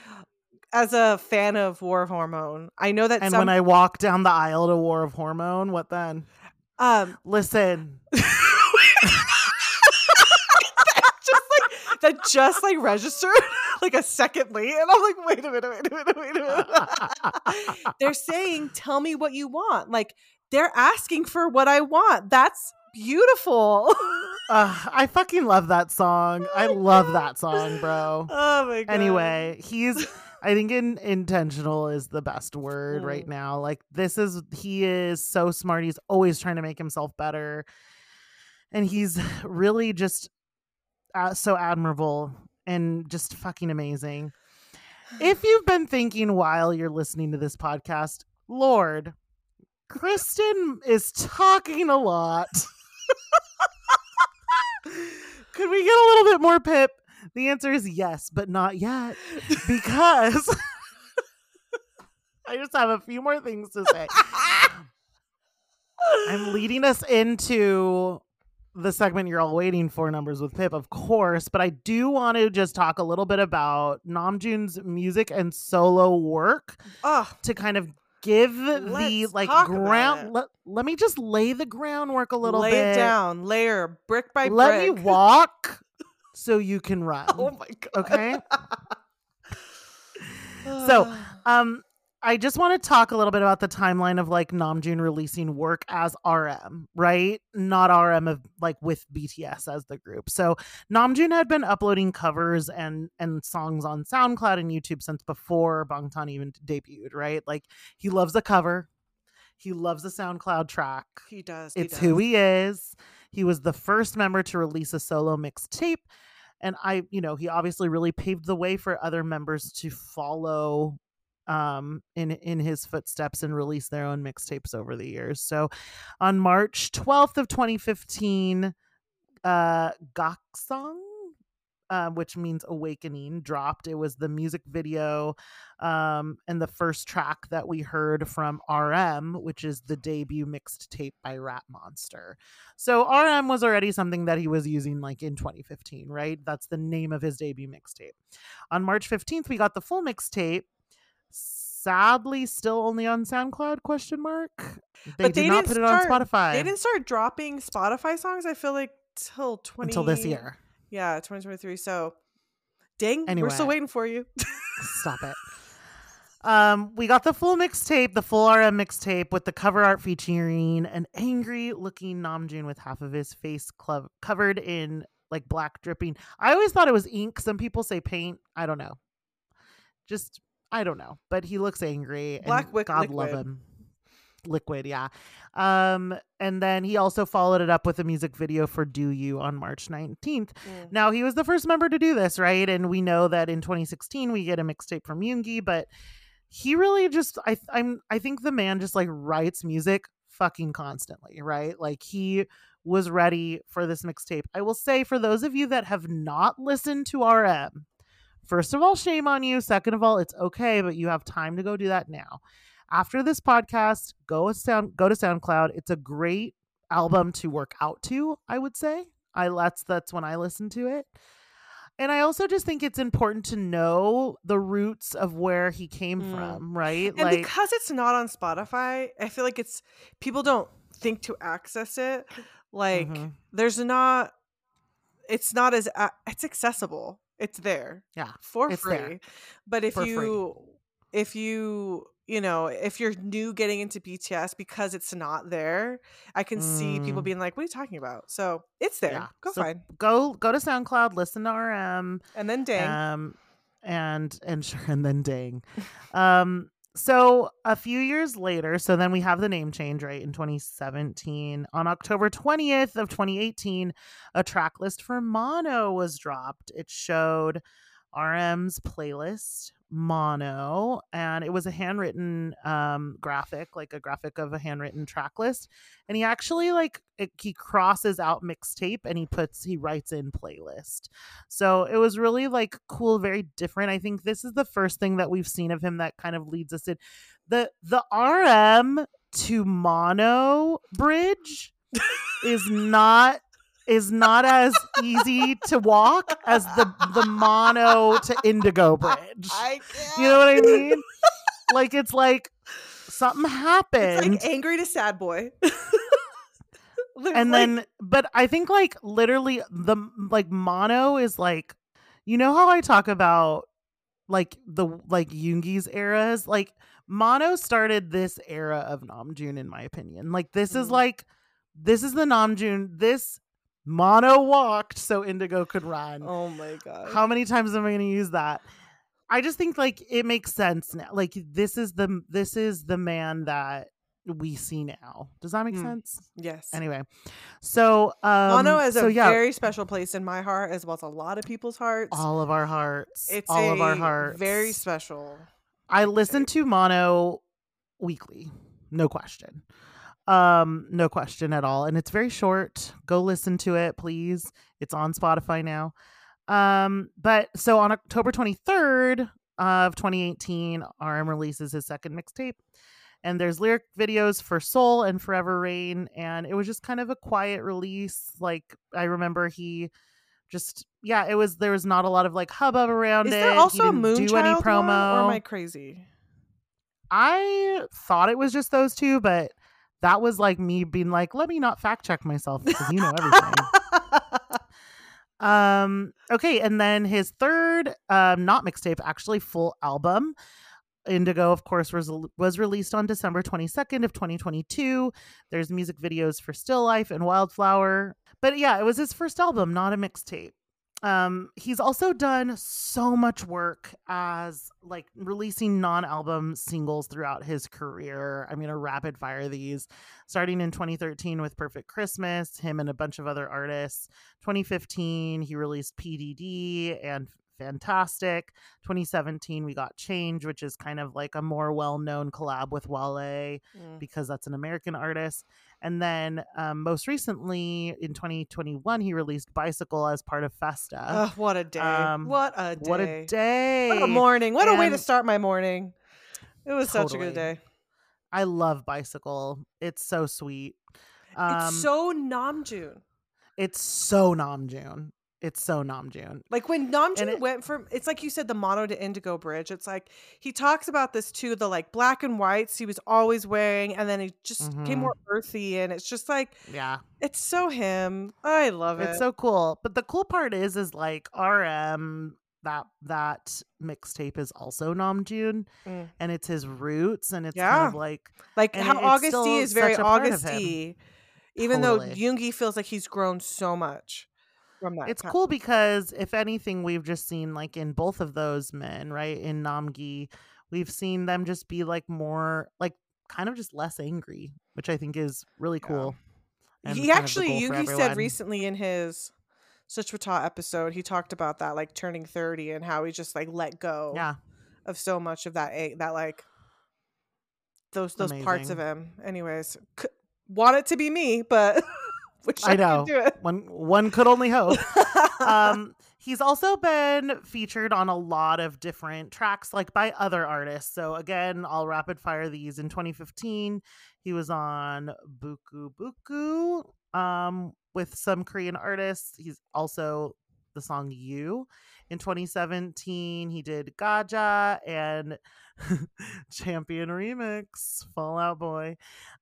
as a fan of war of hormone i know that and some when I walk down the aisle to War of Hormone, what then? um Listen, just like that just like registered like a second late and i'm like wait a minute wait a minute wait a minute. They're saying tell me what you want. Like they're asking for what i want. That's beautiful. Uh, I fucking love that song. I Oh my love that song, bro. oh my god. Anyway, he's I think in, intentional is the best word right Mm. now. Like this is he is so smart. He's always trying to make himself better. And he's really just uh, so admirable and just fucking amazing. If you've been thinking while you're listening to this podcast, Lord, Kristen is talking a lot. Could we get a little bit more pip? The answer is yes, but not yet because I just have a few more things to say. I'm leading us into the segment you're all waiting for, Numbers with Pip, of course, but I do want to just talk a little bit about Namjoon's music and solo work oh to kind of give the like ground. Let, let me just lay the groundwork a little lay bit. it down layer brick by brick. Let me walk so you can run. oh my god Okay. So, Um, I just want to talk a little bit about the timeline of like Namjoon releasing work as RM, right? Not RM of like with BTS as the group. So Namjoon had been uploading covers and and songs on SoundCloud and YouTube since before Bangtan even debuted, right? Like he loves a cover. He loves a SoundCloud track. he does he It's who he is. He was the first member to release a solo mixtape. And I, you know, he obviously really paved the way for other members to follow um in in his footsteps and release their own mixtapes over the years. So on March 12th of 2015, uh Gakseong uh, which means awakening dropped. It was the music video um and the first track that we heard from rm which is the debut mixed tape by rap monster. So rm was already something that he was using like in 2015 right? That's the name of his debut mixtape. On march 15th we got the full mixtape. Sadly still only on soundcloud question mark? They But did they not didn't put it on spotify they didn't start dropping spotify songs i feel like till 20 until this year yeah 2023 so dang we're still waiting for you Stop it. Um, we got the full mixtape, the full RM mixtape with the cover art featuring an angry looking Namjoon with half of his face clo- covered in like black dripping. I always thought it was ink. Some people say paint. I don't know. Just I don't know, but he looks angry. Black and wick- God love him. Liquid, yeah. Um, and then he also followed it up with a music video for "Do You" on March nineteenth. Mm. Now he was the first member to do this, right? And we know that in 2016 we get a mixtape from Yoongi, but he really just I I'm I think the man just like writes music fucking constantly, right? Like he was ready for this mixtape. I will say for those of you that have not listened to RM, first of all, shame on you. Second of all, it's okay, but you have time to go do that now. After this podcast, go sound go to SoundCloud. It's a great album to work out to, I would say. I that's that's when I listen to it. And I also just think it's important to know the roots of where he came Mm. from, right? and because it's not on spotify i feel like it's people don't think to access it like Mhm. there's not it's not as it's accessible it's there Yeah, for free there. but if For free. If you you know if you're new getting into bts because it's not there i can see people Mm. being like what are you talking about so it's there Yeah. go So find go go to SoundCloud, listen to RM, and then dang um, and and sure, and then dang. um, so a few years later, so then we have the name change, right? In 2017, on October 20th of 2018, a track list for Mono was dropped. It showed RM's playlist mono and it was a handwritten um graphic like a graphic of a handwritten track list and he actually like it, he crosses out mixtape and he puts he writes in playlist. So it was really like cool very different. I think this is the first thing that we've seen of him that kind of leads us in. The the rm to mono bridge is not is not as easy to walk as the the mono to indigo bridge. I can't. You know what I mean? like it's like something happened. It's like angry to sad boy. and then but I think like literally the like mono is like you know how I talk about like the like Yoongi's eras? Like mono started this era of Namjoon in my opinion. Like this is Mm. like this is the Namjoon this mono walked so indigo could run oh my god. how many times am i going to use that i just think like it makes sense now like this is the this is the man that we see now does that make Hmm. sense yes. anyway so um Mono has so a yeah very special place in my heart as well as a lot of people's hearts. all of our hearts it's all of our hearts Very special. I listen to mono weekly, no question. Um, no question at all. And it's very short. Go listen to it, please. It's on Spotify now. Um, but so on October 23rd of 2018, RM releases his second mixtape. And there's lyric videos for Seoul and Forever Rain. And it was just kind of a quiet release. Like I remember he just yeah, it was there was not a lot of like hubbub around Is it. there He also a didn't Moonchild do any promo. or am I crazy? I thought it was just those two, but that was like me being like, let me not fact check myself because you know everything. um, okay, and then his third, um, not mixtape, actually full album. Indigo, of course, was was released on December 22nd of 2022. There's music videos for Still Life and Wildflower. But yeah, it was his first album, not a mixtape um he's also done so much work as like releasing non-album singles throughout his career i'm gonna rapid fire these starting in 2013 with perfect christmas him and a bunch of other artists 2015 he released pdd and fantastic 2017 we got change which is kind of like a more well-known collab with wale Mm. because that's an American artist. And then um, most recently in 2021, he released Bicycle as part of Festa. Ugh, what a day! Um, what a day! what a day! What a morning! What a way to start my morning. It was such a good day. I love Bicycle. It's so sweet. Um, it's so Namjoon. it's so Namjoon. It's so Namjoon. Like when Namjoon it- went from it's like you said the mono to indigo bridge. It's like he talks about this too, the like black and whites he was always wearing, and then he just Mhm. became more earthy, and it's just like Yeah, it's so him. I love it. it's so cool. But the cool part is, is like RM that that mixtape is also Namjoon, Mm. and it's his roots, and it's Yeah. kind of like like how it- it's Agust D is very such a part of August. D, even Totally. though Yoongi feels like he's grown so much from that. it's time. cool because if anything we've just seen like in both of those men right in namgi we've seen them just be like more like kind of just less angry which i think is really cool and He kind of the actually, Yoongi said recently in his Suchwita episode, he talked about that, like turning 30 and how he just like let go yeah of so much of that, that like those those parts of him. Anyways, c- want it to be me, but I I, know. do it. one one could only hope. Um he's also been featured on a lot of different tracks like by other artists. So again i'll rapid fire these. In 2015 he was on buku buku um with some korean artists. He's also the song you. In 2017 he did gaja and champion remix fallout boy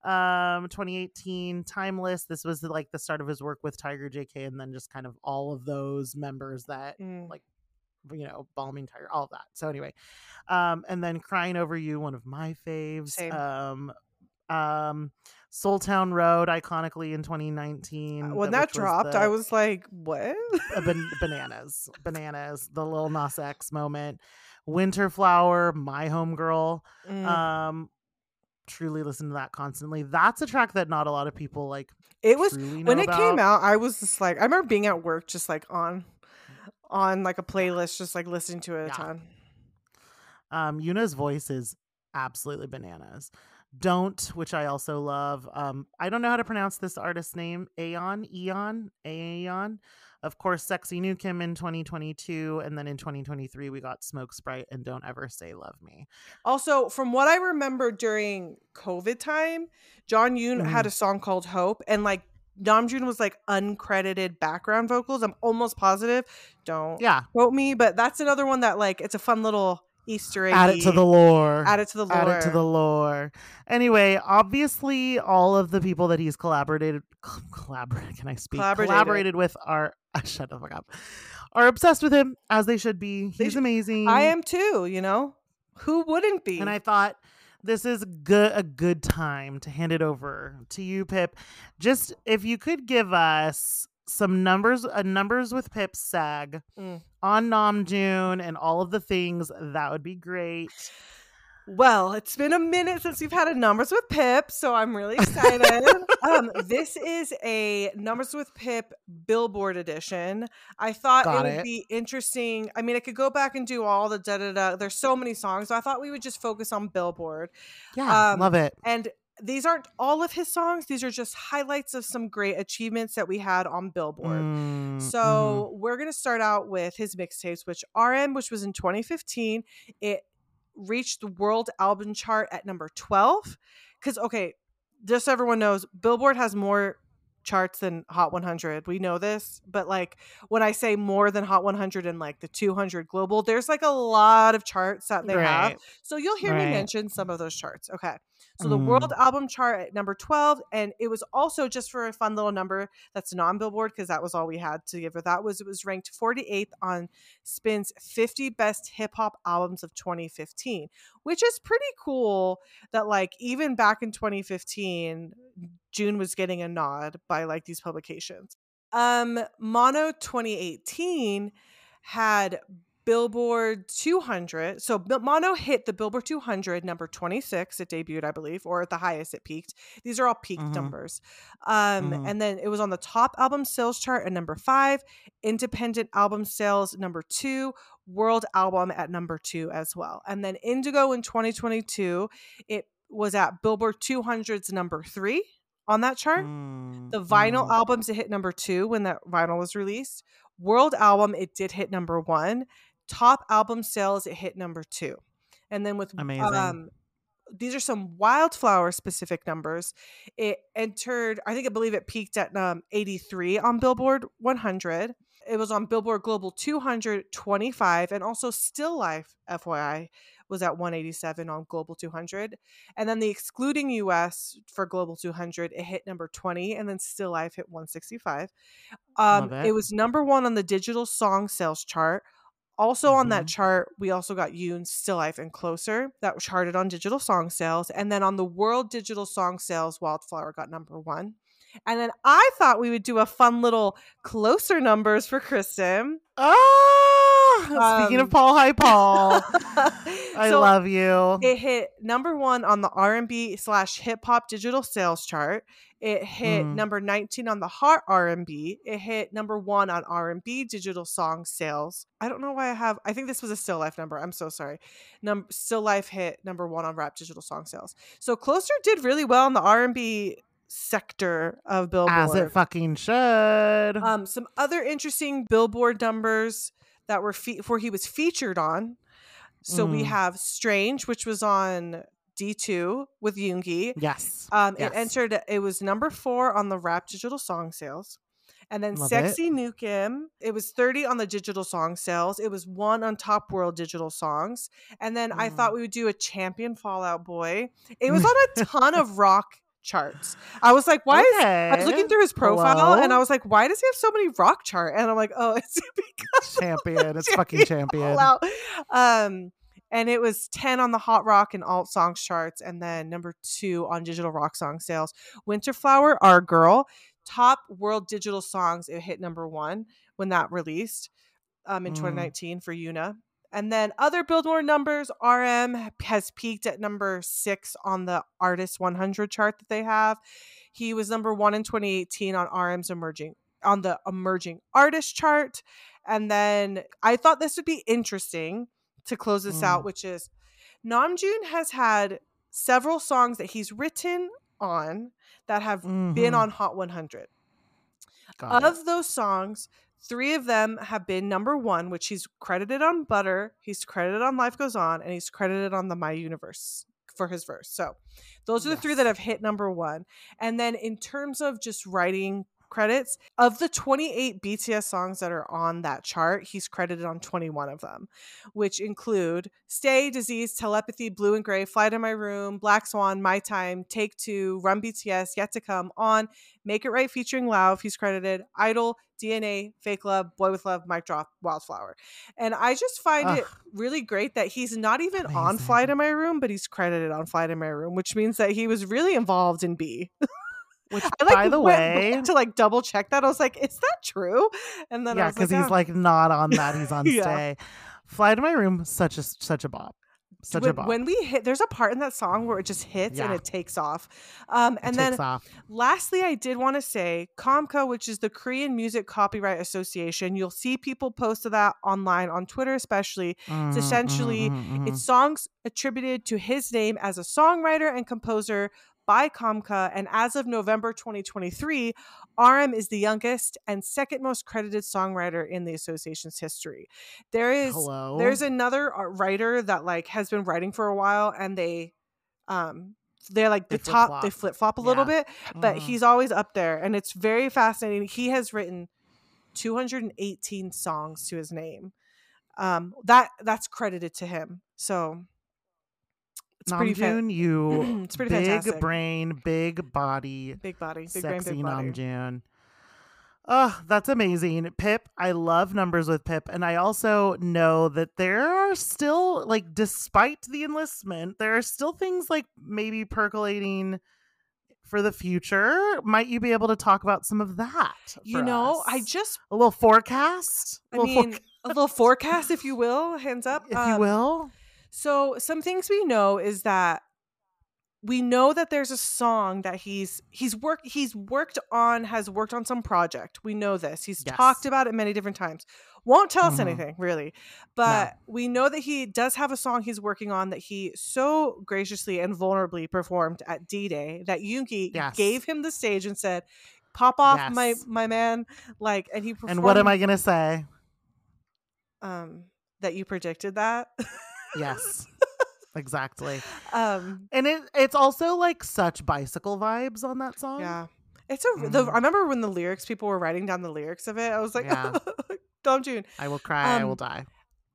um 2018 timeless this was like the start of his work with tiger jk and then just kind of all of those members that Mm. like you know balming tiger all of that so anyway um and then crying over you one of my faves Same. um um Seoul Town Road, iconically in 2019. when that- dropped, the- I was like, "What?" uh, ban- bananas, bananas, the Lil Nas X moment. Winter Flower, My Homegirl. Mm. Um, truly listen to that constantly. That's a track that not a lot of people like. it was when it came out. I was just like, I remember being at work, just like on, on like a playlist, just like listening to it a Yeah. ton. Um, Younha's voice is absolutely bananas. Don't, which I also love. Um, I don't know how to pronounce this artist's name. Aeon, Eon, Aeon. Of course, Sexy Nukim in 2022, and then in 2023 we got Smoke Sprite and Don't Ever Say Love Me. Also, from what I remember during COVID time, John Yoon Mm-hmm. had a song called Hope, and like Namjoon was like uncredited background vocals. I'm almost positive. Don't Yeah, quote me, but that's another one that like it's a fun little Easter egg. add it to the lore. add it to the lore. Add it to the lore. Anyway, obviously, all of the people that he's collaborated, collaborate. Can I speak? Collaborated. Collaborated with are shut the fuck up. Are obsessed with him as they should be. He's should- amazing. I am too. You know, who wouldn't be? and I thought this is good a good time to hand it over to you, Pip. Just if you could give us some numbers, uh, numbers with Pip sag Mm. on Namjoon and all of the things, that would be great. Well, it's been a minute since we've had a numbers with Pip, so I'm really excited. um, this is a numbers with Pip Billboard edition. I thought Got it would it. be interesting. I mean, I could go back and do all the da da da. There's so many songs. So I thought we would just focus on Billboard. Yeah, Um, love it. And these aren't all of his songs. These are just highlights of some great achievements that we had on Billboard. Mm. So we're gonna start out with his mixtapes, which RM, which was in 2015, it reached the world album chart at number 12. Because okay, just so everyone knows, Billboard has more charts than Hot 100. We know this, but like when I say more than Hot 100 and like the 200 global, there's like a lot of charts that they have. So you'll hear me mention some of those charts. Okay. So the world Mm. album chart at number 12, and it was also just for a fun little number that's non Billboard because that was all we had to give her. That was it was ranked 48th on Spin's 50 best hip hop albums of 2015, which is pretty cool that like even back in 2015, Joon was getting a nod by like these publications. Um, Mono 2018 had Billboard 200. So Mono hit the Billboard 200 number 26. It debuted, I believe, or at the highest it peaked. These are all peaked Mhm. numbers. Um, Mhm. And then it was on the top album sales chart at number five, independent album sales number two, world album at number two as well. And then Indigo in 2022, it was at Billboard 200's number three on that chart. Mm, The vinyl mm. albums it hit number two when that vinyl was released. World album it did hit number one. Top album sales it hit number two. And then with Amazing. um these are some wildflower specific numbers. It entered, I think I believe it peaked at um 83 on Billboard 100. It was on Billboard Global 225 and also Still Life FYI was at 187 on Global 200. And then the excluding US for Global 200, it hit number 20, and then Still Life hit 165. Um, it. it. was number one on the digital song sales chart. Also on that Mhm. chart, we also got Yoon's Still Life and Closer that charted on digital song sales. And then on the world digital song sales, Wildflower got number one. And then I thought we would do a fun little closer numbers for Kristen. Ah, speaking Um, of Paul, hi Paul. I So, love you. It hit number one on the R and B slash hip hop digital sales chart. It hit Mm. number nineteen on the hot R and B. It hit number one on R and B digital song sales. I don't know why I have. I think this was a Still Life number. I'm so sorry. Num Still Life hit number one on rap digital song sales. So Closer did really well in the R and B sector of Billboard. As it fucking should. Um, some other interesting Billboard numbers that were fe- where he was featured on. So we Mm. have Strange, which was on D2 with Yoongi. yes. Um, yes. It entered, it was number four on the rap digital song sales. And then Love Sexy Nukim, it was 30 on the digital song sales. It was one on Top World digital songs. And then I Mm. thought we would do a Champion Fall Out Boy. It was on a ton of rock charts. I was like, why is I was looking through his profile and I was like, why does he have so many rock chart? And I'm like, oh, it's because champion. It's fucking champion. Um, and it was 10 on the hot rock and alt songs charts and then number 2 on digital rock song sales winterflower our girl top world digital songs it hit number 1 when that released um, in Mm. 2019 for Younha. And then other Billboard numbers, RM has peaked at number six on the Artist 100 chart that they have. He was number one in 2018 on RM's emerging on the emerging artist chart. And then I thought this would be interesting to close this Mm. out, which is Namjoon has had several songs that he's written on that have been Mhm. on Hot 100 Got it. of those songs, three of them have been number one, which he's credited on Butter, he's credited on Life Goes On, and he's credited on the My Universe for his verse. So those are the three that have hit number one. And then in terms of just writing credits, of the 28 BTS songs that are on that chart, he's credited on 21 of them, which include Stay, Disease, Telepathy, Blue and Gray, Fly to My Room, Black Swan, My Time, Take Two, Run BTS, Yet to Come, On, Make It Right featuring Lauv, he's credited, Idol, DNA, Fake Love, Boy with Love, Mic Drop, Wildflower. And I just find it really great that he's not even on Fly Amazing. to My Room, but he's credited on Fly to My Room, which means that he was really involved in B. Which, I like by the way, to like double check that. I was like, is that true? And then yeah, because like, he's "Oh." like not on that. He's on Yeah. stay. Fly to my room. Such a such a bop. Such a when, bop. when we hit, there's a part in that song where it just hits and it takes off. Um, and then off. Lastly, I did want to say KOMCA, which is the Korean Music Copyright Association. You'll see people post to that online on Twitter, especially. Mhm, essentially- mhm, mhm, It's songs attributed to his name as a songwriter and composer by KOMCA. And as of November 2023, RM is the youngest and second most credited songwriter in the association's history. There mhm. Hello. there's another uh, writer that like has been writing for a while and they um they're like They the top they flip-flop. flip flop a little bit but Mhm. he's always up there and it's very fascinating he has written 218 songs to his name um that that's credited to him so pretty fan- you it's pretty big fantastic brain, big body, big body big brain sexy big body Namjoon. Oh, that's amazing. Pip, I love numbers with Pip. And I also know that there are still, like, despite the enlistment, there are still things like maybe percolating for the future. Might you be able to talk about some of that? you know i just a little forecast? i A little mean foreca- a little forecast if you will hands up if you Um, will. So some things we know is that we know that there's a song that he's he's worked he's worked on has worked on some project. We know this. He's talked about it many different times. Won't tell us Mhm. anything really, but we know that he does have a song he's working on that he so graciously and vulnerably performed at D Day that Yoongi Yes. gave him the stage and said, "Pop off, my my man!" Like, and he performed. And what am I going to say? Um, that you predicted that. Yes. exactly. um, And it it's also like such bicycle vibes on that song. Yeah. It's a the Mhm. I remember when the lyrics people were writing down the lyrics of it. I was like, Yeah. Dom June. I will cry, I will Um, die.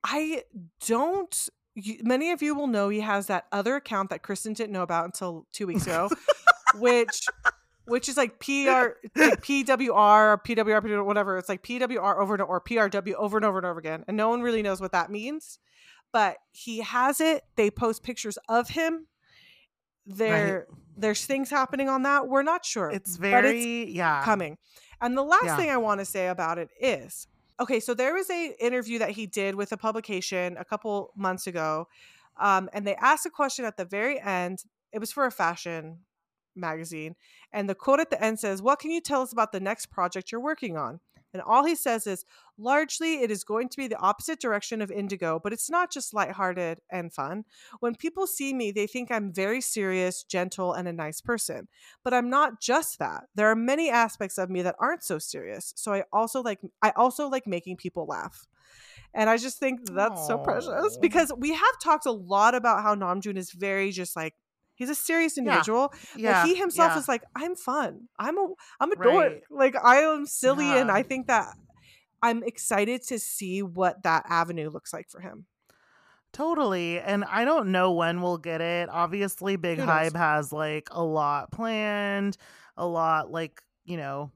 I don't you, many of you will know he has that other account that Kristen didn't know about until 2 weeks ago, which which is like PR like PWR or PWR whatever. It's like PWR over and or PRW over and over and over again. And no one really knows what that means. But he has it. They post pictures of him. There there's things happening on that. We're not sure. It's very yeah. coming. And the last Yeah. thing I want to say about it is okay, so there was a interview that he did with a publication a couple months ago. Um, and they asked a question at the very end. It was for a fashion magazine. And the quote at the end says, What can you tell us about the next project you're working on? And all he says is, largely it is going to be the opposite direction of Indigo, but it's not just lighthearted and fun. When people see me, they think I'm very serious, gentle, and a nice person. But I'm not just that. There are many aspects of me that aren't so serious. So I also like I also like making people laugh. And I just think that's so precious because we have talked a lot about how Namjoon is very just like he's a serious individual. Yeah. But he himself yeah. is like, I'm fun. I'm a I'm a Right. dork. Like I am silly and I think that I'm excited to see what that avenue looks like for him. Totally. And I don't know when we'll get it. Obviously, Big Hype has like a lot planned, a lot like, you know,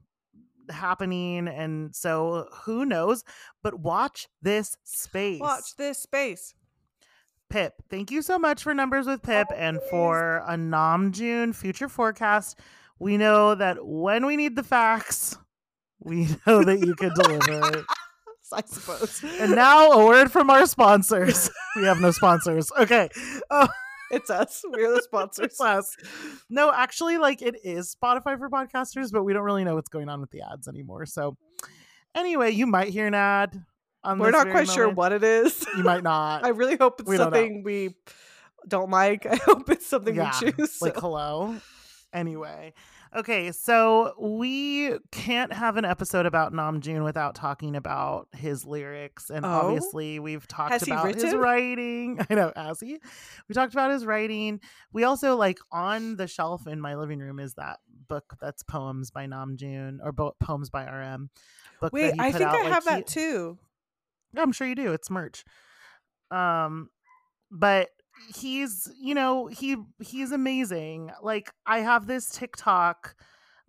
happening. And so who knows? But watch this space. Watch this space. Pip, thank you so much for Numbers with Pip oh, and for a Namjoon future forecast. We know that when we need the facts, we know that you can deliver it. I suppose. And now a word from our sponsors. We have no sponsors. Okay. Oh, it's us. We're the sponsors. us. No, actually, like it is Spotify for podcasters, but we don't really know what's going on with the ads anymore. So, anyway, you might hear an ad. We're not quite sure what it is. You might not. I really hope it's We don't something we don't like. I hope it's something Yeah, we choose. like hello anyway okay so we can't have an episode about Namjoon without talking about his lyrics and Oh? obviously we've talked Has about his writing i know as he we talked about his writing we also like on the shelf in my living room is that book that's poems by Namjoon or bo- poems by rm book that Wait, I think out, I like, have he- that too. I'm sure you do. It's merch. Um, but he's, you know, he he's amazing. Like I have this TikTok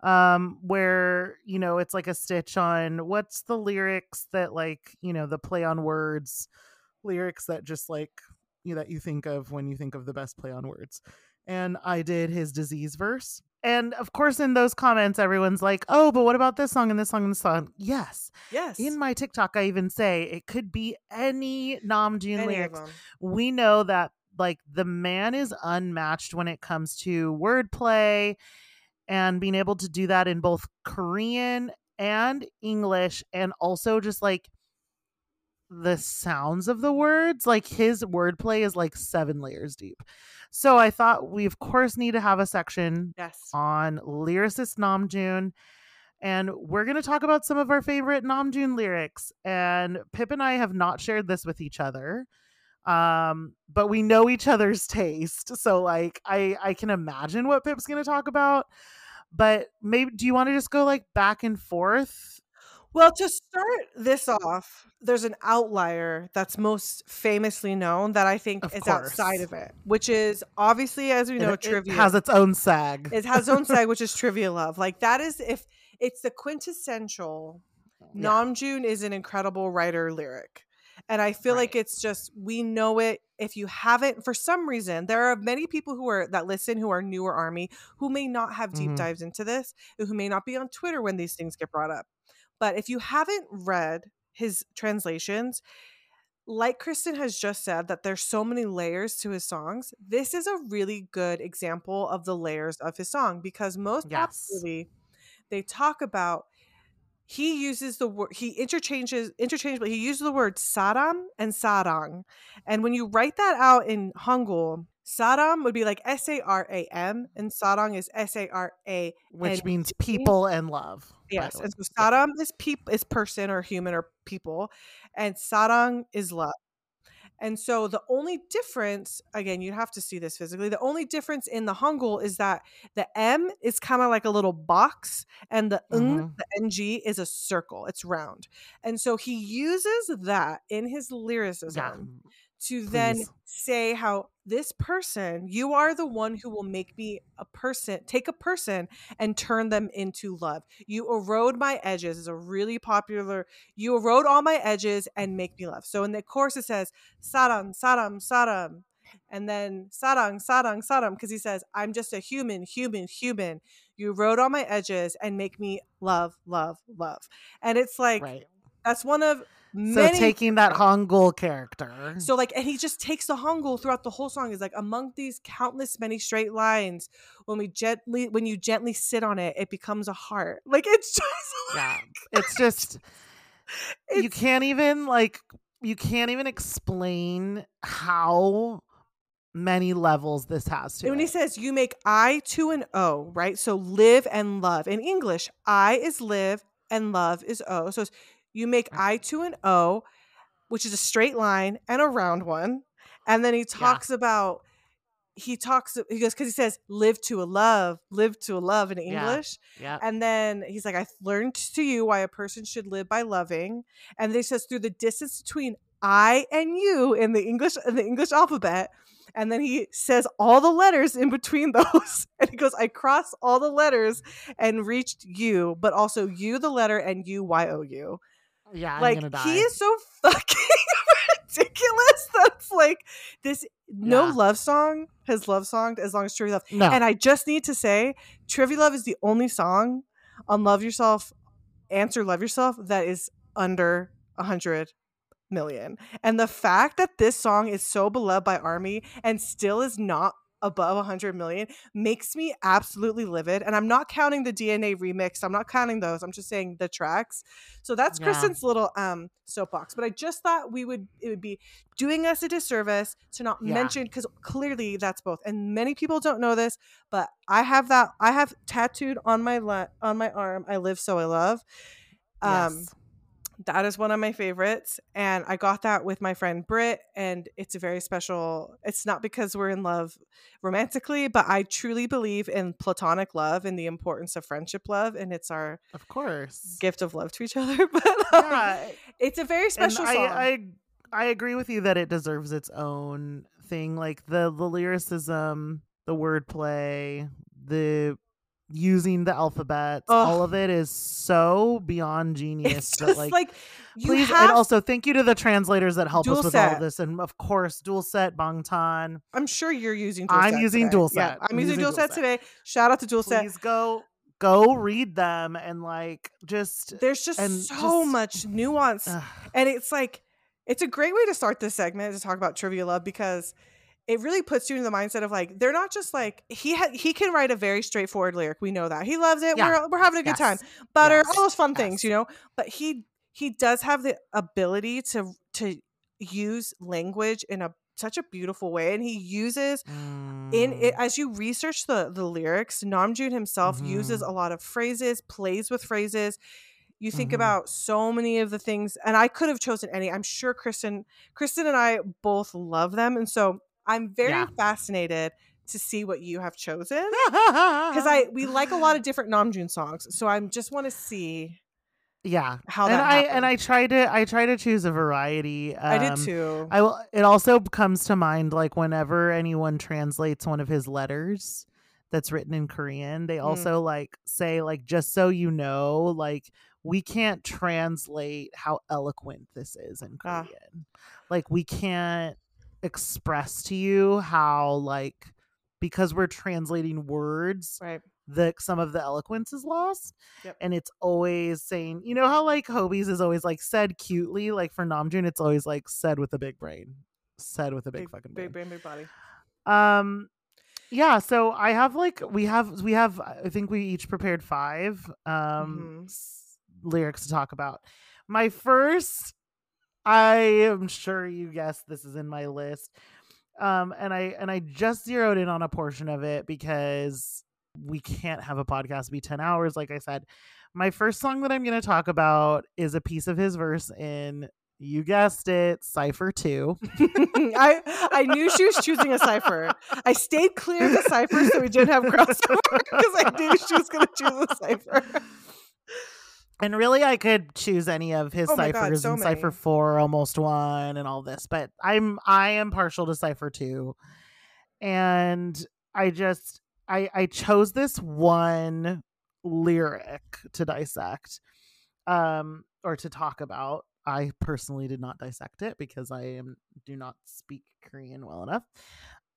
um where you know it's like a stitch on what's the lyrics that like you know the play on words lyrics that just like you that you think of when you think of the best play on words and i did his disease verse and of course in those comments everyone's like oh but what about this song and this song and this song yes Yes. in my TikTok, I even say it could be any Namjoon Any of lyrics. We know that like the man is unmatched when it comes to wordplay and being able to do that in both Korean and English and also just like the sounds of the words. Like his wordplay is like seven layers deep. So I thought we of course need to have a section Yes. on lyricist Namjoon. And we're going to talk about some of our favorite Namjoon lyrics. And Pip and I have not shared this with each other. Um, but we know each other's taste. So like I I can imagine what Pip's going to talk about. But maybe do you want to just go like back and forth? Well, to start this off, there's an outlier that's most famously known that I think Of is outside of it, which is obviously, as we know, it, it trivia. has its own sag. it has its own side, which is trivia love. Like that is if it's the quintessential. Yeah. Namjoon is an incredible writer lyric. And I feel like Right. it's just we know it. If you haven't, for some reason, there are many people who are that listen who are newer army who may not have deep Mhm. dives into this, who may not be on Twitter when these things get brought up. But if you haven't read his translations, like Kristen has just said, that there's so many layers to his songs. This is a really good example of the layers of his song because most Yes. popularly they talk about he uses the word he interchanges interchangeably he uses the word saram and sarang and when you write that out in hangul saram would be like s-a-r-a-m and sarang is s-a-r-a which means people and love. yes and so saram is peop is person or human or people and sarang is love and so the only difference, again, you'd have to see this physically. The only difference in the Hangul is that the M is kind of like a little box, and the ng, Mhm. the ng, is a circle. It's round. And so he uses that in his lyricism Yeah. To then say how this person, you are the one who will make me a person, take a person and turn them into love. You erode my edges is a really popular, you erode all my edges and make me love. So in the course, it says, Sarang, Sarang, Sarang. And then Sarang, Sarang, Sarang, because he says, I'm just a human, human, human. You erode all my edges and make me love, love, love. And it's like, right. that's one of So taking that Hangul character. so like, and he just takes the hangul throughout the whole song. Is like among these countless many straight lines. When we gently, when you gently sit on it, it becomes a heart. Like it's just, yeah. It's just you can't even like you can't even explain how many levels this has to and when he says you make I to an O, right? So live and love. In English, I is live and love is O. So it's, you make I to an O, which is a straight line and a round one. And then he talks about he talks he goes because he says live to a love, live to a love in Yeah. English. yeah. And then he's like, I learned to you why a person should live by loving. And then he says through the distance between I and you in the English in the English alphabet. And then he says all the letters in between those. And he goes, I crossed all the letters and reached you, but also you the letter and you Y O U. Yeah, I'm Like gonna die. he is so fucking ridiculous. That's like this no Yeah. love song has love songed as long as Trivia Love. No. And I just need to say, Trivia Love is the only song on Love Yourself, Answer Love Yourself that is under a hundred million. And the fact that this song is so beloved by Army and still is not above 100 million makes me absolutely livid. And I'm not counting the DNA remix. I'm not counting those. I'm just saying the tracks. So that's Yeah. Kristen's little um soapbox. But I just thought we would it would be doing us a disservice to not Yeah. mention because clearly that's both. And many people don't know this, but I have that I have tattooed on my le- on my arm. I live so I love. Um Yes. That is one of my favorites and i got that with my friend Britt, and it's a very special it's not because we're in love romantically but i truly believe in platonic love and the importance of friendship love and it's our of course. gift of love to each other but um, Yeah, it's a very and special I, song I I agree with you that it deserves its own thing. Like the the lyricism, the wordplay, the using the alphabet. Ugh. all of it is so beyond genius. it's just like, like, you please, have and also thank you to the translators that help Dual us with all of this, and of course, doolset Bangtan. i'm sure you're using dual I'm set using today. dual yeah set. i'm, I'm using, using dual doolset set. today shout out to doolset Please go go read them and like just there's just and so just- much nuance ugh. And it's like, it's a great way to start this segment to talk about trivia love because it really puts you in the mindset of like they're not just like he ha- he can write a very straightforward lyric. We know that he loves it. Yeah. We're we're having a good time. Yes. Butter, Yes. all those fun things, you know. But he he does have the ability to to use language in a such a beautiful way, and he uses in it Mm. as you research the the lyrics namjoon himself uses Mhm. a lot of phrases plays with phrases you think Mhm. about so many of the things and i could have chosen any i'm sure kristen kristen and i both love them and so i'm very Yeah. fascinated to see what you have chosen because i we like a lot of different namjoon songs so i just want to see yeah how and that I happened. and I try to I try to choose a variety. I did um, too I will. It also comes to mind like whenever anyone translates one of his letters that's written in Korean, they Mm. also like say like just so you know, like we can't translate how eloquent this is in Ah. Korean. Like we can't express to you how like because we're translating words right the some of the eloquence is lost. Yep. And it's always saying, you know how like Hobi's is always like said cutely, like for Namjoon, it's always like said with a big brain. Said with a big, fucking brain. big brain big body Um yeah, so I have like we have we have I think we each prepared five um Mhm. s- lyrics to talk about. My first I am sure you guessed this is in my list. Um and I and I just zeroed in on a portion of it because we can't have a podcast be 10 hours like I said. My first song that I'm going to talk about is a piece of his verse in you guessed it, Cypher 2. I I knew she was choosing a cipher. I stayed clear of the cipher so we didn't have crossover because I knew she was going to choose a cipher. And really, I could choose any of his Oh my God, ciphers so and Cipher. Four, Almost One, and all this. But I'm I am partial to Cipher Two, and I just I I chose this one lyric to dissect, um, or to talk about. I personally did not dissect it because I am do not speak Korean well enough.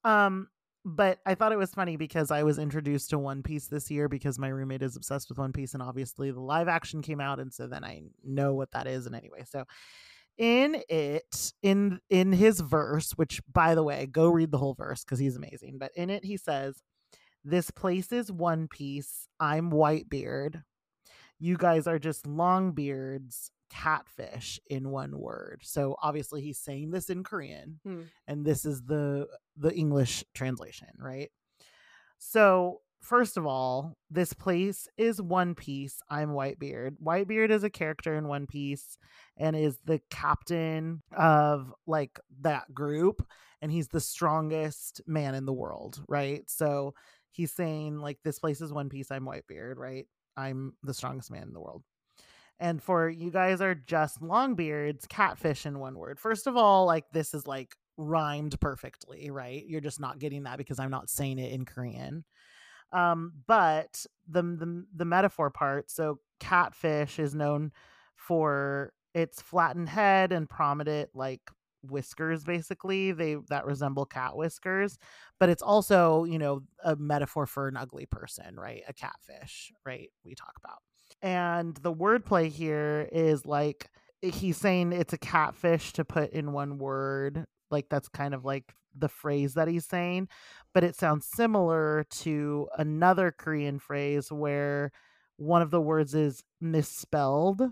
Um, but I thought it was funny because I was introduced to One Piece this year because my roommate is obsessed with One Piece, and obviously the live action came out, and so then I know what that is. And anyway, so in it, in in his verse, which by the way, go read the whole verse because he's amazing. But in it, he says, "This place is One Piece. I'm Whitebeard. You guys are just long beards." Catfish in one word. So obviously he's saying this in korean Hmm. and this is the the english translation right? So first of all this place is one piece. I'm whitebeard. Whitebeard is a character in one piece and is the captain of like that group and he's the strongest man in the world right? So he's saying like this place is one piece. I'm whitebeard right? I'm the strongest man in the world and for you guys are just longbeards, catfish in one word. First of all, like this is like rhymed perfectly, right? You're just not getting that because I'm not saying it in Korean. Um, but the the the metaphor part, so catfish is known for its flattened head and prominent like whiskers basically they that resemble cat whiskers but it's also you know a metaphor for an ugly person right a catfish right we talk about and the wordplay here is like he's saying it's a catfish to put in one word like that's kind of like the phrase that he's saying but it sounds similar to another korean phrase where one of the words is misspelled.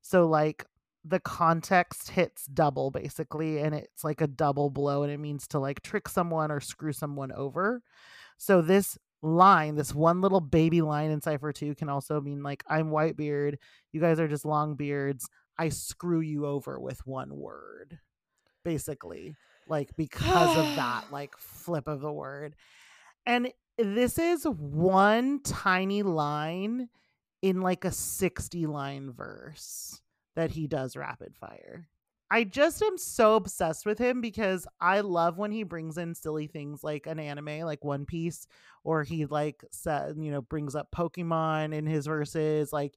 So like the context hits double basically and it's like a double blow and it means to like trick someone or screw someone over. So this line this one little baby line in cipher 2 can also mean like i'm whitebeard you guys are just long beards i screw you over with one word basically like because of that like flip of the word and this is one tiny line in like a 60 line verse that he does rapid fire. I just am so obsessed with him because I love when he brings in silly things like an anime, like One Piece, or he like said, you know, brings up Pokemon in his verses, like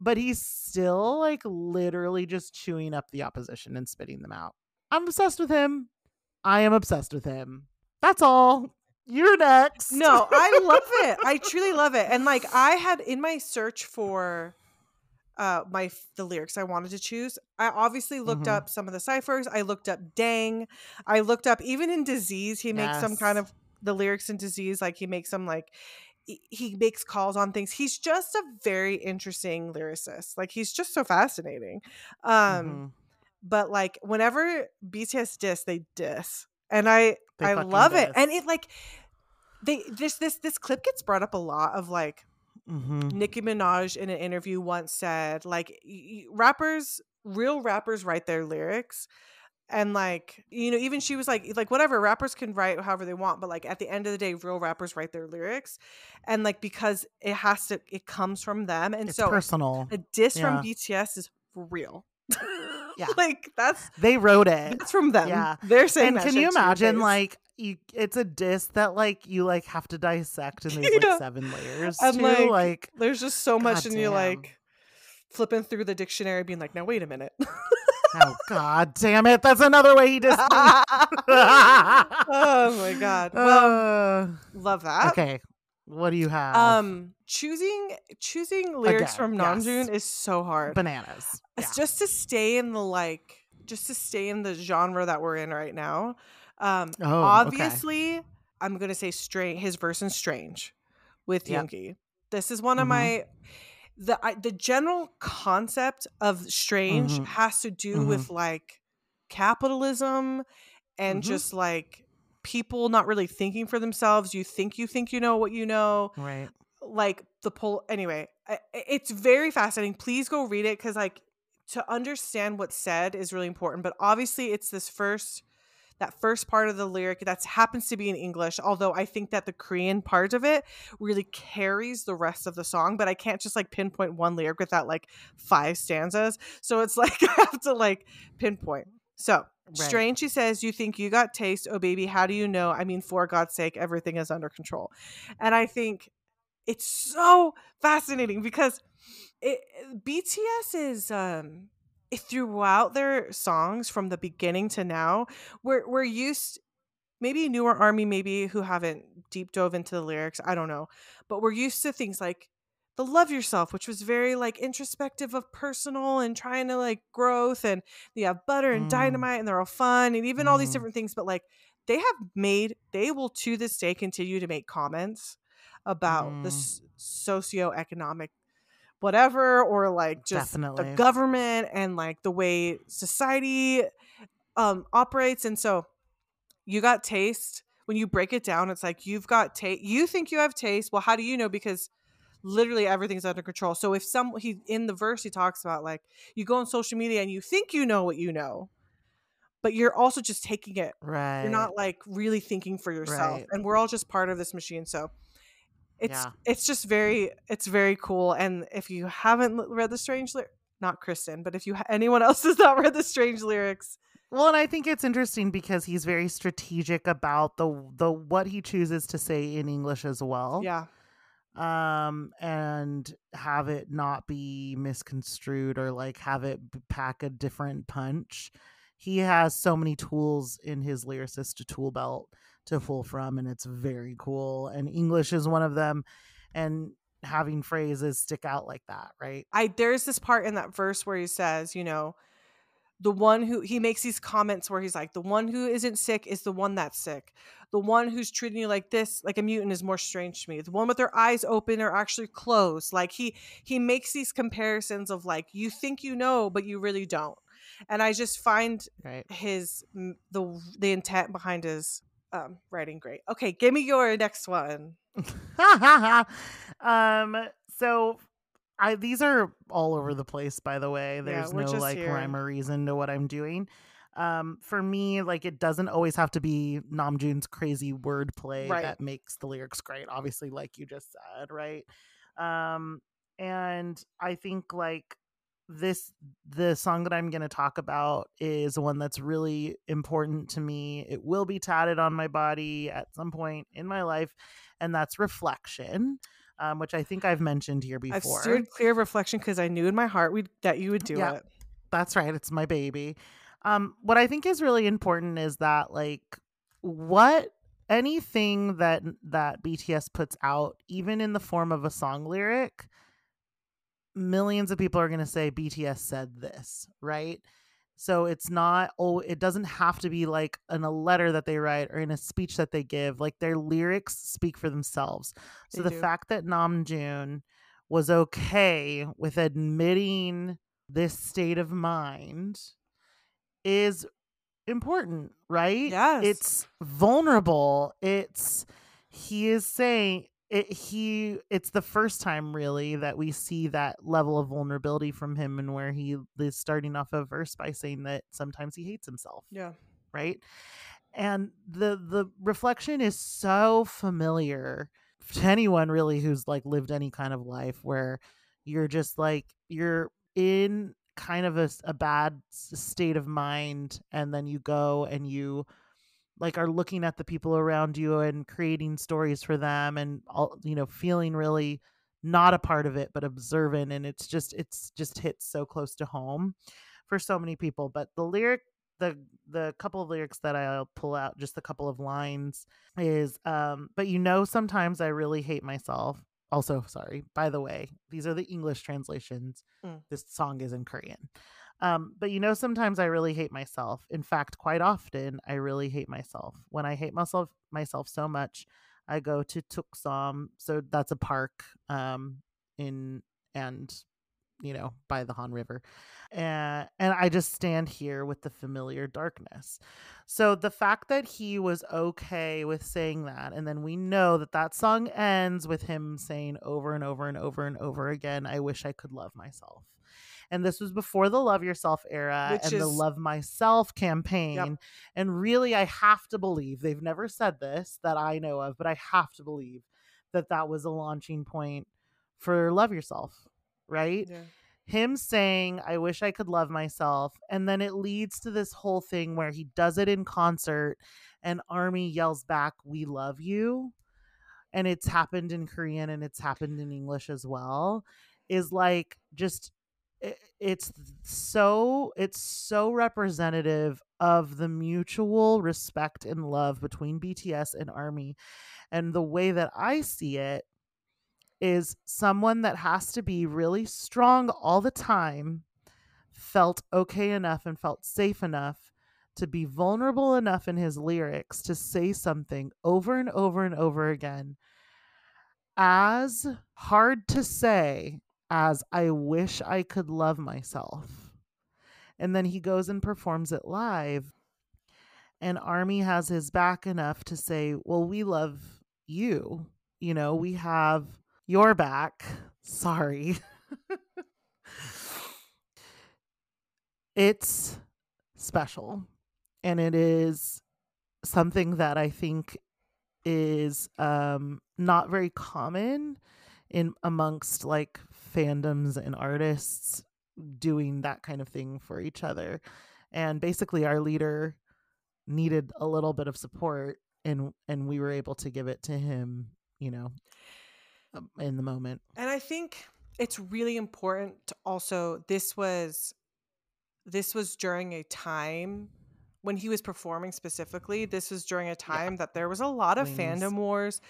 but he's still like literally just chewing up the opposition and spitting them out. I'm obsessed with him. I am obsessed with him. That's all. You're next. No, I love it. I truly love it. And like I had in my search for uh my the lyrics I wanted to choose. I obviously looked Mhm. up some of the ciphers. I looked up dang. I looked up even in disease he makes some kind of the lyrics in disease like he makes some like he- makes calls on things. He's just a very interesting lyricist. Like he's just so fascinating. Um Mhm. but like whenever BTS diss, they diss. And I They I love it. And it like they this this this clip gets brought up a lot of like Mhm. Nicki Minaj in an interview once said, like, rappers, real rappers write their lyrics. And like, you know, even she was like, like, whatever, rappers can write however they want, but like at the end of the day, real rappers write their lyrics. And like, because it has to, it comes from them. And It's so personal. a diss Yeah. from BTS is real. Yeah. like, that's, They wrote it. that's from them. Yeah. They're saying and can you imagine like you it's a disc that like you like have to dissect and there's like seven layers And, to like, like there's just so much, and you're like flipping through the dictionary, being like, now, wait a minute. oh god damn it that's another way he me. oh my god. Well, Uh, love that. okay what do you have Um choosing choosing lyrics Again, from yes. Namjoon is so hard. bananas yeah. It's just to stay in the like just to stay in the genre that we're in right now. Um oh okay. obviously I'm going to say strange his verse in strange with Yep. Yoongi. This is one of Mhm. my the I, the general concept of strange Mhm. has to do Mhm. with like capitalism and Mhm. just like people not really thinking for themselves. You think you think you know what you know. right Like the poll. Anyway, it's very fascinating. Please go read it because like to understand what's said is really important. But obviously, it's this first that first part of the lyric that happens to be in English. Although I think that the Korean part of it really carries the rest of the song. But I can't just like pinpoint one lyric without like five stanzas. So it's like I have to like pinpoint. So Right. Strange, she says, You think you got taste? Oh, baby, how do you know? I mean, for God's sake, everything is under control. And I think it's so fascinating because it, BTS is, um, throughout their songs from the beginning to now, we're, we're used, maybe newer army, maybe who haven't deep dove into the lyrics, I don't know, but we're used to things like the love yourself which was very like introspective of personal and trying to like growth and you have butter and Mm. dynamite and they're all fun and even all these Mm. different things but like they have made they will to this day continue to make comments about the Mm. s- socioeconomic whatever or like just Definitely. the government and like the way society um operates and so you got taste. When you break it down it's like you've got taste you think you have taste. Well how do you know? Because literally everything's under control. So if some he in the verse he talks about like you go on social media and you think you know what you know but you're also just taking it. Right. you're not like really thinking for yourself. Right. and we're all just part of this machine. So it's Yeah. it's just very it's very cool and if you haven't read the strange ly- not kristen but if you ha- anyone else has not read the strange lyrics Well, and I think it's interesting because he's very strategic about the the what he chooses to say in English as well. yeah Um, and have it not be misconstrued or like have it pack a different punch. he has so many tools in his lyricist tool belt to pull from and it's very cool and english is one of them and having phrases stick out like that right I there's this part in that verse where he says, you know, the one who he makes these comments where he's like, the one who isn't sick is the one that's sick. The one who's treating you like this, like a mutant, is more strange to me. The one with their eyes open are actually closed. Like he he makes these comparisons of like you think you know, but you really don't. And I just find right his the the intent behind his um, writing great. Okay, give me your next one. um so i these are all over the place by the way there's we're no like here. rhyme or reason to what i'm doing um for me like it doesn't always have to be namjoon's crazy wordplay Right. that makes the lyrics great obviously like you just said right um and i think like this the song that i'm going to talk about is one that's really important to me it will be tatted on my body at some point in my life and that's reflection um, which i think i've mentioned here before. I've steered clear of reflection because I knew in my heart we that you would do Yeah. it. that's right it's my baby um what i think is really important is that like what anything that that bts puts out even in the form of a song lyric millions of people are going to say bts said this right so it's not oh it doesn't have to be like in a letter that they write or in a speech that they give like their lyrics speak for themselves so the do. fact that namjoon was okay with admitting this state of mind is important, right? Yes. It's vulnerable. It's he is saying it he it's the first time really that we see that level of vulnerability from him and where he is starting off a verse by saying that sometimes he hates himself Yeah. right and the the reflection is so familiar to anyone really who's like lived any kind of life where you're just like you're in kind of a bad state of mind and then you go and you like are looking at the people around you and creating stories for them and all you know feeling really not a part of it but observant and it's just it's just hits so close to home for so many people. But the lyric the the couple of lyrics that I'll pull out just a couple of lines is um but you know sometimes I really hate myself. Also sorry by the way these are the English translations. Mm. this song is in Korean um but you know sometimes I really hate myself in fact quite often I really hate myself when I hate myself myself so much I go to Ttukseom so that's a park um in and you know by the Han River and and I just stand here with the familiar darkness. So the fact that he was okay with saying that, and then we know that that song ends with him saying over and over and over and over again, "I wish I could love myself." And this was before the Love Yourself era Which and the Love Myself campaign. And really, I have to believe they've never said this that I know of, but I have to believe that that was a launching point for Love Yourself, right? Yeah. him saying i wish i could love myself and then it leads to this whole thing where he does it in concert and army yells back we love you and it's happened in korean and it's happened in english as well is like just it's so it's so representative of the mutual respect and love between bts and army and the way that i see it is someone that has to be really strong all the time, felt okay enough and felt safe enough to be vulnerable enough in his lyrics to say something over and over and over again as hard to say as I wish I could love myself. And then he goes and performs it live. And Army has his back enough to say, Well, we love you. You know, we have your back. Sorry. it's special. And it is something that I think is um not very common in amongst like fandoms and artists doing that kind of thing for each other. And basically our leader needed a little bit of support and and we were able to give it to him, you know, um, in the moment. And I think it's really important to also this was this was during a time when he was performing specifically. This was during a time that there was a lot of Wings. fandom wars.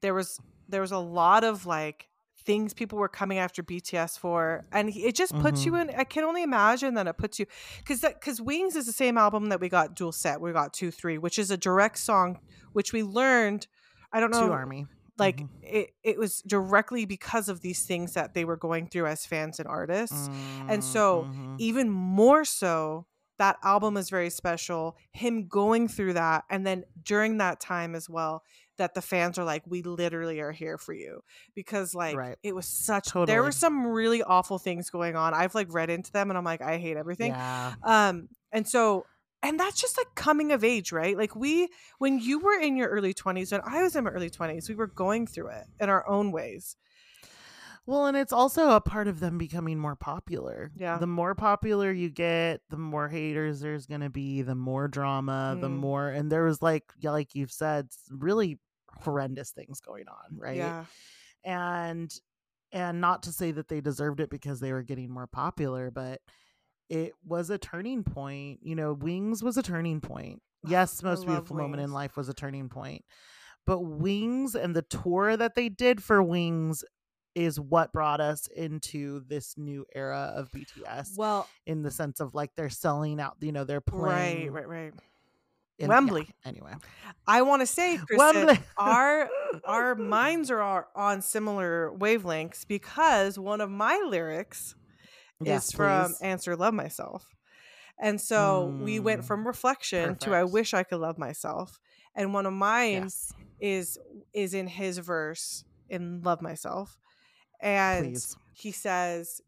There was there was a lot of like things people were coming after BTS for, and he- it just puts you mm-hmm. in. I can only imagine that it puts you because because Wings is the same album that we got dual set. We got two three, which is a direct song, which we learned. I don't know To Army. like Mhm. it, it was directly because of these things that they were going through as fans and artists and mm, so mm-hmm. even more so that album is very special him going through that and then during that time as well that the fans are like we literally are here for you because like Right. it was such there were some really awful things going on i've like read into them and i'm like i hate everything Yeah. um and so and that's just like coming of age right like we when you were in your early 20s when i was in my early 20s we were going through it in our own ways Well, and it's also a part of them becoming more popular. Yeah. The more popular you get, the more haters there's going to be, the more drama, the Mm. more and there was like yeah, like you've said, really horrendous things going on, right? yeah And and not to say that they deserved it because they were getting more popular, but it was a turning point. You know, Wings was a turning point. Yes, most beautiful moment in life was a turning point. But Wings and the tour that they did for Wings is what brought us into this new era of BTS well in the sense of like they're selling out, you know, they're playing right right right in- yeah, Wembley. anyway. i want to say Kristen, our our minds are on similar wavelengths because one of my lyrics Yes, is from please. answer love myself and so we went Mm, from reflection to i wish i could love myself and one of mine Yes, is is in his verse in love myself and please. he says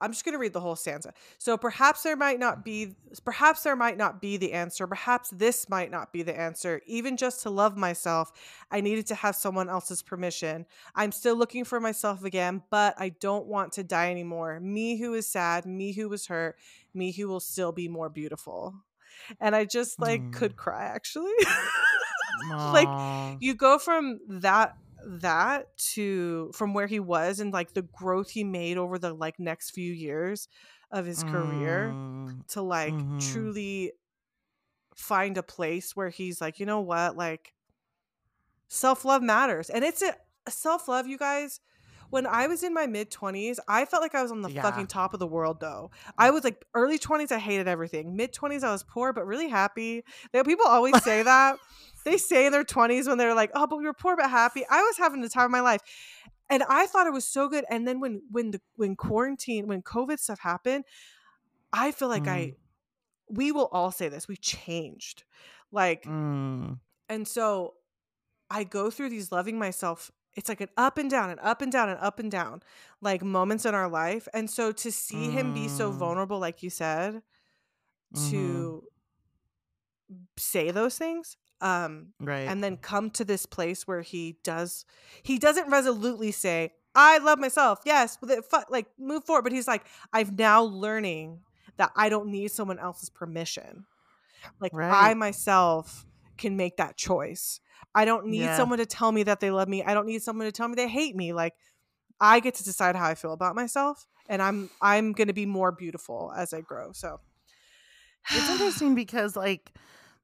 i'm just going to read the whole stanza. So perhaps there might not be perhaps there might not be the answer. Perhaps this might not be the answer. Even just to love myself i needed to have someone else's permission. I'm still looking for myself again but i don't want to die anymore. Me who is sad me who was hurt me who will still be more beautiful. And i just like could Mm. cry actually. Like you go from that that to from where he was and like the growth he made over the like next few years of his career Mm, to like Mhm. truly find a place where he's like you know what like self-love matters and it's a self-love you guys when I was in my mid 20s, I felt like I was on the Yeah. fucking top of the world though. I was like early 20s I hated everything. Mid 20s I was poor but really happy. People always say that. They say in their 20s when they're like, "Oh, but we were poor but happy." I was having the time of my life. And I thought it was so good and then when when the when quarantine, when COVID stuff happened, I feel like I Mm. we will all say this. We changed. Like Mm. and so I go through these loving myself. It's like an up and down and up and down and up and down, like moments in our life. And so to see him be so Mm. vulnerable, like you said, Mhm. to say those things, um, Right. and then come to this place where he does, he doesn't resolutely say, "I love myself." Yes, like move forward. But he's like, "I've now learning that I don't need someone else's permission. Like I myself can make that choice. I don't need Yeah. someone to tell me that they love me. I don't need someone to tell me they hate me. Like I get to decide how I feel about myself, and I'm I'm gonna be more beautiful as I grow. So it's interesting because like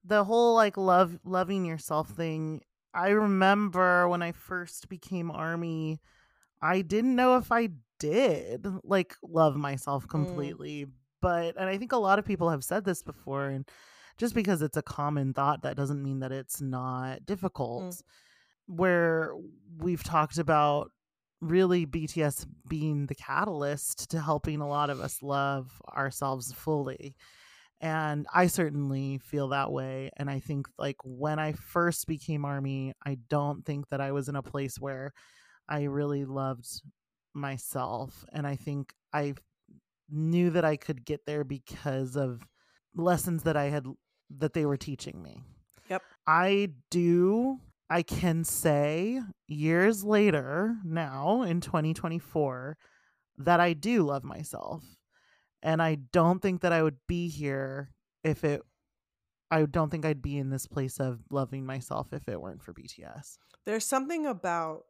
the whole like love loving yourself thing i remember when i first became army i didn't know if i did like love myself mm. completely but and i think a lot of people have said this before and just because it's a common thought that doesn't mean that it's not mm. difficult where we've talked about really BTS being the catalyst to helping a lot of us love ourselves fully. And I certainly feel that way. And I think, like, when I first became Army, I don't think that I was in a place where I really loved myself. And I think I knew that I could get there because of lessons that I had, that they were teaching me. Yep. I do, I can say years later now in 2024 that I do love myself. And I don't think that I would be here if it, I don't think I'd be in this place of loving myself if it weren't for BTS. there's something about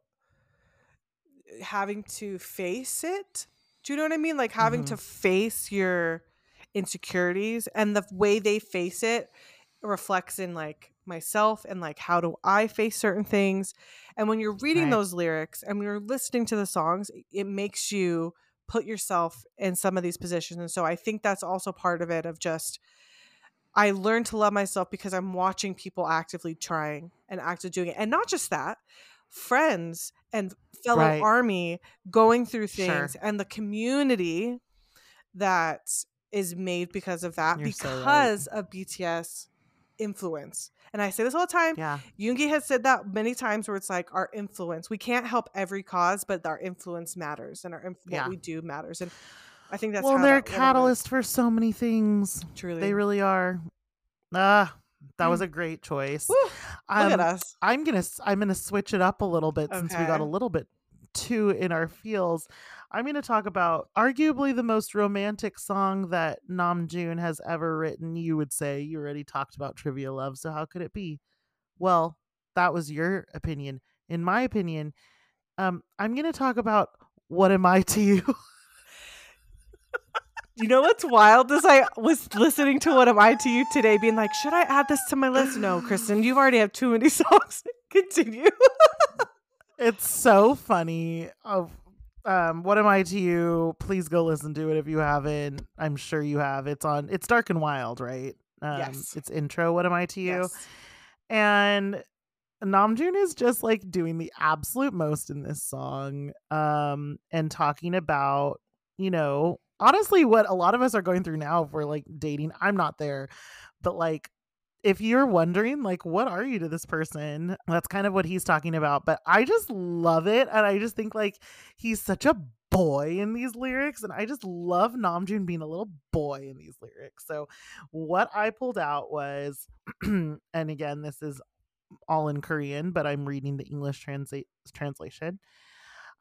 having to face it. Do you know what I mean? Like having Mhm. to face your insecurities and the way they face it reflects in like myself and like how do I face certain things. And when you're reading Right. those lyrics and when you're listening to the songs, it makes you put yourself in some of these positions. And so I think that's also part of it of just I learned to love myself because I'm watching people actively trying and actively doing it. And not just that, friends and fellow Right. army going through Sure. things and the community that is made because of that You're so right. because of BTS influence. And I say this all the time. Yeah. Yoongi has said that many times where it's like our influence. We can't help every cause, but our influence matters and our inf- Yeah. what we do matters. And I think that's well, they're a that- catalyst for so many things. Truly. They really are. Ah, that was a great choice. Woo, look at Um, us. I'm gonna I'm gonna switch it up a little bit since we got a little bit too in our feels. I'm gonna talk about arguably the most romantic song that Namjoon has ever written. You would say you already talked about Trivia Love, so how could it be? Well, that was your opinion. In my opinion, um, I'm gonna talk about what am I to you? You know what's wild is I was listening to What Am I to You today, being like, should I add this to my list? No, Kristen, you've already have too many songs. Continue. it's so funny of um what am i to you? Please go listen to it if you haven't. I'm sure you have. It's on it's dark and wild right? Um Yes. it's intro what am i to you? Yes. and namjoon is just like doing the absolute most in this song um and talking about you know honestly what a lot of us are going through now if we're like dating i'm not there but like if you're wondering like what are you to this person? That's kind of what he's talking about but i just love it and i just think like he's such a boy in these lyrics and i just love namjoon being a little boy in these lyrics. So what i pulled out was and again this is all in korean but i'm reading the english translate translation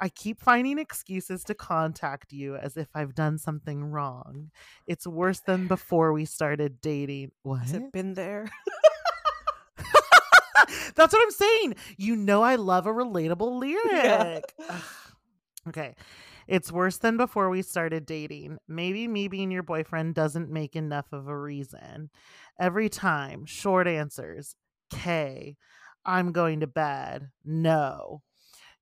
I keep finding excuses to contact you as if I've done something wrong. It's worse than before we started dating. What? Has it been there? That's what I'm saying. You know, I love a relatable lyric. Ugh. okay. It's worse than before we started dating. Maybe me being your boyfriend doesn't make enough of a reason. Every time, short answers K, I'm going to bed. No.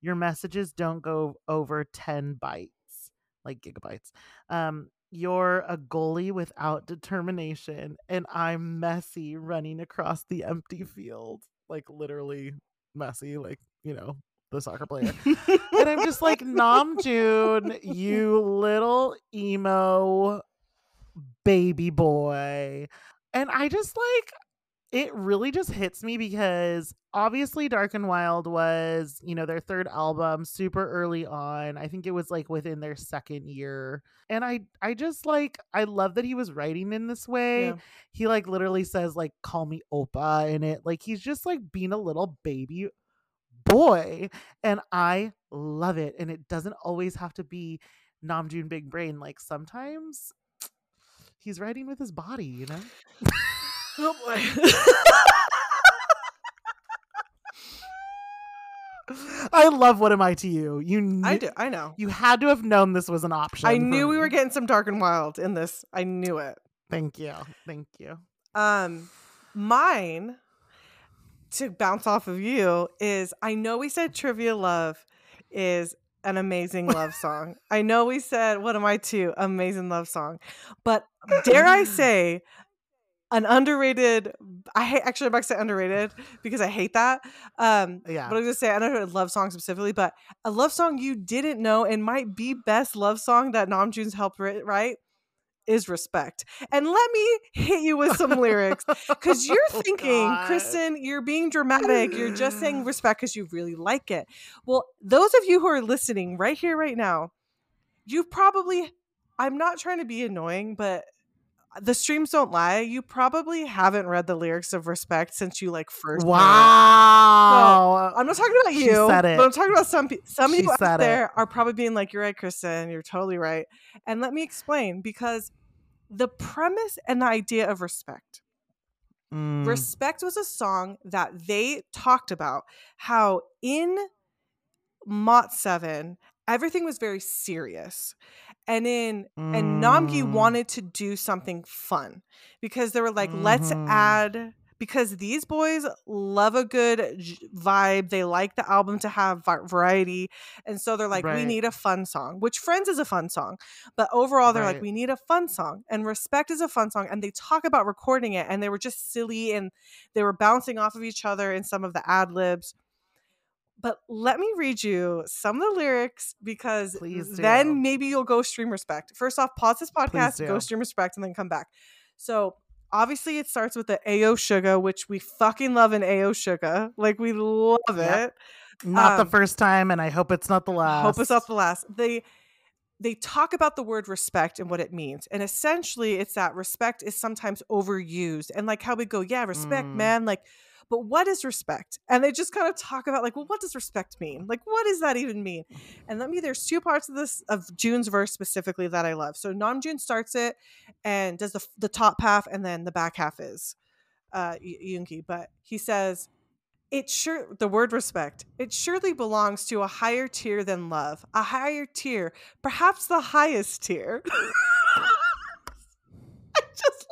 Your messages don't go over 10 bytes, like gigabytes. Um, you're a goalie without determination, and I'm messy running across the empty field. Like literally messy, like, you know, the soccer player. and I'm just like, Namjoon, you little emo baby boy. And I just like it really just hits me because obviously Dark and Wild was, you know, their third album super early on. I think it was like within their second year. And I I just like I love that he was writing in this way. Yeah. He like literally says like call me oppa in it. Like he's just like being a little baby boy and I love it. And it doesn't always have to be Namjoon Big Brain. Like sometimes he's writing with his body, you know? Oh boy. I love what am I to you? You kn- I do. I know. You had to have known this was an option. I knew we were getting some dark and wild in this. I knew it. Thank you. Thank you. Um, mine to bounce off of you is I know we said Trivia Love is an amazing love song. I know we said What Am I to? Amazing love song. But dare I say an underrated I hate actually I'm about to say underrated because I hate that. Um Yeah. but I'm gonna say I don't know love song specifically, but a love song you didn't know and might be best love song that Namjoon's helped write, write is respect. And let me hit you with some lyrics because you're Oh, thinking, God. Kristen, you're being dramatic. You're just saying respect because you really like it. Well, those of you who are listening right here, right now, you probably, I'm not trying to be annoying, but the streams don't lie. You probably haven't read the lyrics of respect since you like first. Wow. I'm not talking about you. She you, said it. but I'm talking about some people. Some She of you out it. there are probably being like, "You're right, Kristen. You're totally right." And let me explain because the premise and the idea of respect. Mm, Respect was a song that they talked about how in MOTS 7, everything was very serious. And in and Namgi Mm. wanted to do something fun because they were like, let's Mhm. add because these boys love a good j- vibe. They like the album to have va- variety. And so they're like, we need a fun song, which Friends is a fun song. But overall, they're like, we need a fun song. And Respect is a fun song. And they talk about recording it. And they were just silly and they were bouncing off of each other in some of the ad libs. But let me read you some of the lyrics because then maybe you'll go stream Respect. First off, pause this podcast, go stream Respect, and then come back. So obviously, it starts with the Ayo Sugar, which we fucking love an Ayo Sugar. Like we love Yep. it. Not Um, the first time, and I hope it's not the last. Hope it's not the last. They they talk about the word respect and what it means. And essentially it's that respect is sometimes overused. And like how we go, yeah, respect, Mm. man. Like, but what is respect? And they just kind of talk about like, well, what does respect mean? Like, what does that even mean? And let me there's two parts of this of Joon's verse specifically that I love. So Namjoon starts it and does the the top half and then the back half is uh Yoongi. But he says it sure the word respect it surely belongs to a higher tier than love a higher tier perhaps the highest tier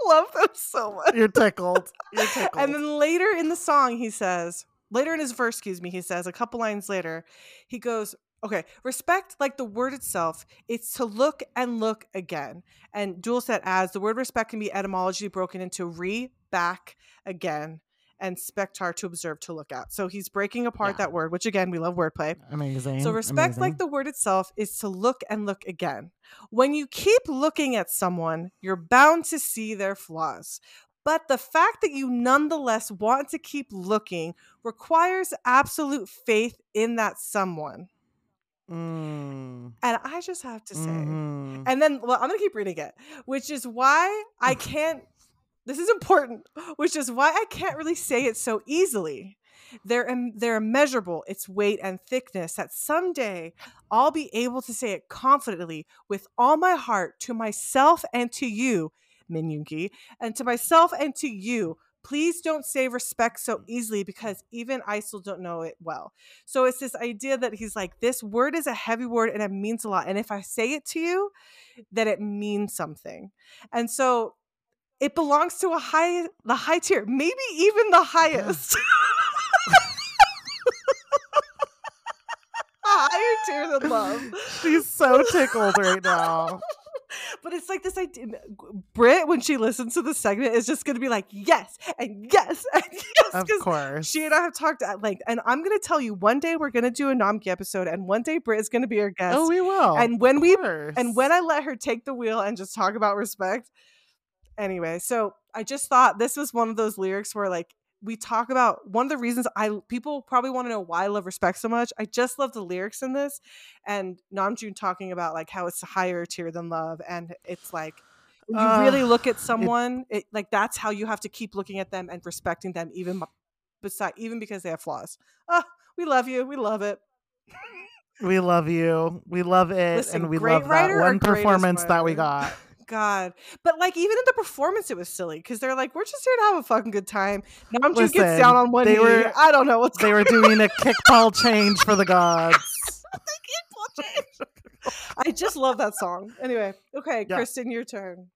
love them so much You're tickled. You're tickled. and then later in the song he says later in his verse excuse me he says a couple lines later he goes okay respect like the word itself it's to look and look again and doolset adds the word respect can be etymologically broken into re back again and spectar to observe to look at so he's breaking apart Yeah. that word which again we love wordplay amazing. so respect, like the word itself, is to look and look again. When you keep looking at someone, you're bound to see their flaws. But the fact that you nonetheless want to keep looking requires absolute faith in that someone. Mm, And I just have to say, mhm. and then, well, I'm going to keep reading it, which is why I can't, this is important, which is why I can't really say it so easily. They're, im- they're immeasurable, its weight and thickness, that someday I'll be able to say it confidently with all my heart to myself and to you, Min Yoongi, and to myself and to you. Please don't say respect so easily because even I still don't know it well. So it's this idea that he's like, this word is a heavy word and it means a lot. And if I say it to you, that it means something. And so it belongs to a high, the high tier, maybe even the highest. a higher tier than love. She's so tickled right now. But it's like this idea. Brit, when she listens to the segment, is just going to be like, yes, and yes, and yes. Of course. She and I have talked uh, at length. And I'm going to tell you one day we're going to do a Namgi episode, and one day Brit is going to be our oh, guest. oh, we will. and when we and when. I let her take the wheel and just talk about respect. Anyway, so I just thought this was one of those lyrics where like we talk about one of the reasons I people probably want to know why I love respect so much. I just love the lyrics in this and Namjoon talking about like how it's a higher tier than love and it's like you really look at someone, it, like that's how you have to keep looking at them and respecting them even beside even because they have flaws. Oh, we love you. We love it. we love you. We love it, Listen, and we love that one performance that we got. God. But like even in the performance it was silly because they're like, we're just here to have a fucking good time. Namjoon gets down on one they knee. were- I don't know what's They were doing a kickball change for the gods. I just love that song. Anyway, okay, Yeah. Kristen, your turn.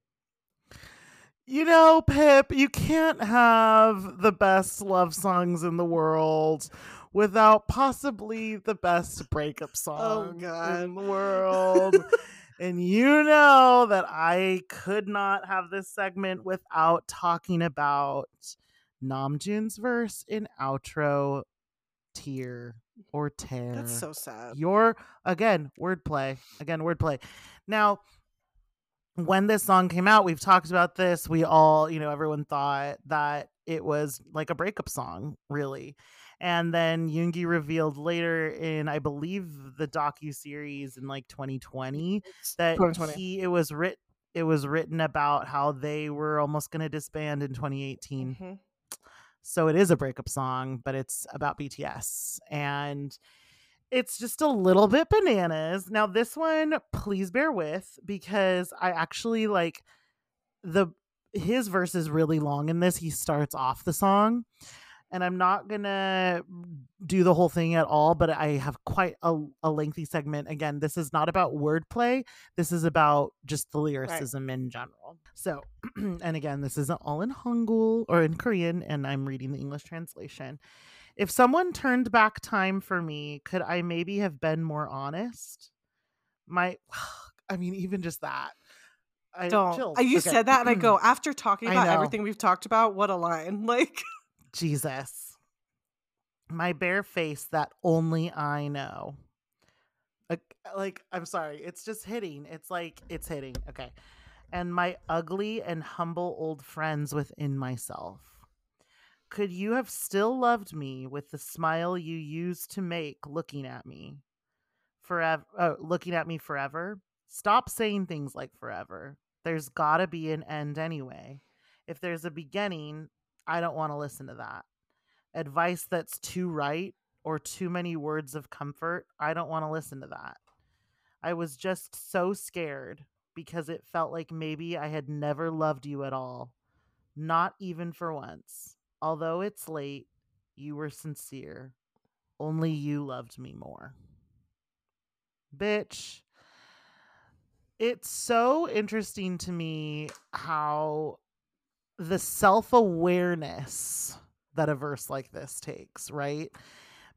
You know, Pip, you can't have the best love songs in the world without possibly the best breakup oh, song God. in the world. And you know that I could not have this segment without talking about Namjoon's verse in outro tier or tear. That's so sad. Your again wordplay again wordplay. Now, when this song came out, we've talked about this. We all, you know, everyone thought that it was like a breakup song, really. And then Yoongi revealed later in, I believe, the docu series in like 2020 that 2020. he it was writ it was written about how they were almost going to disband in 2018. Mhm. So it is a breakup song, but it's about BTS. And it's just a little bit bananas. Now, this one, please bear with because I actually like the his verse is really long in this. He starts off the song and I'm not gonna do the whole thing at all, but I have quite a, a lengthy segment. Again, this is not about wordplay. This is about just the lyricism right. in general. So, and again, this isn't all in Hangul or in Korean, and I'm reading the English translation. If someone turned back time for me, could I maybe have been more honest? My, I mean, even just that. I, Don't. Chills. You okay. said that, and I go after talking about everything we've talked about. What a line! Like. Jesus. My bare face that only I know. Like, I'm sorry. It's just hitting. It's like, it's hitting. Okay. And my ugly and humble old friends within myself. Could you have still loved me with the smile you used to make looking at me? Forever, oh, looking at me forever? Stop saying things like forever. There's gotta be an end anyway. If there's a beginning, I don't want to listen to that. Advice that's too right or too many words of comfort, I don't want to listen to that. I was just so scared because it felt like maybe I had never loved you at all, not even for once. Although it's late, you were sincere. Only you loved me more. Bitch. It's so interesting to me how the self awareness that a verse like this takes, right?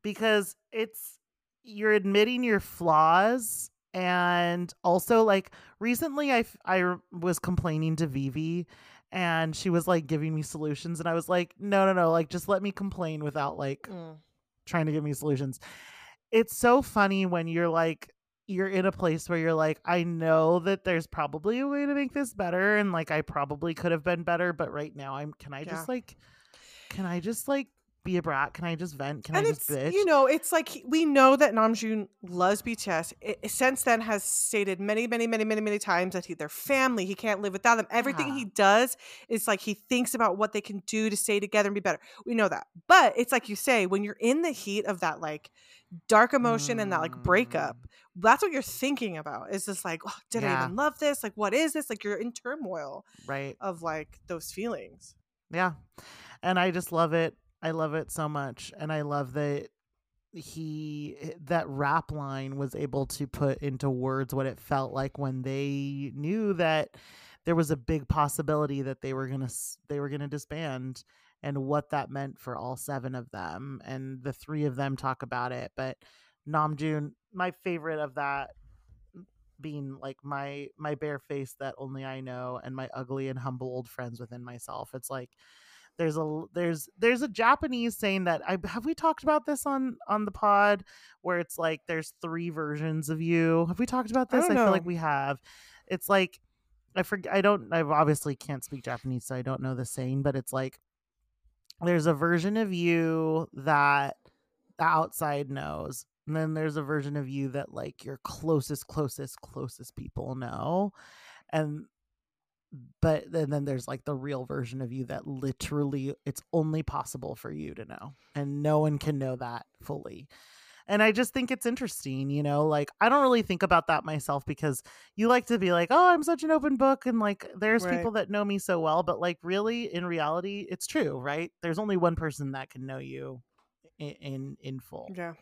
Because it's you're admitting your flaws and also like recently I I was complaining to Vivi and she was like giving me solutions and I was like no no no like just let me complain without like mm. trying to give me solutions. It's so funny when you're like you're in a place where you're like, I know that there's probably a way to make this better, and like I probably could have been better, but right now I'm. Can I yeah. just like, can I just like be a brat? Can I just vent? Can and I just bitch? You know, it's like we know that Namjoon loves BTS. It, since then, has stated many, many, many, many, many times that he, their family. He can't live without them. Everything yeah. he does is like he thinks about what they can do to stay together and be better. We know that, but it's like you say when you're in the heat of that like dark emotion mm. and that like breakup mm. that's what you're thinking about is this like oh, did yeah. i even love this like what is this like you're in turmoil right of like those feelings yeah and i just love it i love it so much and i love that he eh, that rap line was able to put into words what it felt like when they knew that there was a big possibility that they were gonna they were gonna disband and what that meant for all seven of them. And the three of them talk about it. But Namjoon, my favorite of that being like my my bare face that only I know and my ugly and humble old friends within myself. It's like there's a there's there's a Japanese saying that I have we talked about this on on the pod where it's like there's three versions of you. Have we talked about this? I, I feel like we have. It's like I forget I don't I obviously can't speak Japanese so I don't know the saying, but it's like there's a version of you that the outside knows and then there's a version of you that like your closest closest closest people know and but and then there's like the real version of you that literally it's only possible for you to know and no one can know that fully and I just think it's interesting, you know, like I don't really think about that myself because you like to be like, oh, I'm such an open book. And like there's right. people that know me so well. But like really, in reality, it's true, right? There's only one person that can know you in in, in full. Yeah.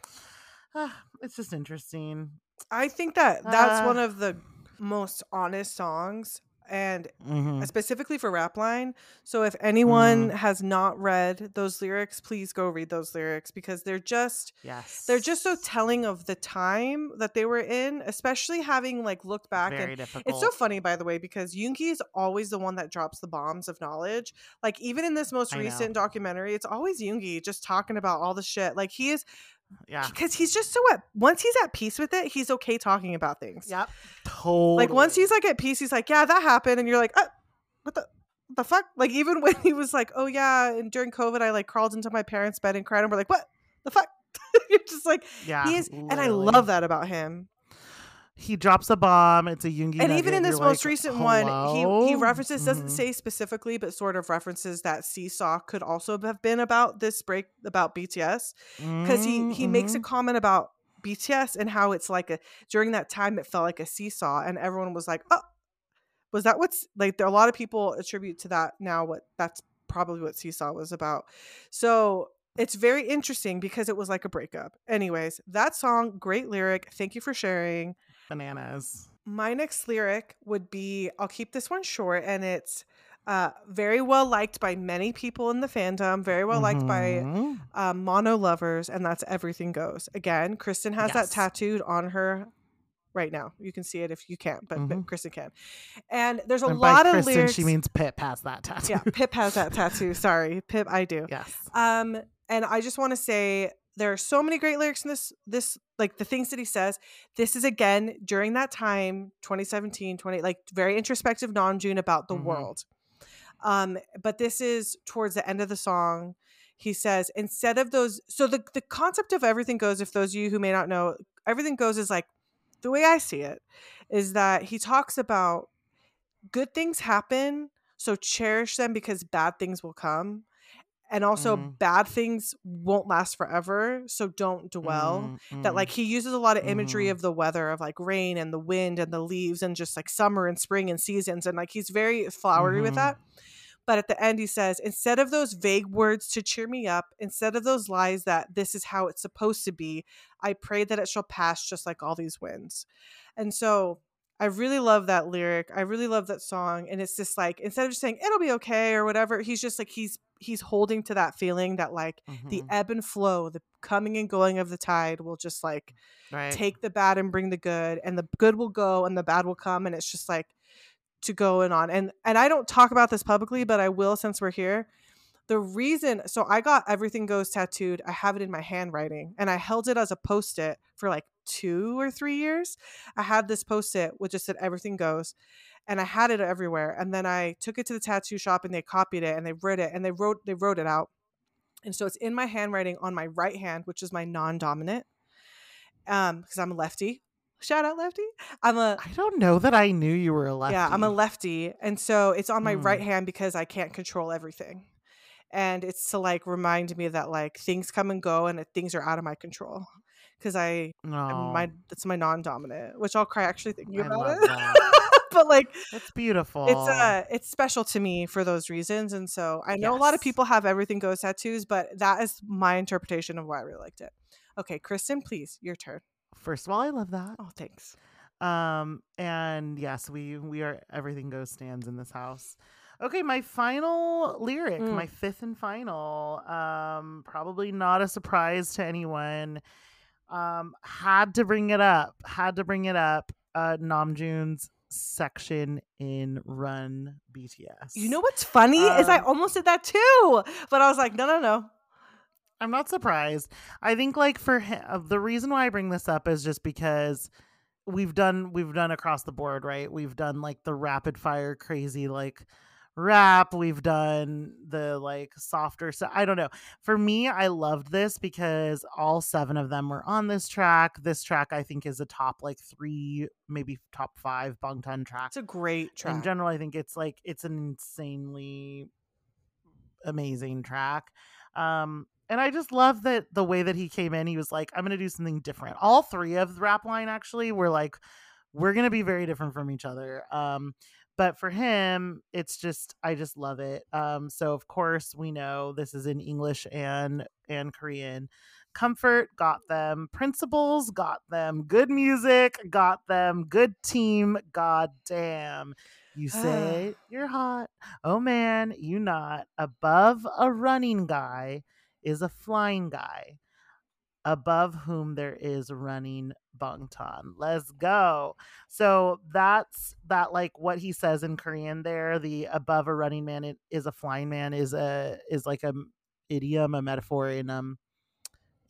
Uh, it's just interesting. I think that that's uh, one of the most honest songs and mm-hmm. specifically for Rapline. So if anyone mm. has not read those lyrics, please go read those lyrics because they're just yes. they're just so telling of the time that they were in, especially having like looked back Very and difficult. it's so funny by the way because Yoongi is always the one that drops the bombs of knowledge. Like even in this most recent documentary, it's always Yoongi just talking about all the shit. Like he is yeah. Because he's just so at once he's at peace with it, he's okay talking about things. Yep. Totally. Like once he's like at peace, he's like, Yeah, that happened. And you're like, uh, what the what the fuck? Like even when he was like, Oh yeah, and during COVID I like crawled into my parents' bed and cried and we're like, What the fuck? you're just like yeah, he is literally. and I love that about him he drops a bomb. It's a Yoongi. And even in this most like, recent Hello? one, he he references doesn't mm-hmm. say specifically, but sort of references that Seesaw could also have been about this break about BTS because he he mm-hmm. makes a mm-hmm. comment about BTS and how it's like a during that time it felt like a seesaw and everyone was like, oh, was that what's like? There a lot of people attribute to that now. What that's probably what Seesaw was about. So it's very interesting because it was like a breakup. Anyways, that song, great lyric. Thank you for sharing. Bananas. My next lyric would be I'll keep this one short and it's uh, very well liked by many people in the fandom, very well liked by Mhm. uh, mono lovers, and that's Everything Goes. Again, Kristen has Yes. that tattooed on her right now. You can see it if you can't, but, but Mhm. Kristen can. And there's a And lot of Kristen, lyrics. she means Pip has that tattoo. yeah, Pip has that tattoo. Sorry, Pip, I do. yes. Um, and I just want to say there are so many great lyrics in this this like the things that he says. This is again during that time, 2017, 20 like very introspective Namjoon about the Mhm. world. Um, but this is towards the end of the song. He says, instead of those, so the, the concept of everything goes, if those of you who may not know, everything goes is like the way I see it is that he talks about good things happen, so cherish them because bad things will come. And also, Mhm. bad things won't last forever, so don't dwell Mm, that mm. like he uses a lot of imagery Mhm. of the weather of like rain and the wind and the leaves and just like summer and spring and seasons and like he's very flowery with that but at the end he says instead of those vague words to cheer me up instead of those lies that this is how it's supposed to be i pray that it shall pass just like all these winds and so i really love that lyric i really love that song and it's just like instead of just saying it'll be okay or whatever he's just like he's he's holding to that feeling that like the Mhm. ebb and flow, the coming and going of the tide will just like right. take the bad and bring the good, and the good will go and the bad will come, and it's just like to go and on. And and I don't talk about this publicly, but I will since we're here. The reason, so I got everything goes tattooed. I have it in my handwriting, and I held it as a post it for like two or three years. I had this post it which just said everything goes, and I had it everywhere. And then I took it to the tattoo shop, and they copied it, and they wrote it, and they wrote they wrote it out. And so it's in my handwriting on my right hand, which is my non-dominant, um, because I'm a lefty. Shout out lefty. I'm a I don't know that I knew you were a lefty. yeah, I'm a lefty, and so it's on my Mm. right hand because I can't control everything, and it's to like remind me that like things come and go and that things are out of my control because I my it's my non-dominant, which I'll cry actually thinking I about it. but like it's beautiful. it's uh it's special to me for those reasons, and so I know a lot of people have everything goes tattoos, but that is my interpretation of why I really liked it. Okay, Kristen, please, your turn. First of all, I love that. Oh, thanks. Um, and yes, we we are everything goes stands in this house. Okay, my final lyric, Mm. my fifth and final, um, probably not a surprise to anyone. Um, had to bring it up, had to bring it up. Uh, Namjoon's section in Run BTS. You know what's funny is I Um, almost did that too, but I was like, no, no, no. I'm not surprised. I think like for him, the reason why I bring this up is just because we've done we've done across the board, right? We've done like the rapid fire crazy like rap, we've done the like softer so I don't know. For me, I loved this because all seven of them were on this track. This track I think is a top like 3, maybe top 5 Bangtan track It's a great track. in general i think it's like it's an insanely amazing track um and i just love that the way that he came in he was like i'm gonna do something different all three of the rap line actually were like we're gonna be very different from each other um but for him it's just i just love it um so of course we know this is in english and and korean. Comfort got them principles got them good music got them good team god damn. You say you're hot oh man you not. Above a running guy is a flying guy. Above whom there is running bangtan let's go. So that's that like what he says in korean there the above a running man is a flying man is a is like a idiom a metaphor in um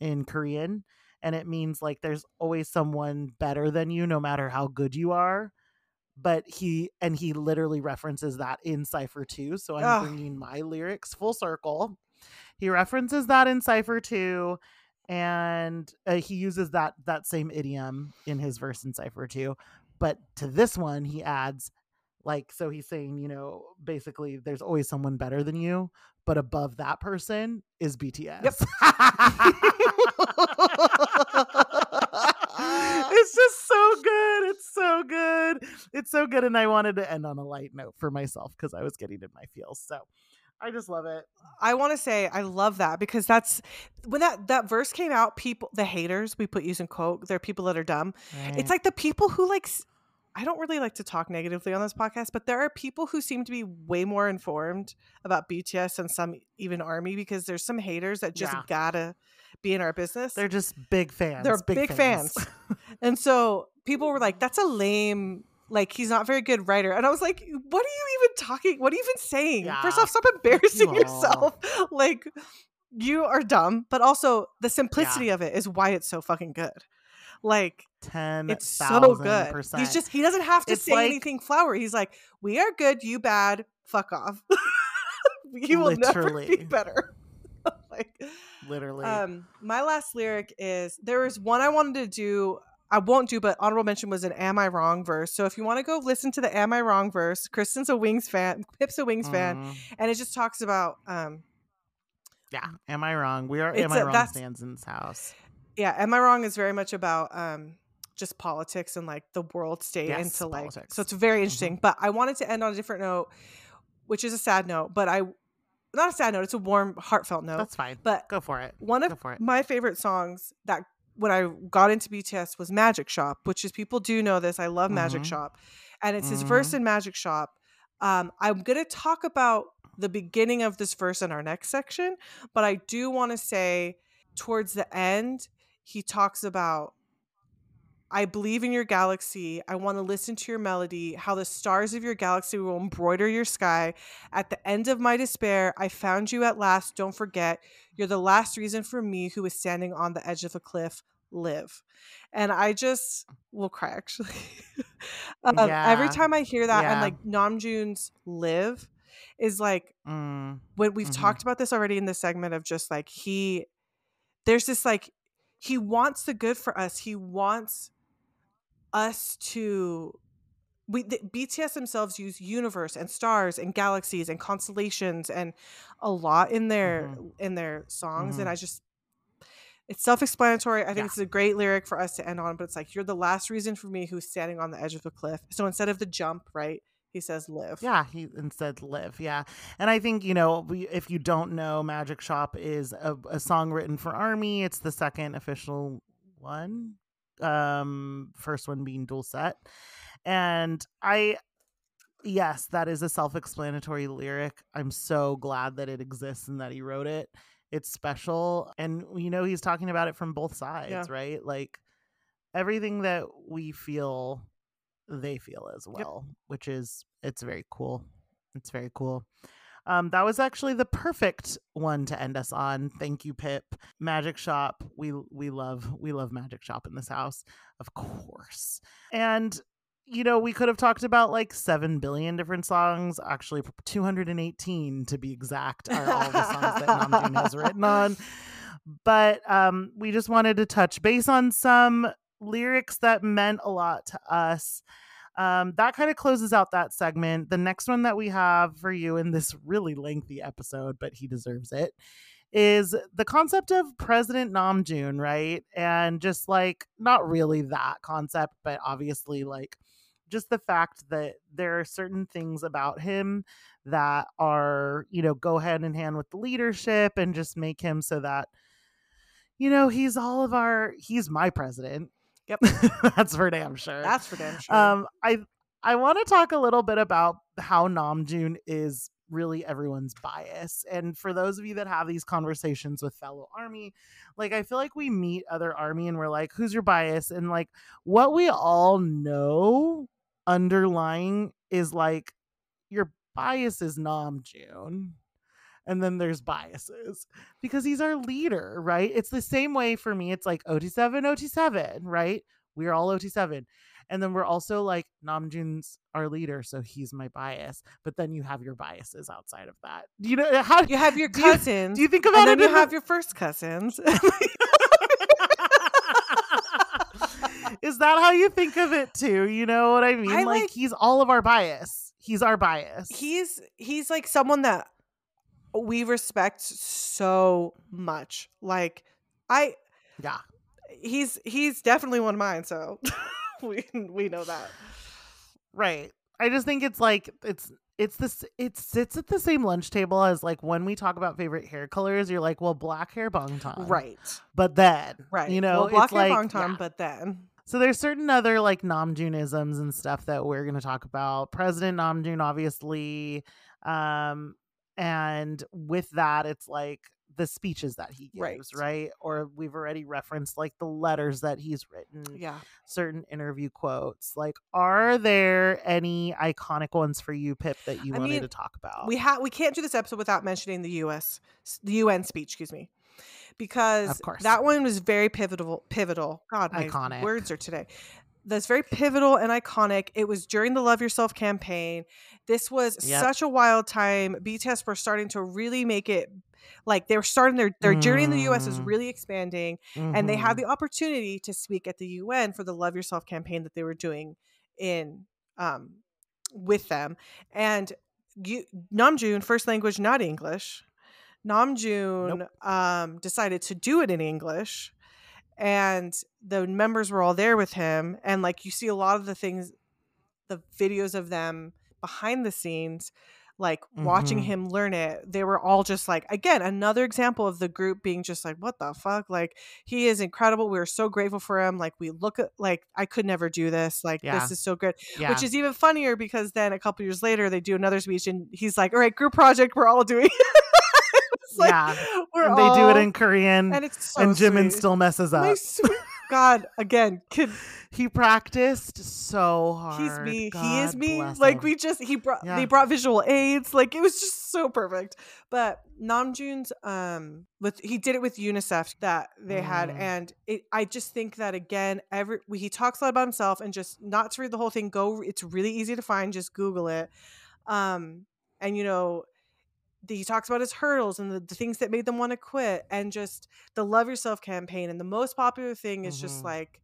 in korean. And it means like there's always someone better than you no matter how good you are. But he and he literally references that in cipher 2 so i'm Ugh. bringing my lyrics full circle. He references that in cipher 2 and uh, he uses that that same idiom in his verse in cipher 2 but to this one he adds like so he's saying you know basically there's always someone better than you but above that person is bts it's just so good it's so good it's so good and i wanted to end on a light note for myself because i was getting in my feels so I just love it. I want to say I love that because that's when that that verse came out. People, the haters, we put using quote. They're people that are dumb. It's like the people who like. I don't really like to talk negatively on this podcast, but there are people who seem to be way more informed about BTS and some even Army because there's some haters that just Yeah. gotta be in our business. they're just big fans. They're big fans. and so people were like, "That's a lame." Like he's not a very good writer, and I was like, "What are you even talking? What are you even saying? First off, stop embarrassing Aw. yourself. like you are dumb, but also the simplicity of it is why it's so fucking good. Like Ten. it's so good. Percent. He's just he doesn't have to It's say like- anything flowery. He's like, "We are good, you bad. Fuck off. you will never be Literally. better." like literally. um, my last lyric is there is one I wanted to do. I won't do, but honorable mention was an "Am I Wrong" verse. So if you want to go listen to the "Am I Wrong" verse, Kristen's a Wings fan, Pip's a Wings fan, Mm, and it just talks about, um, yeah. Am I wrong? We are. Am I a- wrong? Stands in this house. yeah, "Am I Wrong" is very much about um, just politics and like the world state Yes, into like. politics. So it's very interesting. But I wanted to end on a different note, which is a sad note, but I, not a sad note. It's a warm, heartfelt note. That's fine. but Go for it. one of it. my favorite songs that when I got into BTS was Magic Shop, which is people do know this. I love Magic Mhm. Shop, and it's his verse in Magic Shop. Um, I'm gonna talk about the beginning of this verse in our next section, but I do want to say towards the end he talks about. I believe in your galaxy. I want to listen to your melody, how the stars of your galaxy will embroider your sky. At the end of my despair, I found you at last. Don't forget, you're the last reason for me who is standing on the edge of a cliff live. And I just will cry actually. um, Every time I hear that and Yeah. like Namjoon's live is like Mm, when we've Mhm. talked about this already in the segment of just like he there's this like he wants the good for us. He wants us to we the, BTS themselves use universe and stars and galaxies and constellations and a lot in their Mhm. in their songs Mhm. and I just it's self-explanatory. I think Yeah. it's a great lyric for us to end on, but it's like you're the last reason for me who's standing on the edge of a cliff. So instead of the jump, right? He says live. yeah, he instead live. Yeah, and I think you know if you don't know, Magic Shop is a, a song written for Army. It's the second official one. Um, first one being doolset, and I. Yes, that is a self-explanatory lyric. I'm so glad that it exists and that he wrote it. It's special, and you know he's talking about it from both sides, Yeah. right? Like everything that we feel they feel as well which is it's very cool it's very cool um that was actually the perfect one to end us on. Thank you pip. Magic shop we we love we love magic shop in this house of course. And you know we could have talked about like 7 billion different songs. Actually 218 to be exact are all the songs that namjoon has written on. But um we just wanted to touch base on some lyrics that meant a lot to us um, that kind of closes out that segment. The next one that we have for you in this really lengthy episode, but he deserves it, is the concept of President Namjoon, right? And just like not really that concept, but obviously like just the fact that there are certain things about him that are, you know, go hand in hand with the leadership and just make him so that you know, he's all of our he's my president. Yep. That's for damn sure. That's for damn sure. Um, I I want to talk a little bit about how Namjoon is really everyone's bias. And for those of you that have these conversations with fellow army, like I feel like we meet other army and we're like, who's your bias? And like what we all know underlying is like your bias is Namjoon. And then there's biases because he's our leader, right? It's the same way for me. It's like OT7, OT7, right? We're all OT7. And then we're also like Namjoon's our leader, so he's my bias. But then you have your biases outside of that. You know how you have your do you- cousins. do you think about and then it? you in the- have your first cousins. Is that how you think of it too? You know what I mean? I like, like- he's all of our bias. He's our bias. he's he's like someone that we respect so much. Like I yeah. he's he's definitely one of mine, so we we know that. Right. I just think it's like it's it's this it sits at the same lunch table as like when we talk about favorite hair colors you're like well black hair bangtan Right. but then Right. you know well, block it's like your Bangtan, yeah. but then so there's certain other like Namjoonisms and stuff that we're going to talk about. President Namjoon, obviously, um, and with that, it's like the speeches that he gives, right? Or we've already referenced like the letters that he's written, yeah. certain interview quotes. Like, are there any iconic ones for you, Pip, that you I wanted mean, to talk about? We have we can't do this episode without mentioning the U.S. the UN speech. Excuse me, because course. that one was very pivotal. Pivotal. God, my Iconic. words are today. That's very pivotal and iconic. It was during the Love Yourself campaign. This was Yep. such a wild time. BTS were starting to really make it like they were starting their their journey in the U.S. is Mm. really expanding, and they had the opportunity to speak at the UN for the Love Yourself campaign that they were doing in um with them. And you, Namjoon, first language not English. Namjoon um decided to do it in English, and the members were all there with him. And like you see a lot of the things, the videos of them behind the scenes. Like watching Mhm. him learn it, they were all just like, again, another example of the group being just like, what the fuck? Like, he is incredible. We are so grateful for him. Like, we look at, like, I could never do this. Like, Yeah. this is so good. yeah. Which is even funnier because then a couple years later, they do another speech and he's like, all right, group project, we're all doing like, Yeah. we're And they do it in Korean, and it's so and Jimin sweet. still messes up. My sweet God, again, kid, He practiced so hard. he's me. he is me. Like him. we just he brought Yeah. they brought visual aids. Like it was just so perfect. But Namjoon's um with he did it with UNICEF that they had, Mm. and it I just think that again every he talks a lot about himself and just not to read the whole thing. Go, it's really easy to find. Just Google it. Um, and you know. He talks about his hurdles and the, the things that made them want to quit, and just the Love Yourself campaign. And the most popular thing is just Mhm. like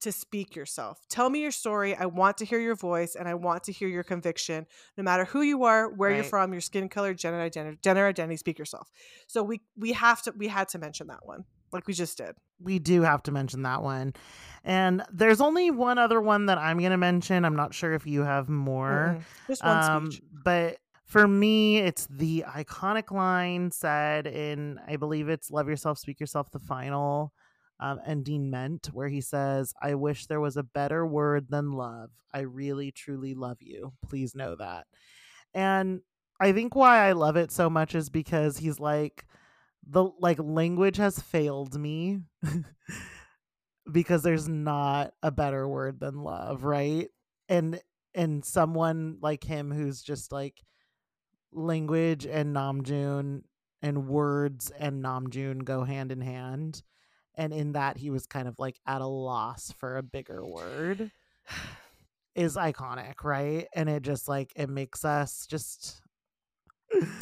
to speak yourself. Tell me your story. I want to hear your voice and I want to hear your conviction. No matter who you are, where you're from, your skin color, gender identity, gender identity, speak yourself. So we we have to we had to mention that one. Like we just did. we do have to mention that one. And there's only one other one that I'm going to mention. I'm not sure if you have more. Mm-mm. Just one Um, speech. but for me, it's the iconic line said in, I believe it's Love Yourself, Speak Yourself, the final, um, Ment, where he says, I wish there was a better word than love. I really, truly love you. Please know that. And I think why I love it so much is because he's like, the like language has failed me because there's not a better word than love, right? And and someone like him who's just like language and Namjoon and words and Namjoon go hand in hand. And in that he was kind of like at a loss for a bigger word is iconic, right? And it just like it makes us just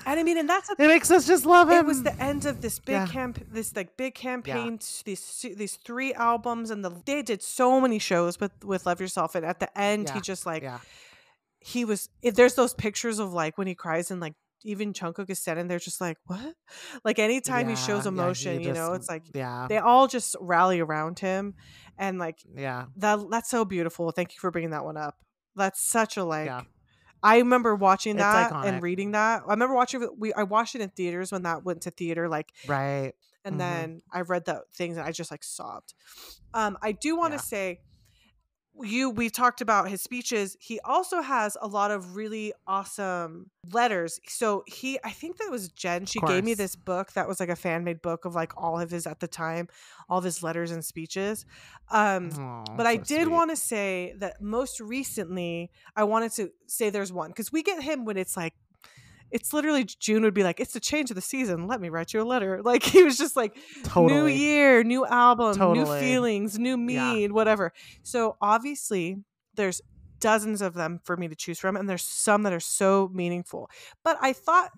And I mean, and that's a it makes us just love him. it was the end of this big Yeah. camp this like big campaign s- these these three albums and the they did so many shows with with love yourself and at the end he just like yeah. He was if there's those pictures of like when he cries and like even Jungkook is standing there just like what like anytime he Yeah, shows yeah, emotion you know it's like yeah, they all just rally around him and like yeah, that that's so beautiful thank you for bringing that one up that's such a like yeah. I remember watching that and reading that. I remember watching. We I watched it in theaters when that went to theater. Like Right. and Mhm. then I read the things and I just like sobbed. Um, I do want to say, you we talked about his speeches. He also has a lot of really awesome letters. So he, I think that was Jen. She gave me this book that was like a fan made book of like all of his at the time, all of his letters and speeches. Um, Aw, but I so did want to say that most recently, I wanted to say there's one because we get him when it's like, it's literally June would be like, it's the change of the season. Let me write you a letter. Like he was just like, totally. new year, new album, new feelings, new Yeah. me, whatever. So obviously, there's dozens of them for me to choose from, and there's some that are so meaningful. But I thought,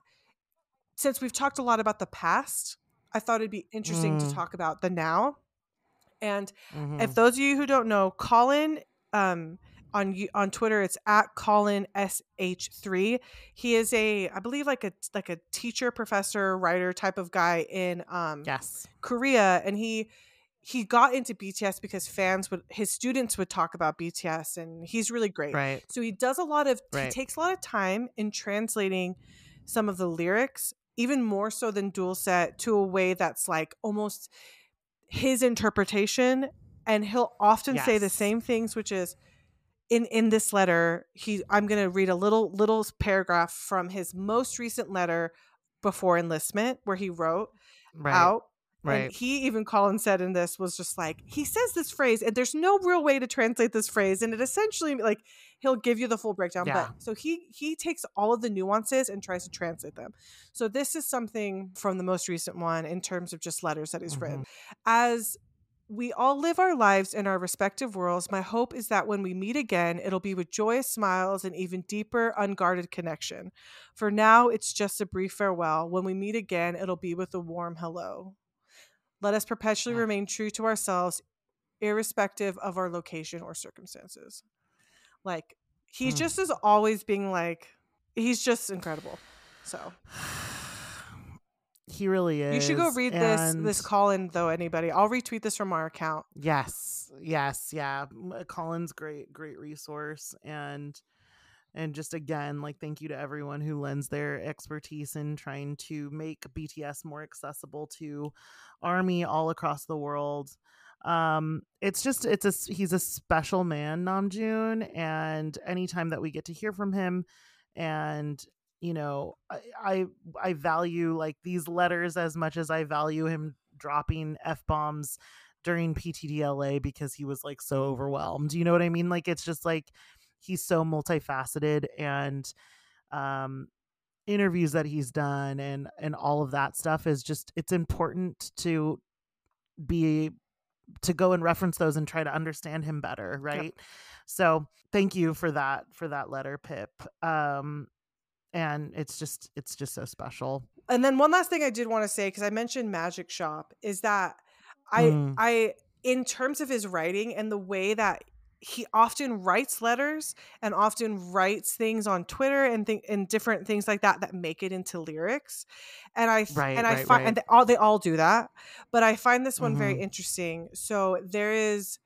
since we've talked a lot about the past, I thought it'd be interesting to Mm. talk about the now. And Mhm. if those of you who don't know, Colin um, on you- on Twitter, it's at Colin sh three. He is a, I believe, like a like a teacher, professor, writer type of guy in um, yes. Korea, and he he got into BTS because fans would his students would talk about BTS and he's really great. Right. So he does a lot of he takes a lot of time in translating some of the lyrics, even more so than doolset, to a way that's like almost his interpretation. And he'll often say the same things, which is in in this letter, he I'm gonna read a little little paragraph from his most recent letter before enlistment, where he wrote Right. out Right. and he even Colin said in this was just like he says this phrase and there's no real way to translate this phrase and it essentially like he'll give you the full breakdown Yeah. but so he he takes all of the nuances and tries to translate them. So this is something from the most recent one in terms of just letters that he's written. Mm-hmm. As we all live our lives in our respective worlds, my hope is that when we meet again, it'll be with joyous smiles and even deeper, unguarded connection. For now, it's just a brief farewell. When we meet again, it'll be with a warm hello. Let us perpetually Yeah. remain true to ourselves, irrespective of our location or circumstances. Like, he Mm. just is always being like, he's just incredible. So He really is. you should go read this this and- Colin though. Anybody, I'll retweet this from our account. Yes, yes, yeah. Uh, Colin's great, great resource, and and just again, like thank you to everyone who lends their expertise in trying to make BTS more accessible to Army all across the world. Um, it's just it's a he's a special man, Namjoon, and anytime that we get to hear from him, and you know, I I, I value like these letters as much as I value him dropping f bombs during PTDLA because he was like so overwhelmed. You know what I mean? Like it's just like he's so multifaceted and um interviews that he's done and and all of that stuff is just it's important to be to go and reference those and try to understand him better, right? So, thank you for that for that letter, Pip. Um and it's just it's just so special. And then one last thing I did want to say because I mentioned Magic Shop is that I Mm. I in terms of his writing and the way that he often writes letters and often writes things on Twitter and th- and different things like that that make it into lyrics. And I Right, and I right, find right. and they all they all do that, but I find this one very Mhm. interesting. So there is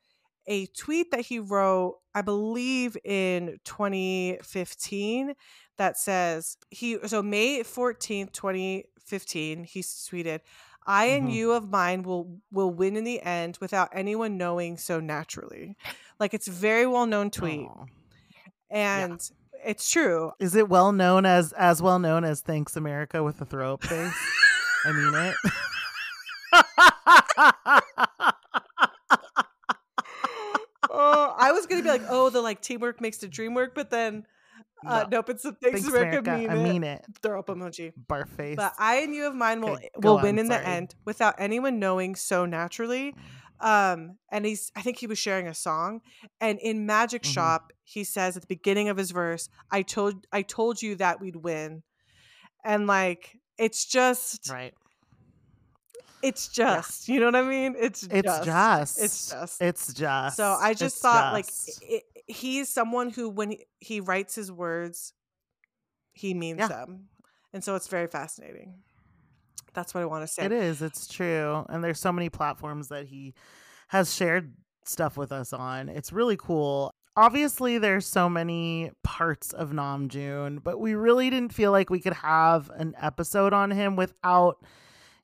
a tweet that he wrote, I believe in 2015 that says he so May 14th, 2015, he tweeted, I and Mhm. you of mine will will win in the end without anyone knowing so naturally. Like it's a very well known tweet. Aw. And it's true. Is it well known as as well known as Thanks America with a throw up face? I mean it. oh, I was gonna be like, oh, the like teamwork makes the dream work, but then uh, nope, it's the thanks, Thanks America, America. mean I mean it. Throw up emoji. Barf face. But I and you of mine will Okay, will win on, in the end without anyone knowing so naturally. Um, and he's I think he was sharing a song, and in Magic Mhm. Shop, he says at the beginning of his verse, "I told I told you that we'd win," and like it's just right. it's just you know what I mean? It's It's just, just. it's just It's just. so I just thought like just. i i- he's someone who when he, he writes his words, he means Yeah. them, and so it's very fascinating. That's what I want to say. It is. It's true. And there's so many platforms that he has shared stuff with us on. It's really cool. Obviously, there's so many parts of Namjoon, but we really didn't feel like we could have an episode on him without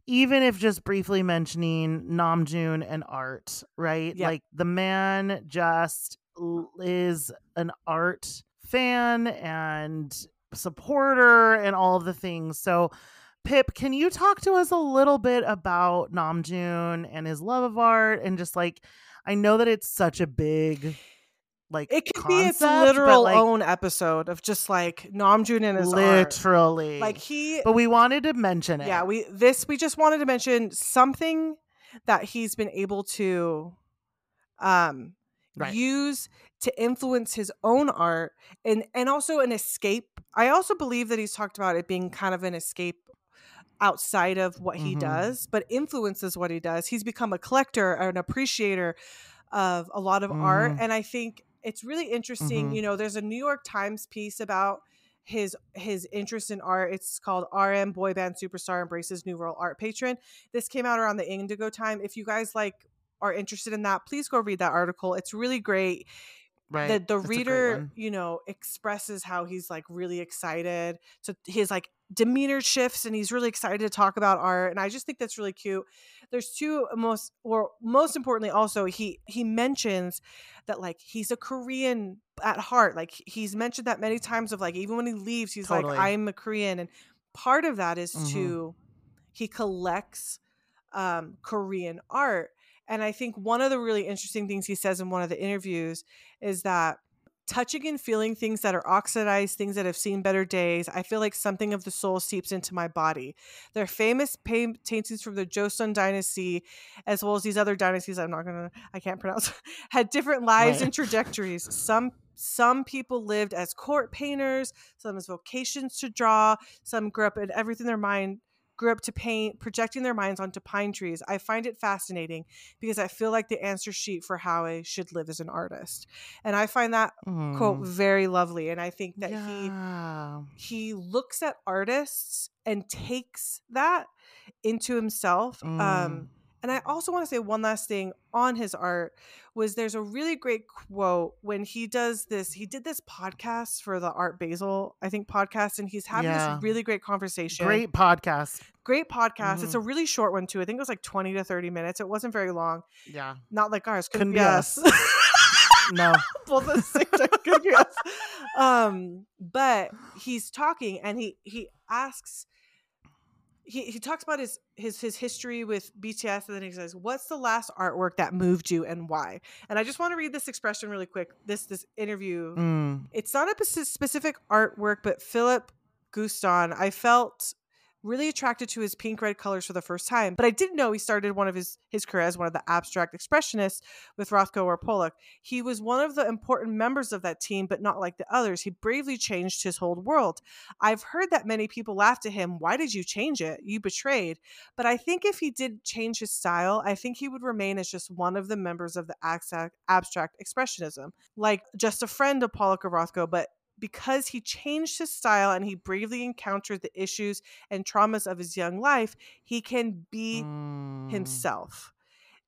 even if just briefly mentioning Namjoon and art, right? Yep. Like the man just is an art fan and supporter and all of the things. So Pip, can you talk to us a little bit about Namjoon and his love of art and just like I know that it's such a big like It could be its literal like, own episode of just like Namjoon and his art. literally Like he, but we wanted to mention it. yeah, we this we just wanted to mention something that he's been able to um Right. use to influence his own art and and also an escape. I also believe that he's talked about it being kind of an escape outside of what he Mhm. does, but influences what he does. He's become a collector, an appreciator of a lot of art, Mhm. and I think it's really interesting. Mhm. You know, there's a New York Times piece about his his interest in art. It's called RM Boy Band Superstar Embraces New World Art Patron. This came out around the Indigo time. If you guys like are interested in that, please go read that article. It's really great. Right. The the That's reader, you know, expresses how he's like really excited. So his like demeanor shifts and he's really excited to talk about art. And I just think that's really cute. There's two most or most importantly also he he mentions that like he's a Korean at heart. Like he's mentioned that many times of like even when he leaves, he's Totally. like, I'm a Korean. And part of that is Mhm. to he collects um, Korean art. And I think one of the really interesting things he says in one of the interviews is that touching and feeling things that are oxidized, things that have seen better days, I feel like something of the soul seeps into my body. They're famous paintings from the Joseon dynasty, as well as these other dynasties I'm not gonna I can't pronounce, had different lives Right. and trajectories. Some some people lived as court painters, some as vocations to draw, some grew up in everything their mind grew up to paint, projecting their minds onto pine trees. I find it fascinating because I feel like the answer sheet for how I should live as an artist. And I find that quote Mm. very lovely. And I think that he he looks at artists and takes that into himself. Mm. Um, and I also want to say one last thing on his art was there's a really great quote when he does this. He did this podcast for the Art Basel, I think, podcast, and he's having Yeah. this really great conversation. Great podcast. great podcast. It's Mhm. a really short one too. I think it was like 20 to 30 minutes. It wasn't very long. Yeah. Not like ours. Couldn't, Couldn't be be us. No. Both at the same time. Couldn't be us. Um, but he's talking and he he asks he, he talks about his his his history with BTS and then he says, "What's the last artwork that moved you and why?" And I just want to read this expression really quick. This this interview. Mm. It's not a specific artwork, but Philip Guston, I felt really attracted to his pink red colors for the first time. But I didn't know he started one of his his career as one of the abstract expressionists with Rothko or Pollock. He was one of the important members of that team, but not like the others. He bravely changed his whole world. I've heard that many people laughed at him. Why did you change it? You betrayed. But I think if he did change his style, I think he would remain as just one of the members of the abstract, abstract expressionism, like just a friend of Pollock or Rothko, but because he changed his style and he bravely encountered the issues and traumas of his young life, he can be Mm. himself.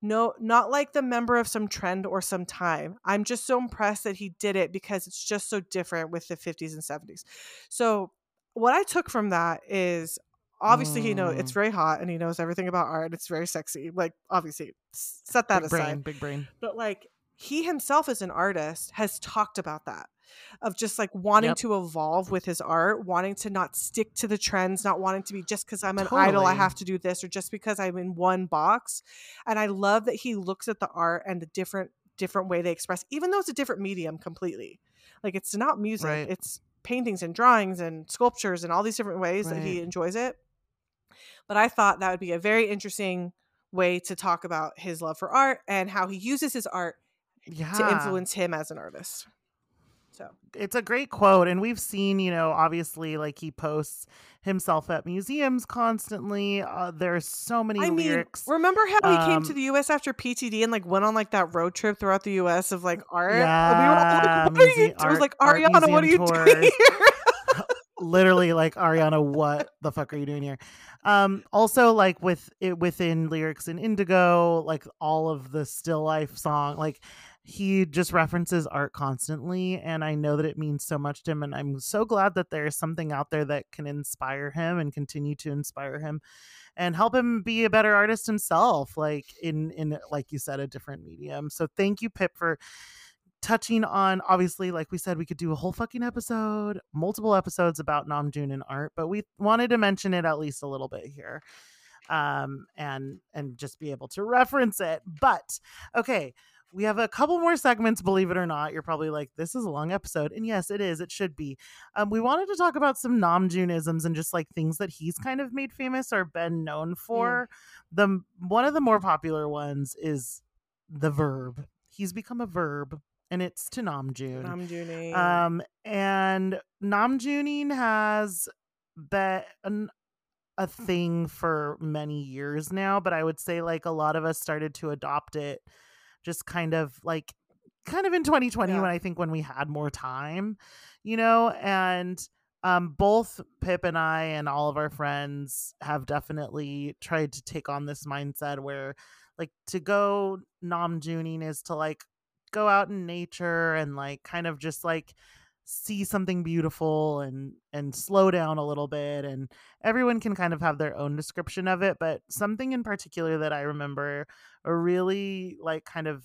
No, not like the member of some trend or some time. I'm just so impressed that he did it because it's just so different with the 50s and 70s. So, what I took from that is obviously he knows it's Mm. very hot and he knows everything about art. It's very sexy. Like, obviously, set that Big aside brain. Big brain. but like he himself as an artist has talked about that of just like wanting Yep. to evolve with his art wanting to not stick to the trends not wanting to be just because i'm an idol i have to do this or just because i'm in one box. And i love that he looks at the art and the different different way they express even though it's a different medium completely. Like it's not music Right. it's paintings and drawings and sculptures and all these different ways that he enjoys it. But i thought that would be a very interesting way to talk about his love for art and how he uses his art Yeah. to influence him as an artist. So it's a great quote and we've seen you know obviously like he posts himself at museums constantly uh, there's so many I mean, lyrics remember how he came to Um, the U.S. after PTD and like went on like that road trip throughout the U.S. of like art? Yeah, we were like, what are you? muse- It was like art- art Ariana, what are you doing here? literally like ariana what the fuck are you doing here um also like with it within lyrics in indigo like all of the still life song like he just references art constantly and i know that it means so much to him and i'm so glad that there's something out there that can inspire him and continue to inspire him and help him be a better artist himself like in in like you said a different medium. So thank you pip for touching on obviously like we said we could do a whole fucking episode multiple episodes about namjoon and art but we wanted to mention it at least a little bit here um and and just be able to reference it. But okay we have a couple more segments believe it or not. You're probably like this is a long episode. And yes it is. It should be. Um we wanted to talk about some namjoonisms and just like things that he's kind of made famous or been known for. The one of the more popular ones is the verb. He's become a verb and it's to namjoon Junie. um, and Namjooning has been a thing for many years now, but I would say like a lot of us started to adopt it just kind of like kind of in 2020 Yeah. when I think when we had more time, you know, and um, both Pip and I and all of our friends have definitely tried to take on this mindset where, like, to go Namjooning is to like go out in nature and like kind of just like see something beautiful and and slow down a little bit and everyone can kind of have their own description of it but something in particular that i remember a really like kind of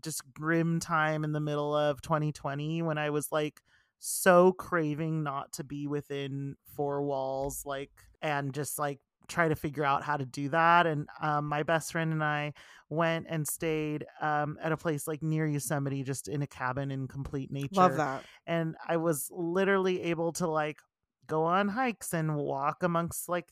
just grim time in the middle of 2020 when i was like so craving not to be within four walls like and just like try to figure out how to do that and um, my best friend and i went and stayed um, at a place like near yosemite just in a cabin in complete nature Love that. and i was literally able to like go on hikes and walk amongst like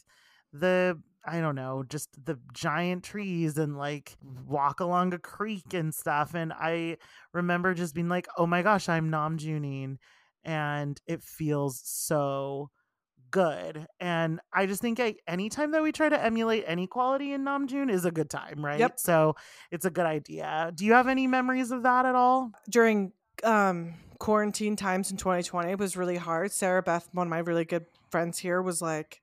the i don't know just the giant trees and like walk along a creek and stuff and i remember just being like oh my gosh i'm namjooning and it feels so good and i just think I, anytime that we try to emulate any quality in namjoon is a good time right Yep. so it's a good idea do you have any memories of that at all During um quarantine times in 2020 it was really hard. Sarah Beth, one of my really good friends here, was like,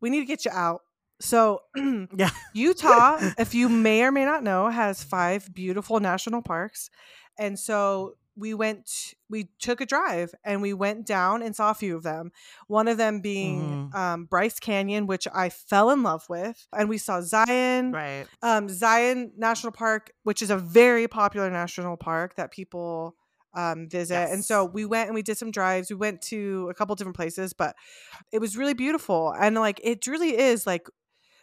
"We need to get you out." So yeah Utah, if you may or may not know, has five beautiful national parks. And so we went, we took a drive and we went down and saw a few of them. One of them being Mhm. um, Bryce Canyon, which I fell in love with. And we saw Zion, right um, Zion National Park, which is a very popular national park that people um, visit. And so we went and we did some drives. We went to a couple different places, but it was really beautiful. And like, it really is like,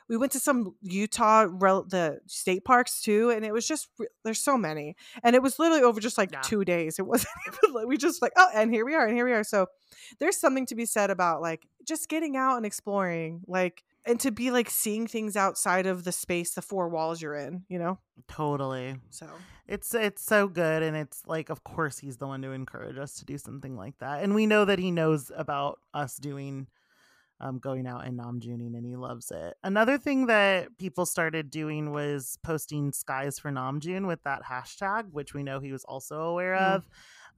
we went to some Utah, rel- the state parks too, and it was just re- there's so many, and it was literally over just like Yeah. two days. It wasn't even like we just like oh, and here we are, and here we are. So there's something to be said about like just getting out and exploring, like and to be like seeing things outside of the space, the four walls you're in, you know. totally So it's it's so good and it's like of course he's the one to encourage us to do something like that and we know that he knows about us doing um going out and namjooning and he loves it. Another thing that people started doing was posting skies for namjoon with that hashtag which we know he was also aware Mm. of.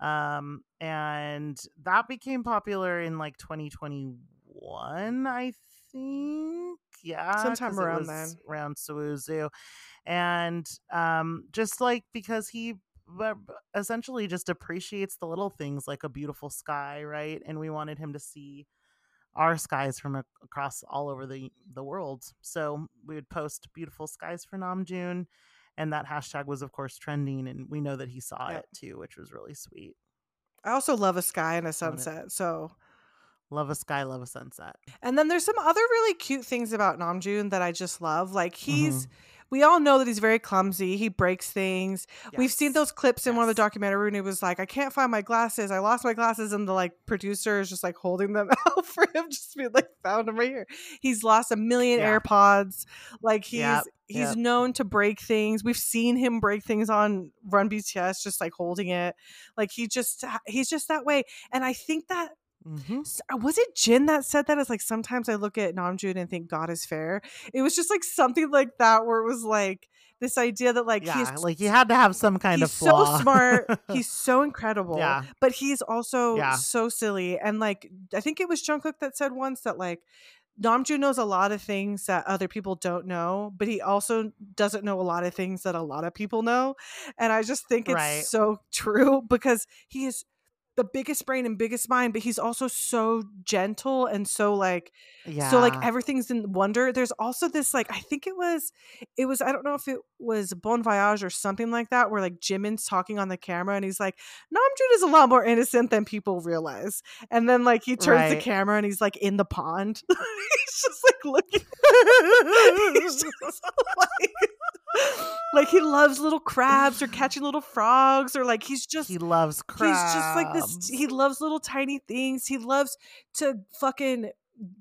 Um and that became popular in like 2021 i think. Yeah Sometime around then. around Suzu. And um just like because he essentially just appreciates the little things like a beautiful sky right? And we wanted him to see our skies from across all over the the world so we would post beautiful skies for namjoon and that hashtag was of course trending and we know that he saw Yep. it too which was really sweet I also love a sky and a sunset. So love a sky love a sunset and then there's some other really cute things about Namjoon that I just love. Like he's Mhm. We all know that he's very clumsy. He breaks things. We've seen those clips in one of the Yes. documentary and he was like, I can't find my glasses. I lost my glasses. And the like producer is just like holding them out for him, just being like, found them right here. He's lost a million Yeah. AirPods. Like he's Yep, he's yep. known to break things. We've seen him break things on Run BTS, just like holding it. Like he just he's just that way. And I think that Mhm. s- uh, was it Jin that said that? It's like sometimes I look at Namjoon and think God is fair. It was just like something like that where it was like this idea that like yeah he's like he had to have some kind of flaw so smart, he's so incredible, Yeah. but he's also Yeah. so silly. And like I think it was Jungkook that said once that like Namjoon knows a lot of things that other people don't know, but he also doesn't know a lot of things that a lot of people know. And I just think it's Right. so true because he is the biggest brain and biggest mind, but he's also so gentle and so like yeah so like everything's in wonder. There's also this like I think it was it was I don't know if it was Bon Voyage or something like that where like Jimin's talking on the camera and he's like Namjoon is a lot more innocent than people realize. And then like he turns the camera and he's like in the pond. he's just like looking he's just like like he loves little crabs or catching little frogs or like he's just he loves crabs. He's just like this. He loves little tiny things. He loves to fucking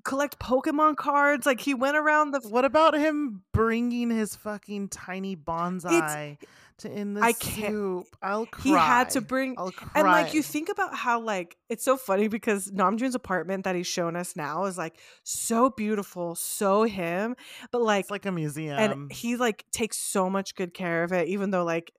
collect Pokemon cards. Like he went around the. What about him bringing his fucking tiny bonsai to in the I can't- SOOP? I'll cry. He had to bring. I'll cry. And like you think about how like it's so funny because Namjoon's apartment that he's shown us now is like so beautiful, so him, but like, it's like a museum. and he like takes so much good care of it, even though like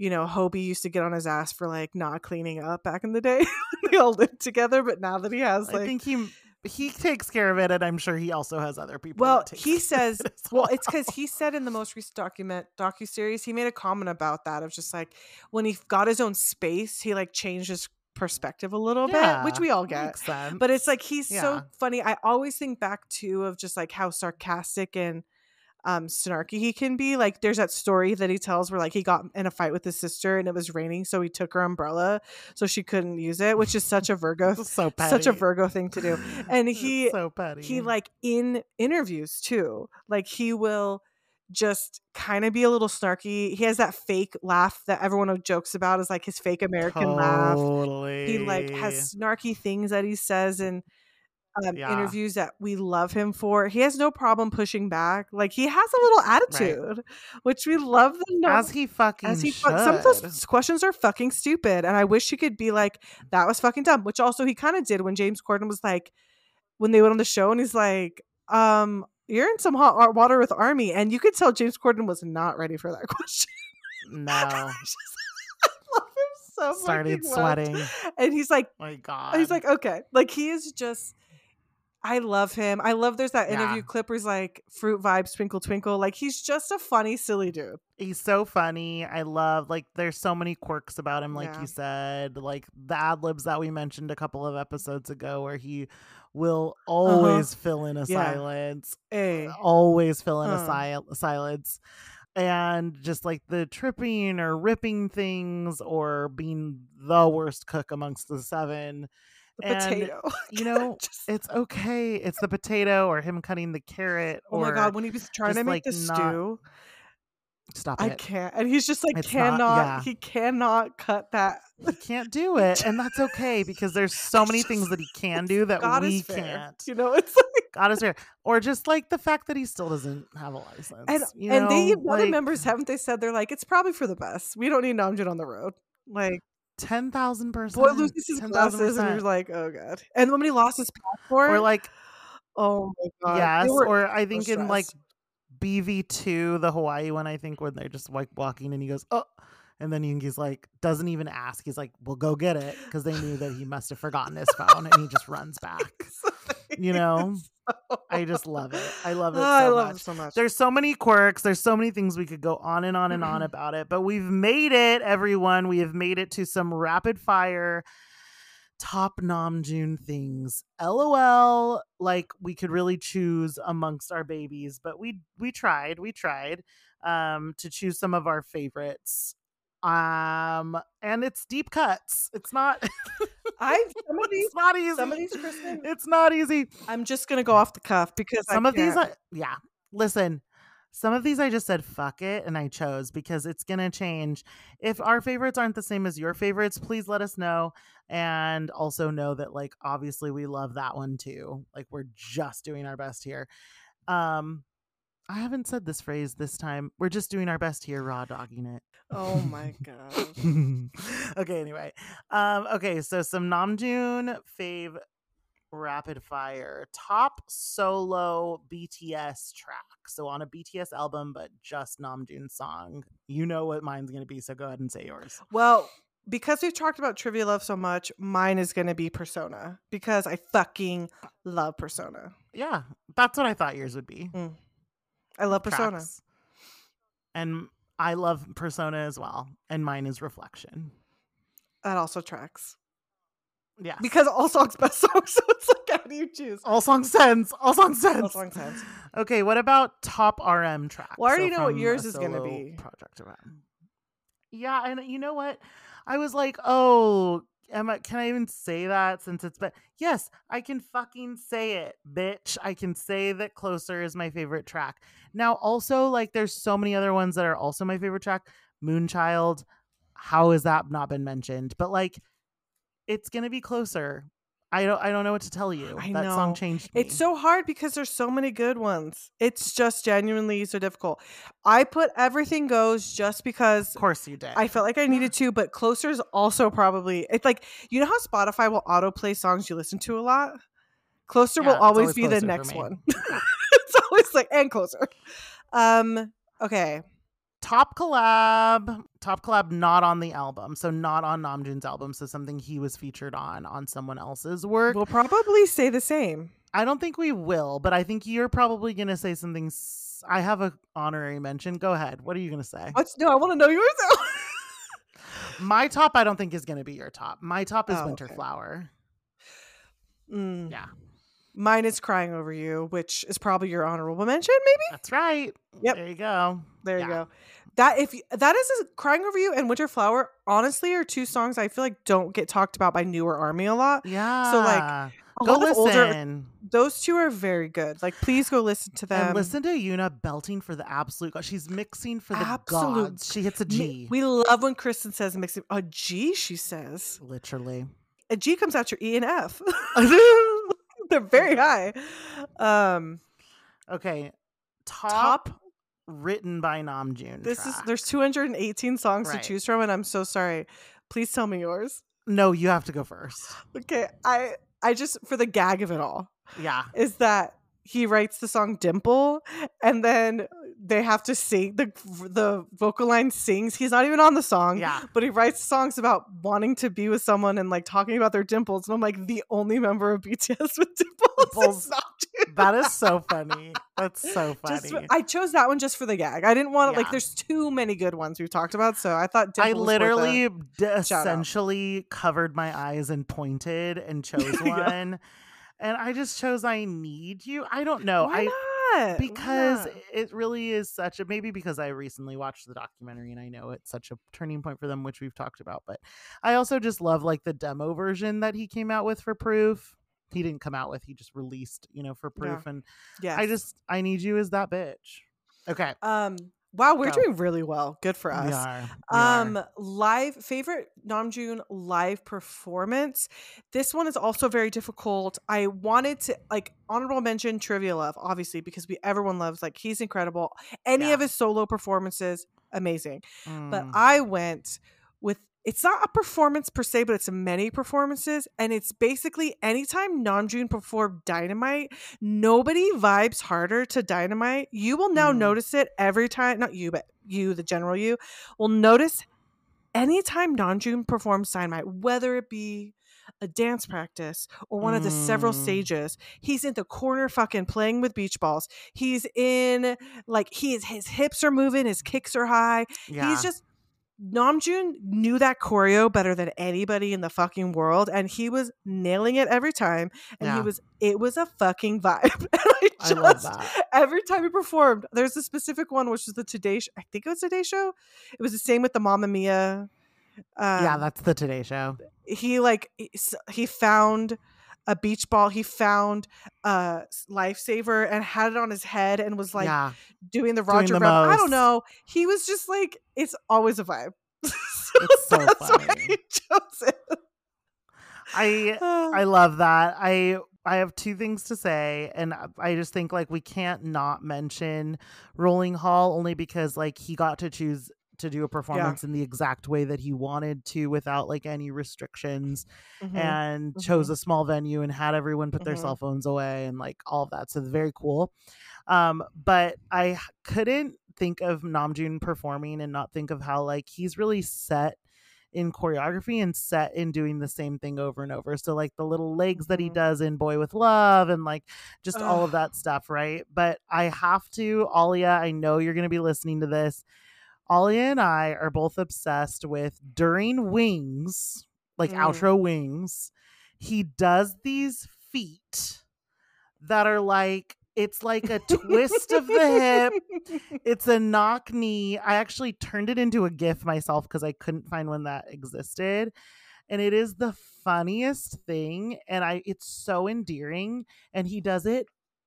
you know, Hobi used to get on his ass for like not cleaning up back in the day. they all lived together, but now that he has like I think he he takes care of it, and I'm sure he also has other people. well, he says, it as well, it's because he said in the most recent document docu series, he made a comment about that of just like when he got his own space, he like changed his perspective a little bit, which we all get. But it's like he's Yeah. so funny. I always think back too of just like how sarcastic and um snarky he can be. Like there's that story that he tells where like he got in a fight with his sister and it was raining, so he took her umbrella so she couldn't use it, which is such a Virgo so petty. such a Virgo thing to do. And he so petty. he like in interviews too like he will just kind of be a little snarky he has that fake laugh that everyone jokes about is like his fake american laugh he like has snarky things that he says in um, Yeah. interviews that we love him for he has no problem pushing back like he has a little attitude which we love the no- as he fucking as he fuck, some of those questions are fucking stupid, and I wish he could be like, "That was fucking dumb." Which also he kind of did when James Corden was like, when they went on the show, and he's like, "Um, you're in some hot water with Army," and you could tell James Corden was not ready for that question. no I just- I love him so started sweating. and he's like, My God, he's like, okay, like he is just. I love him. I love there's that interview Yeah. clip where he's like fruit vibes, twinkle twinkle. Like he's just a funny, silly dude. he's so funny. I love like there's so many quirks about him, like Yeah. you said, like the ad libs that we mentioned a couple of episodes ago, where he will always fill in a Uh-huh. Yeah. silence, Hey. always fill in a sil- silence. And just like the tripping or ripping things or being the worst cook amongst the seven. The And, potato. You know, Just- it's okay. It's the potato or him cutting the carrot oh my god, when he was trying to make like, the not stew, stop I can't. And he's just like It's not- cannot. yeah. He cannot cut that. he can't do it and that's okay because there's so many things that he can do that God we can't You know, it's like god is fair or just like the fact that he still doesn't have a license and you and they know, the other members haven't they said they're like it's probably for the best. We don't need Namjoon on the road. Like 10,000 percent boy loses his glasses and you're like, oh god. And when he lost his passport, or like oh my god, yes were or i think in like stressed. bv2 the hawaii one i think when they're just like walking and he goes oh and then he- he's like doesn't even ask. He's like well go get it because they knew that he must have forgotten his phone and he just runs back you know i just love it i love it so I love much him so much. There's so many quirks. There's so many things we could go on and on and on about it, but we've made it, everyone. We have made it to some rapid fire top Namjoon things. LOL. Like we could really choose amongst our babies, but we we tried. We tried um to choose some of our favorites. Um and it's deep cuts. It's not I some of these it's not easy. some of these, Kristen, it's not easy I'm just gonna go off the cuff because some I of these can't. I, yeah listen some of these i just said fuck it and i chose because it's gonna change if our favorites aren't the same as your favorites please let us know and also know that like obviously we love that one too like we're just doing our best here um i haven't said this phrase this time we're just doing our best here raw dogging it Oh my god. okay, anyway. Um, okay, so some Namjoon fave rapid fire. Top solo BTS track. So on a BTS album, but just Namjoon song. You know what mine's gonna be, so go ahead and say yours. Well, because we've talked about trivia love so much, mine is going to be Persona because I fucking love Persona. Yeah, that's what I thought yours would be. I love Persona. Tracks. And I love Persona as well. And mine is Reflection. That also tracks Yeah. because all songs best songs. So it's like, how do you choose? all songs sense. All songs sense. All songs sense. Okay, what about top RM track? Well, I already know what yours is gonna be. Project RM. Yeah, and you know what? I was like, oh, I, can I even say that since it's but yes, I can fucking say it, bitch. I can say that Closer is my favorite track. Now, also, like, there's so many other ones that are also my favorite track. Moonchild. How has that not been mentioned? But like, it's gonna be closer. I don't. I don't know what to tell you. I that song changed me. It's so hard because there's so many good ones. It's just genuinely so difficult. I put everything goes just because Of course you did. I felt like I needed to, but closer is also probably it's like you know how Spotify will autoplay songs you listen to a lot. Closer Yeah, will always, always be the Closer next one. it's always like and closer. Um. Okay. Top collab, top collab not on the album. So not on Namjoon's album, so something he was featured on on someone else's work. We'll probably say the same. I don't think we will, but I think you're probably to say something s- I have a honorary mention. Go ahead. What are you to say? What's no? I want to know yours. My top I don't think is to be your top. My top is Oh, Winter okay. Flower. Mm. Yeah. Mine is crying over you, which is probably your honorable mention. Maybe That's right. Yep. There you go. there Yeah. you go. That if that is a, crying over you and Winter Flower. Honestly, are two songs I feel like don't get talked about by newer army a lot. Yeah. So like a go of older listen. those two are very good. Like, please go listen to them. and listen to Younha belting for the absolute god. She's mixing for the Absolute gods. She hits a G. We love when Kristen says mixing a G. She says Literally. a G comes out your E and F. They're very high. Um, Okay. Top, top. written by Namjoon. This is there's 218 songs Right. to choose from, and I'm so sorry. Please tell me yours. No, you have to go first. Okay, I I just for the gag of it all Yeah. is that he writes the song Dimple and then they have to sing the the vocal line sings. He's not even on the song. Yeah. But he writes songs about wanting to be with someone and like talking about their dimples. And I'm like the only member of BTS with dimples. Dimples. is. That is so funny. That's so funny. Just, I chose that one just for the gag. I didn't want to like. There's too many good ones we've talked about, so I thought I was worth a- literally d- out. essentially covered my eyes and pointed and chose Yeah. And I just chose I need you. I don't know. Why I not? Because not? it really is such a maybe because I recently watched the documentary and I know it's such a turning point for them, which we've talked about. But I also just love like the demo version that he came out with for proof. He didn't come out with, he just released, you know, for Yeah. proof. And yeah, I just I need you as that bitch. Okay. um. Wow, we're Go. doing really well. Good for We us. are. we are. Um, live favorite Namjoon live performance. This one is also very difficult. I wanted to like honorable mention Trivia Love, obviously, because we everyone loves like he's incredible. Any Yeah. of his solo performances, amazing. But Mm. I went with it's not a performance per se, but it's many performances, and it's basically anytime Namjoon performed Dynamite, nobody vibes harder to Dynamite. You will now Mm. notice it every time. Not you, but you, the general you, will notice anytime Namjoon performs Dynamite, whether it be a dance practice or one of the several Mm. stages. He's in the corner fucking playing with beach balls. He's in like he is his hips are moving, his kicks are high. yeah. He's just Namjoon knew that choreo better than anybody in the fucking world, and he was nailing it every time. And he was it was a fucking vibe. and I I love that. every time he performed, there's a specific one which was the Today. Sh- I think it was Today Show. It was the same with the Mamma Mia. Um, yeah, that's the Today Show. he like he found a beach ball. He found a lifesaver and had it on his head and was like yeah. doing the Doing Roger the Brown. I don't know. He was just like it's always a vibe. so It's so that's why he chose it. I I love that. I I have two things to say, and I just think like we can't not mention Rolling Hall only because like he got to choose to do a performance in the exact way that he wanted to without like any restrictions Mhm. and chose a small venue and had everyone put their Mhm. cell phones away and like all of that so very cool um but i couldn't think of namjoon performing and not think of how like he's really set in choreography and set in doing the same thing over and over so like the little legs that he Mhm. does in boy with love and like just all of that stuff right but i have to alia i know you're going to be listening to this alia and i are both obsessed with during wings like Mm. outro wings he does these feet that are like it's like a twist of the hip. It's a knock knee. I actually turned it into a gif myself because i couldn't find one that existed. And it is the funniest thing and i it's so endearing and he does it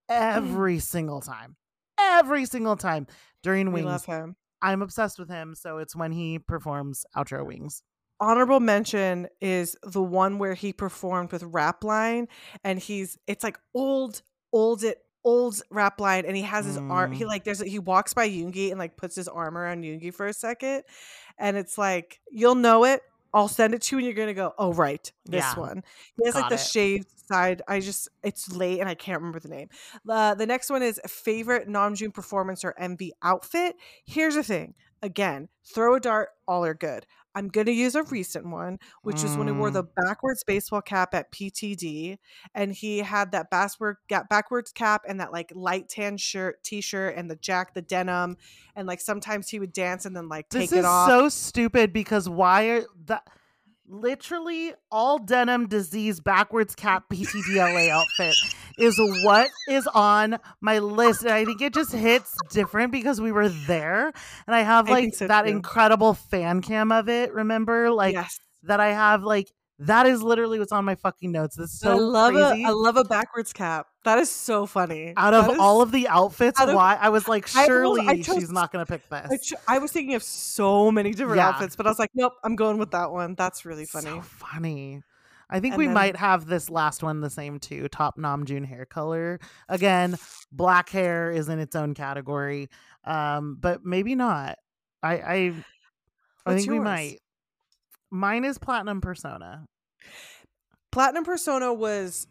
every single time. Every single time during We wings. love him. I'm obsessed with him so it's when he performs outro wings Honorable mention is the one where he performed with Rap Line, and he's it's like old, old it old rap line and he has his arm he Mm. like there's a, he walks by Yoongi and like puts his arm around Yoongi for a second and it's like you'll know it I'll send it to you and you're gonna go oh right this Yeah. one he has like the it. shaved side I just it's late and I can't remember the name uh, the next one is favorite Namjoon performance or MV outfit here's the thing Again, throw a dart, all are good. I'm going to use a recent one, which was when he wore the Mm. backwards baseball cap at PTD, and he had that backward backwards cap and that like light tan shirt, t-shirt, and the jack, the denim, and like sometimes he would dance and then like take it off This is so stupid because why are that literally all denim disease backwards cap PTDLA outfit is what is on my list. And I think it just hits different because we were there. And I have like think so, that too. incredible fan cam of it, remember? Like yes, that I have like that is literally what's on my fucking notes. This is so I love crazy. a I love a backwards cap. That is so funny. out of is- all of the outfits, out of- why I was like, surely I chose- she's not gonna pick this. I, I was thinking of so many different Yeah. outfits, but I was like, nope, I'm going with that one. That's really funny. So funny. I think And we then- might have this last one the same too. Top Namjoon hair color. Again, black hair is in its own category. Um, but maybe not. I I, I think we might. Mine is platinum persona. Platinum Persona was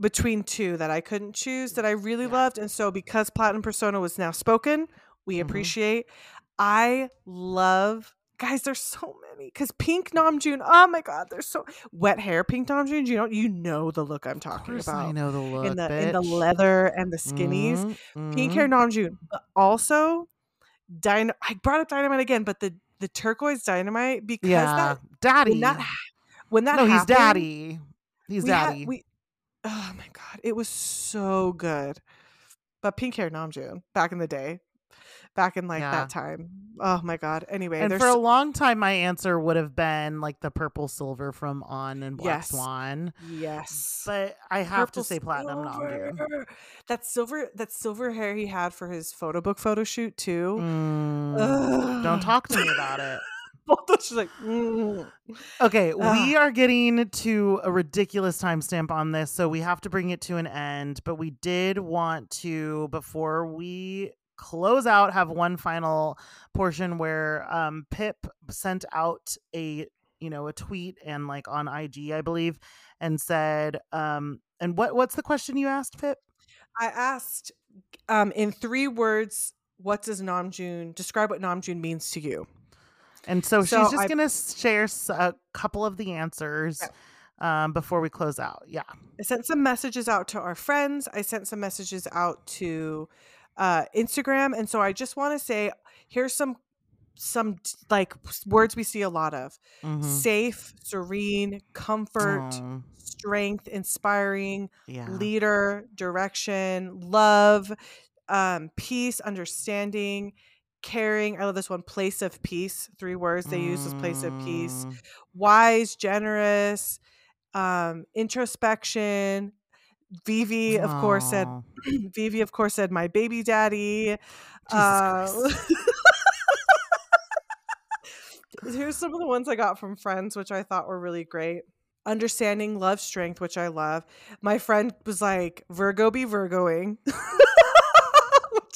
between two that I couldn't choose that I really Yeah. loved. And so because Platinum Persona was now spoken, we Mhm. appreciate. I love guys, there's so many. Because Pink Namjoon, oh my god, there's so wet hair Pink Namjoon. You know, you know the look I'm talking about. I know the look. in the in the leather and the skinnies. Mhm, Pink hair Namjoon. But also Dyn- I brought up dynamite again, but the the turquoise dynamite because Yeah, that daddy. when that when that no, he's daddy. He's we had- daddy. we, oh my god, it was so good. But pink hair Namjoon back in the day, back in like Yeah. that time. Oh my god. Anyway, and for a long time, my answer would have been like the purple silver from On and Black Yes. Swan. yes. But I have to say platinum silver. That silver, that silver hair he had for his photo book photo shoot too. Mm, don't talk to me about it. She's like, mm. Okay, we are getting to a ridiculous timestamp on this, so we have to bring it to an end. But we did want to, before we close out, have one final portion where um, Pip sent out a you know a tweet and like on IG, I believe, and said, um, and what what's the question you asked, Pip? I asked um, in three words, what does Nam Namjoon describe what Nam Namjoon means to you? And so, So she's just I- gonna share a couple of the answers um, before we close out. Yeah. I sent some messages out to our friends. I sent some messages out to uh, Instagram, and so I just want to say here's some some like words we see a lot of: Mhm. safe, serene, comfort, Oh, strength, inspiring, yeah. leader, direction, love, um, peace, understanding. Caring, I love this one. Place of peace. Three words they use as place of peace. Mm, Wise, generous, um, introspection. Vivi, of course, said Vivi, of course, said my baby daddy. Uh, here's some of the ones I got from friends, which I thought were really great. Understanding love strength, which I love. My friend was like, Virgo be Virgoing, which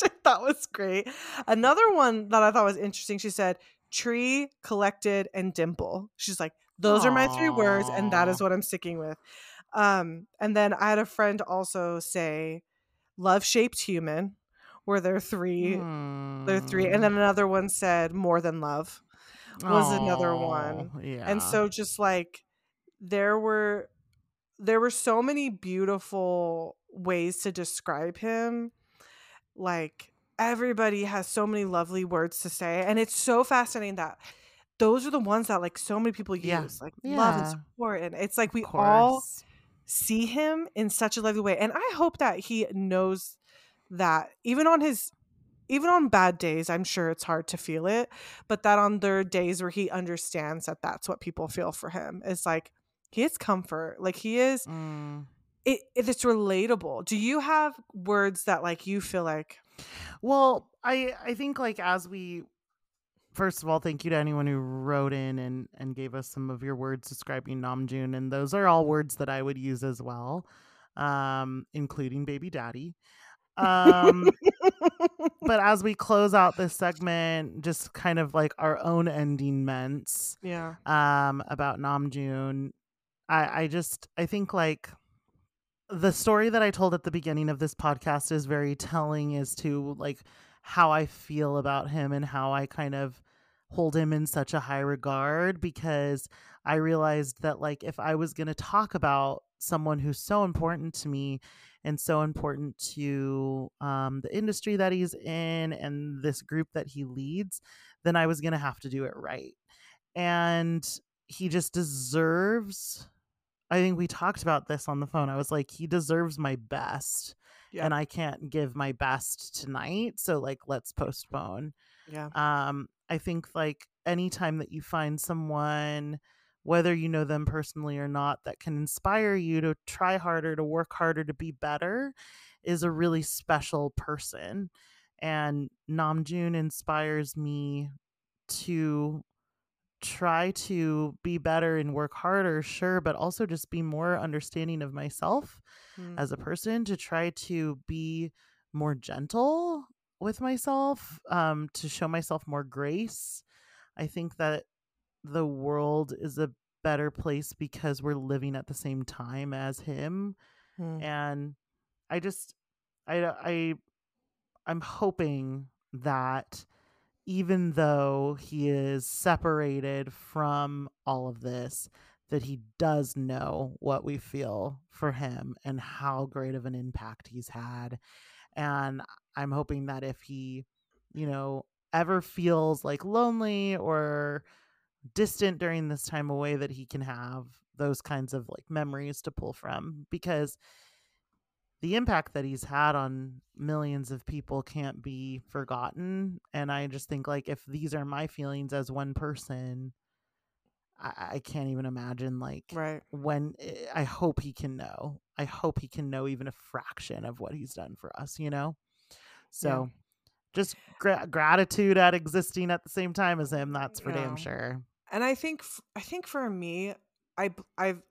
I thought was great. Another one that I thought was interesting, she said, tree, collected, and dimple. She's like, those are my three words, and that is what I'm sticking with. Um, and then I had a friend also say, love shaped human, where there are three. There are three. And then Mm. another one said, more than love was another one. Yeah. and so just like there were there were so many beautiful ways to describe him like everybody has so many lovely words to say and it's so fascinating that those are the ones that like so many people use Yeah. like love and Yeah. support and it's like we all. See him in such a lovely way and i hope that he knows that even on his even on bad days i'm sure it's hard to feel it but that on their days where he understands that that's what people feel for him it's like he is comfort like he is Mm. it, it- it's relatable do you have words that like you feel like Well, I I think like as we first of all, thank you to anyone who wrote in and and gave us some of your words describing Namjoon, and those are all words that I would use as well, um, including baby daddy. Um, but as we close out this segment, just kind of like our own ending ments yeah um about Namjoon. I I just I think like the story that I told at the beginning of this podcast is very telling as to like how I feel about him and how I kind of hold him in such a high regard because I realized that like if I was going to talk about someone who's so important to me and so important to um, the industry that he's in and this group that he leads, then I was going to have to do it right. And he just deserves. I think we talked about this on the phone. I was like, he deserves my best. Yeah. And I can't give my best tonight. So, like, let's postpone. Yeah. Um, I think, like, anytime that you find someone whether you know them personally or not, that can inspire you to try harder, to work harder, to be better, is a really special person. And Namjoon inspires me to try to be better and work harder, sure, but also just be more understanding of myself Mm. as a person, to try to be more gentle with myself, um, to show myself more grace. I think that the world is a better place because we're living at the same time as him Mm. and i just i i i'm hoping that even though he is separated from all of this that he does know what we feel for him and how great of an impact he's had and i'm hoping that if he you know ever feels like lonely or distant during this time away that he can have those kinds of like memories to pull from because the impact that he's had on millions of people can't be forgotten and i just think like if these are my feelings as one person i, I can't even imagine like Right. when eh, i hope he can know. I hope he can know even a fraction of what he's done for us you know? So just gra- gratitude at existing at the same time as him that's for damn sure. And i think I think for me I, I've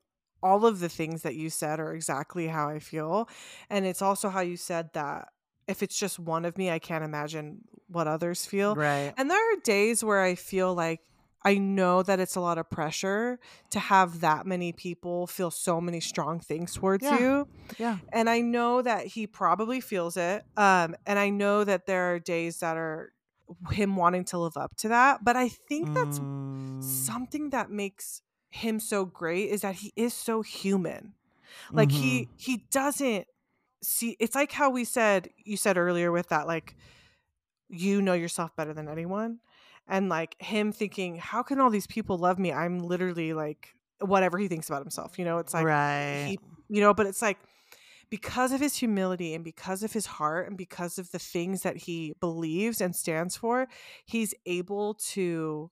all of the things that you said are exactly how i feel and it's also how you said that if it's just one of me i can't imagine what others feel. Right. And there are days where i feel like i know that it's a lot of pressure to have that many people feel so many strong things towards Yeah. you yeah and I know that he probably feels it. Um, and I know that there are days that are him wanting to live up to that. But I think that's Mm, something that makes him so great is that he is so human. Like he mhm. he doesn't see. It's like how we said you said earlier with that like you know yourself better than anyone, and like him thinking, how can all these people love me? I'm literally like whatever he thinks about himself. You know, it's like right he you know but it's like because of his humility and because of his heart and because of the things that he believes and stands for he's able to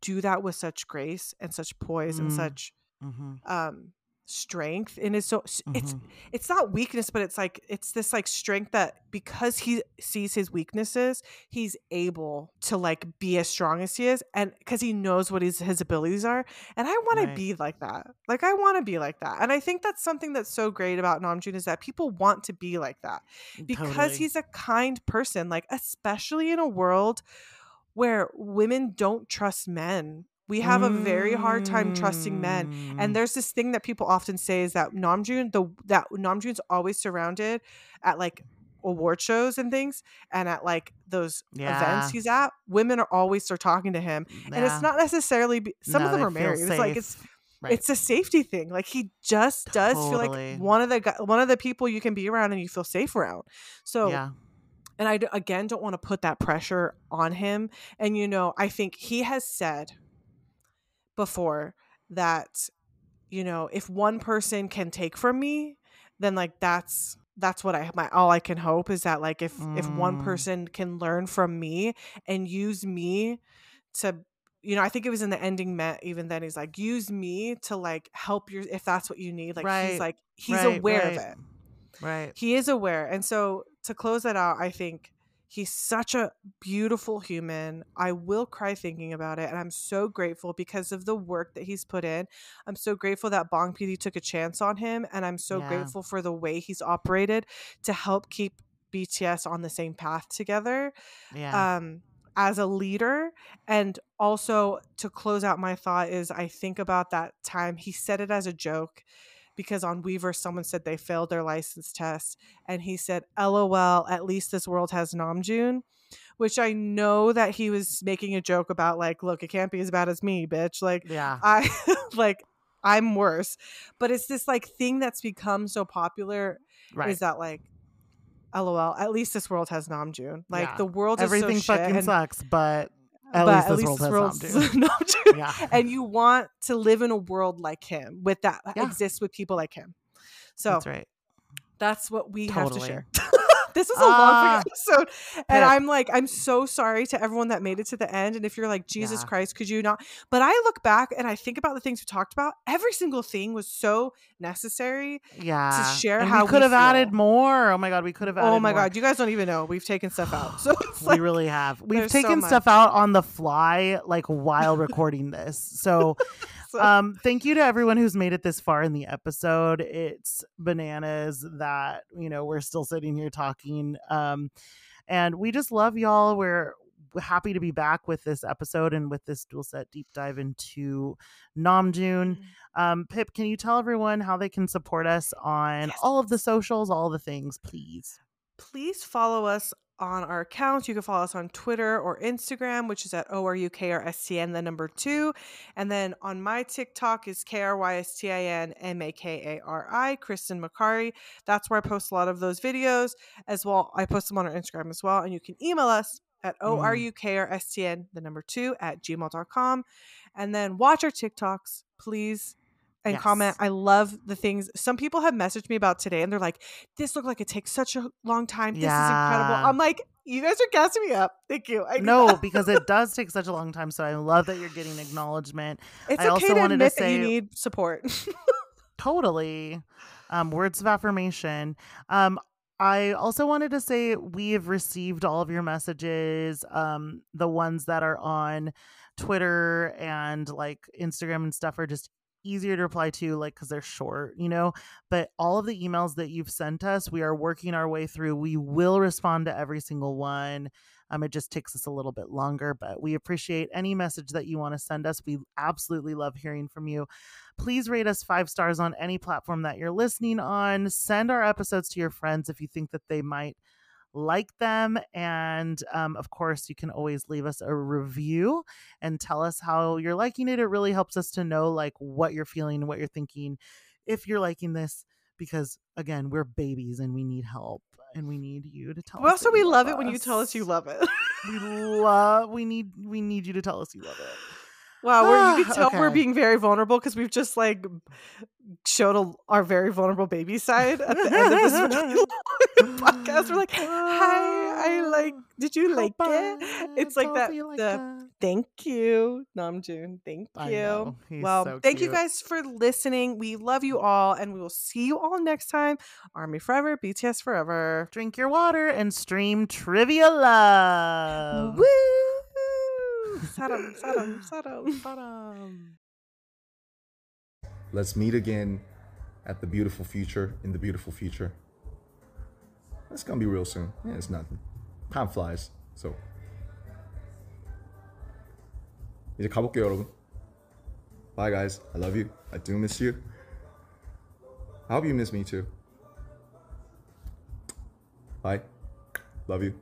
do that with such grace and such poise and Mm. such Mhm, um strength and it's so s- it's mm-hmm. it's not weakness but it's like it's this like strength that because he sees his weaknesses he's able to like be as strong as he is and because he knows what his his abilities are and i want Right. to be like that like i want to be like that and i think that's something that's so great about namjoon is that people want to be like that mm, because Totally. he's a kind person like especially in a world where women don't trust men we have a very hard time trusting men Mm. and there's this thing that people often say is that Namjoon, the that Namjoon's always surrounded at like award shows and things, and at like those Yeah. events he's at, women are always start talking to him, and it's not necessarily. Be, some No, of them are married. It's like it's. Right. it's a safety thing. Like he just does feel like one of the one of the people you can be around and you feel safe around. So yeah and I again don't want to put that pressure on him. And you know, I think he has said before that you know, if one person can take from me, then like that's that's what I my all I can hope is that like if if one Mm. person can learn from me and use me to you know, I think it was in the ending ment even then he's like use me to like help your if that's what you need. Like Right. he's like he's Right, aware of it right he is aware and so to close that out i think he's such a beautiful human i will cry thinking about it and i'm so grateful because of the work that he's put in. I'm so grateful that Bang PD took a chance on him and i'm so Yeah. grateful for the way he's operated to help keep bts on the same path together yeah. um as a leader. And also to close out my thought is i think about that time he said it as a joke because on Weverse someone said they failed their license test and he said lol at least this world has namjoon which I know that he was making a joke about like, look, it can't be as bad as me, bitch. Like Yeah. I like I'm worse. But it's this like thing that's become so popular Right. is that like LOL, at least this world has Namjoon. Like Yeah. the world Everything is so shit, fucking and- sucks, but at but least this world has world's Namjoon. Namjoon. Yeah. and you want to live in a world like him with that Yeah. exists with people like him. So That's right. that's what we have to share. this was a Ah, long episode. And Pip. I'm like, I'm so sorry to everyone that made it to the end. And if you're like, Jesus Yeah. Christ, could you not? But I look back and I think about the things we talked about. Every single thing was so necessary. Yeah. To share and how we we could have added more. Oh my god, we could have added Oh my more. God. You guys don't even know. We've taken stuff out. So it's we like, really have. We've there's so taken stuff out on the fly, like while recording this. So- um, thank you to everyone who's made it this far in the episode. It's bananas that you know we're still sitting here talking. Um, and we just love y'all. We're happy to be back with this episode and with this doolset deep dive into Namjoon. Mm-hmm. Um, Pip, can you tell everyone how they can support us on Yes. all of the socials, all the things, please? please follow us on our accounts. You can follow us on Twitter or Instagram, which is at O-R-U-K-R-S-T-N, the number two. And then on my TikTok is K-R-Y-S-T-I-N-M-A-K-A-R-I, Krystin Makari. That's where I post a lot of those videos as well. I post them on our Instagram as well. And you can email us at O-R-U-K-R-S-T-N, mm. the number two, at gmail.com. And then watch our TikToks, please. And comment. I love the things. Some people have messaged me about today and they're like, this looked like it takes such a long time. This is incredible. I'm like, you guys are gassing me up. Thank you. I, No, because it does take such a long time. So I love that you're getting acknowledgement. it's I okay also to wanted to that you need support. Totally. Um, words of affirmation. Um, I also wanted to say we have received all of your messages, um, the ones that are on Twitter and like Instagram and stuff are just easier to reply to, like because they're short, you know. But all of the emails that you've sent us, we are working our way through. We will respond to every single one. Um, it just takes us a little bit longer, but we appreciate any message that you want to send us. We absolutely love hearing from you. Please rate us five stars on any platform that you're listening on. Send our episodes to your friends if you think that they might like them. And um, of course, you can always leave us a review and tell us how you're liking it. It really helps us to know like what you're feeling what you're thinking if you're liking this. Because again, we're babies and we need help, and we need you to tell us. also, we you love it when you tell us you love it. We love. We need. We need you to tell us you love it. Wow, where you can Ah, tell we're being very vulnerable because we've just like showed a, our very vulnerable baby side at the end of this really podcast. We're like, hi, I like, did you like it? It's like that. the, Thank you, Namjoon. Thank you. well, so thank you guys for listening. We love you all, and we will see you all next time. Army forever, BTS forever. Drink your water and stream Trivia Love. Woo! Saram, saram, saram. Bottom. Let's meet again at the beautiful future in the beautiful future. That's gonna be real soon. Yeah, it's nothing. Time flies. So 이제 가볼게요, 여러분. Bye, guys. I love you. I do miss you. I hope you miss me too. Bye. Love you.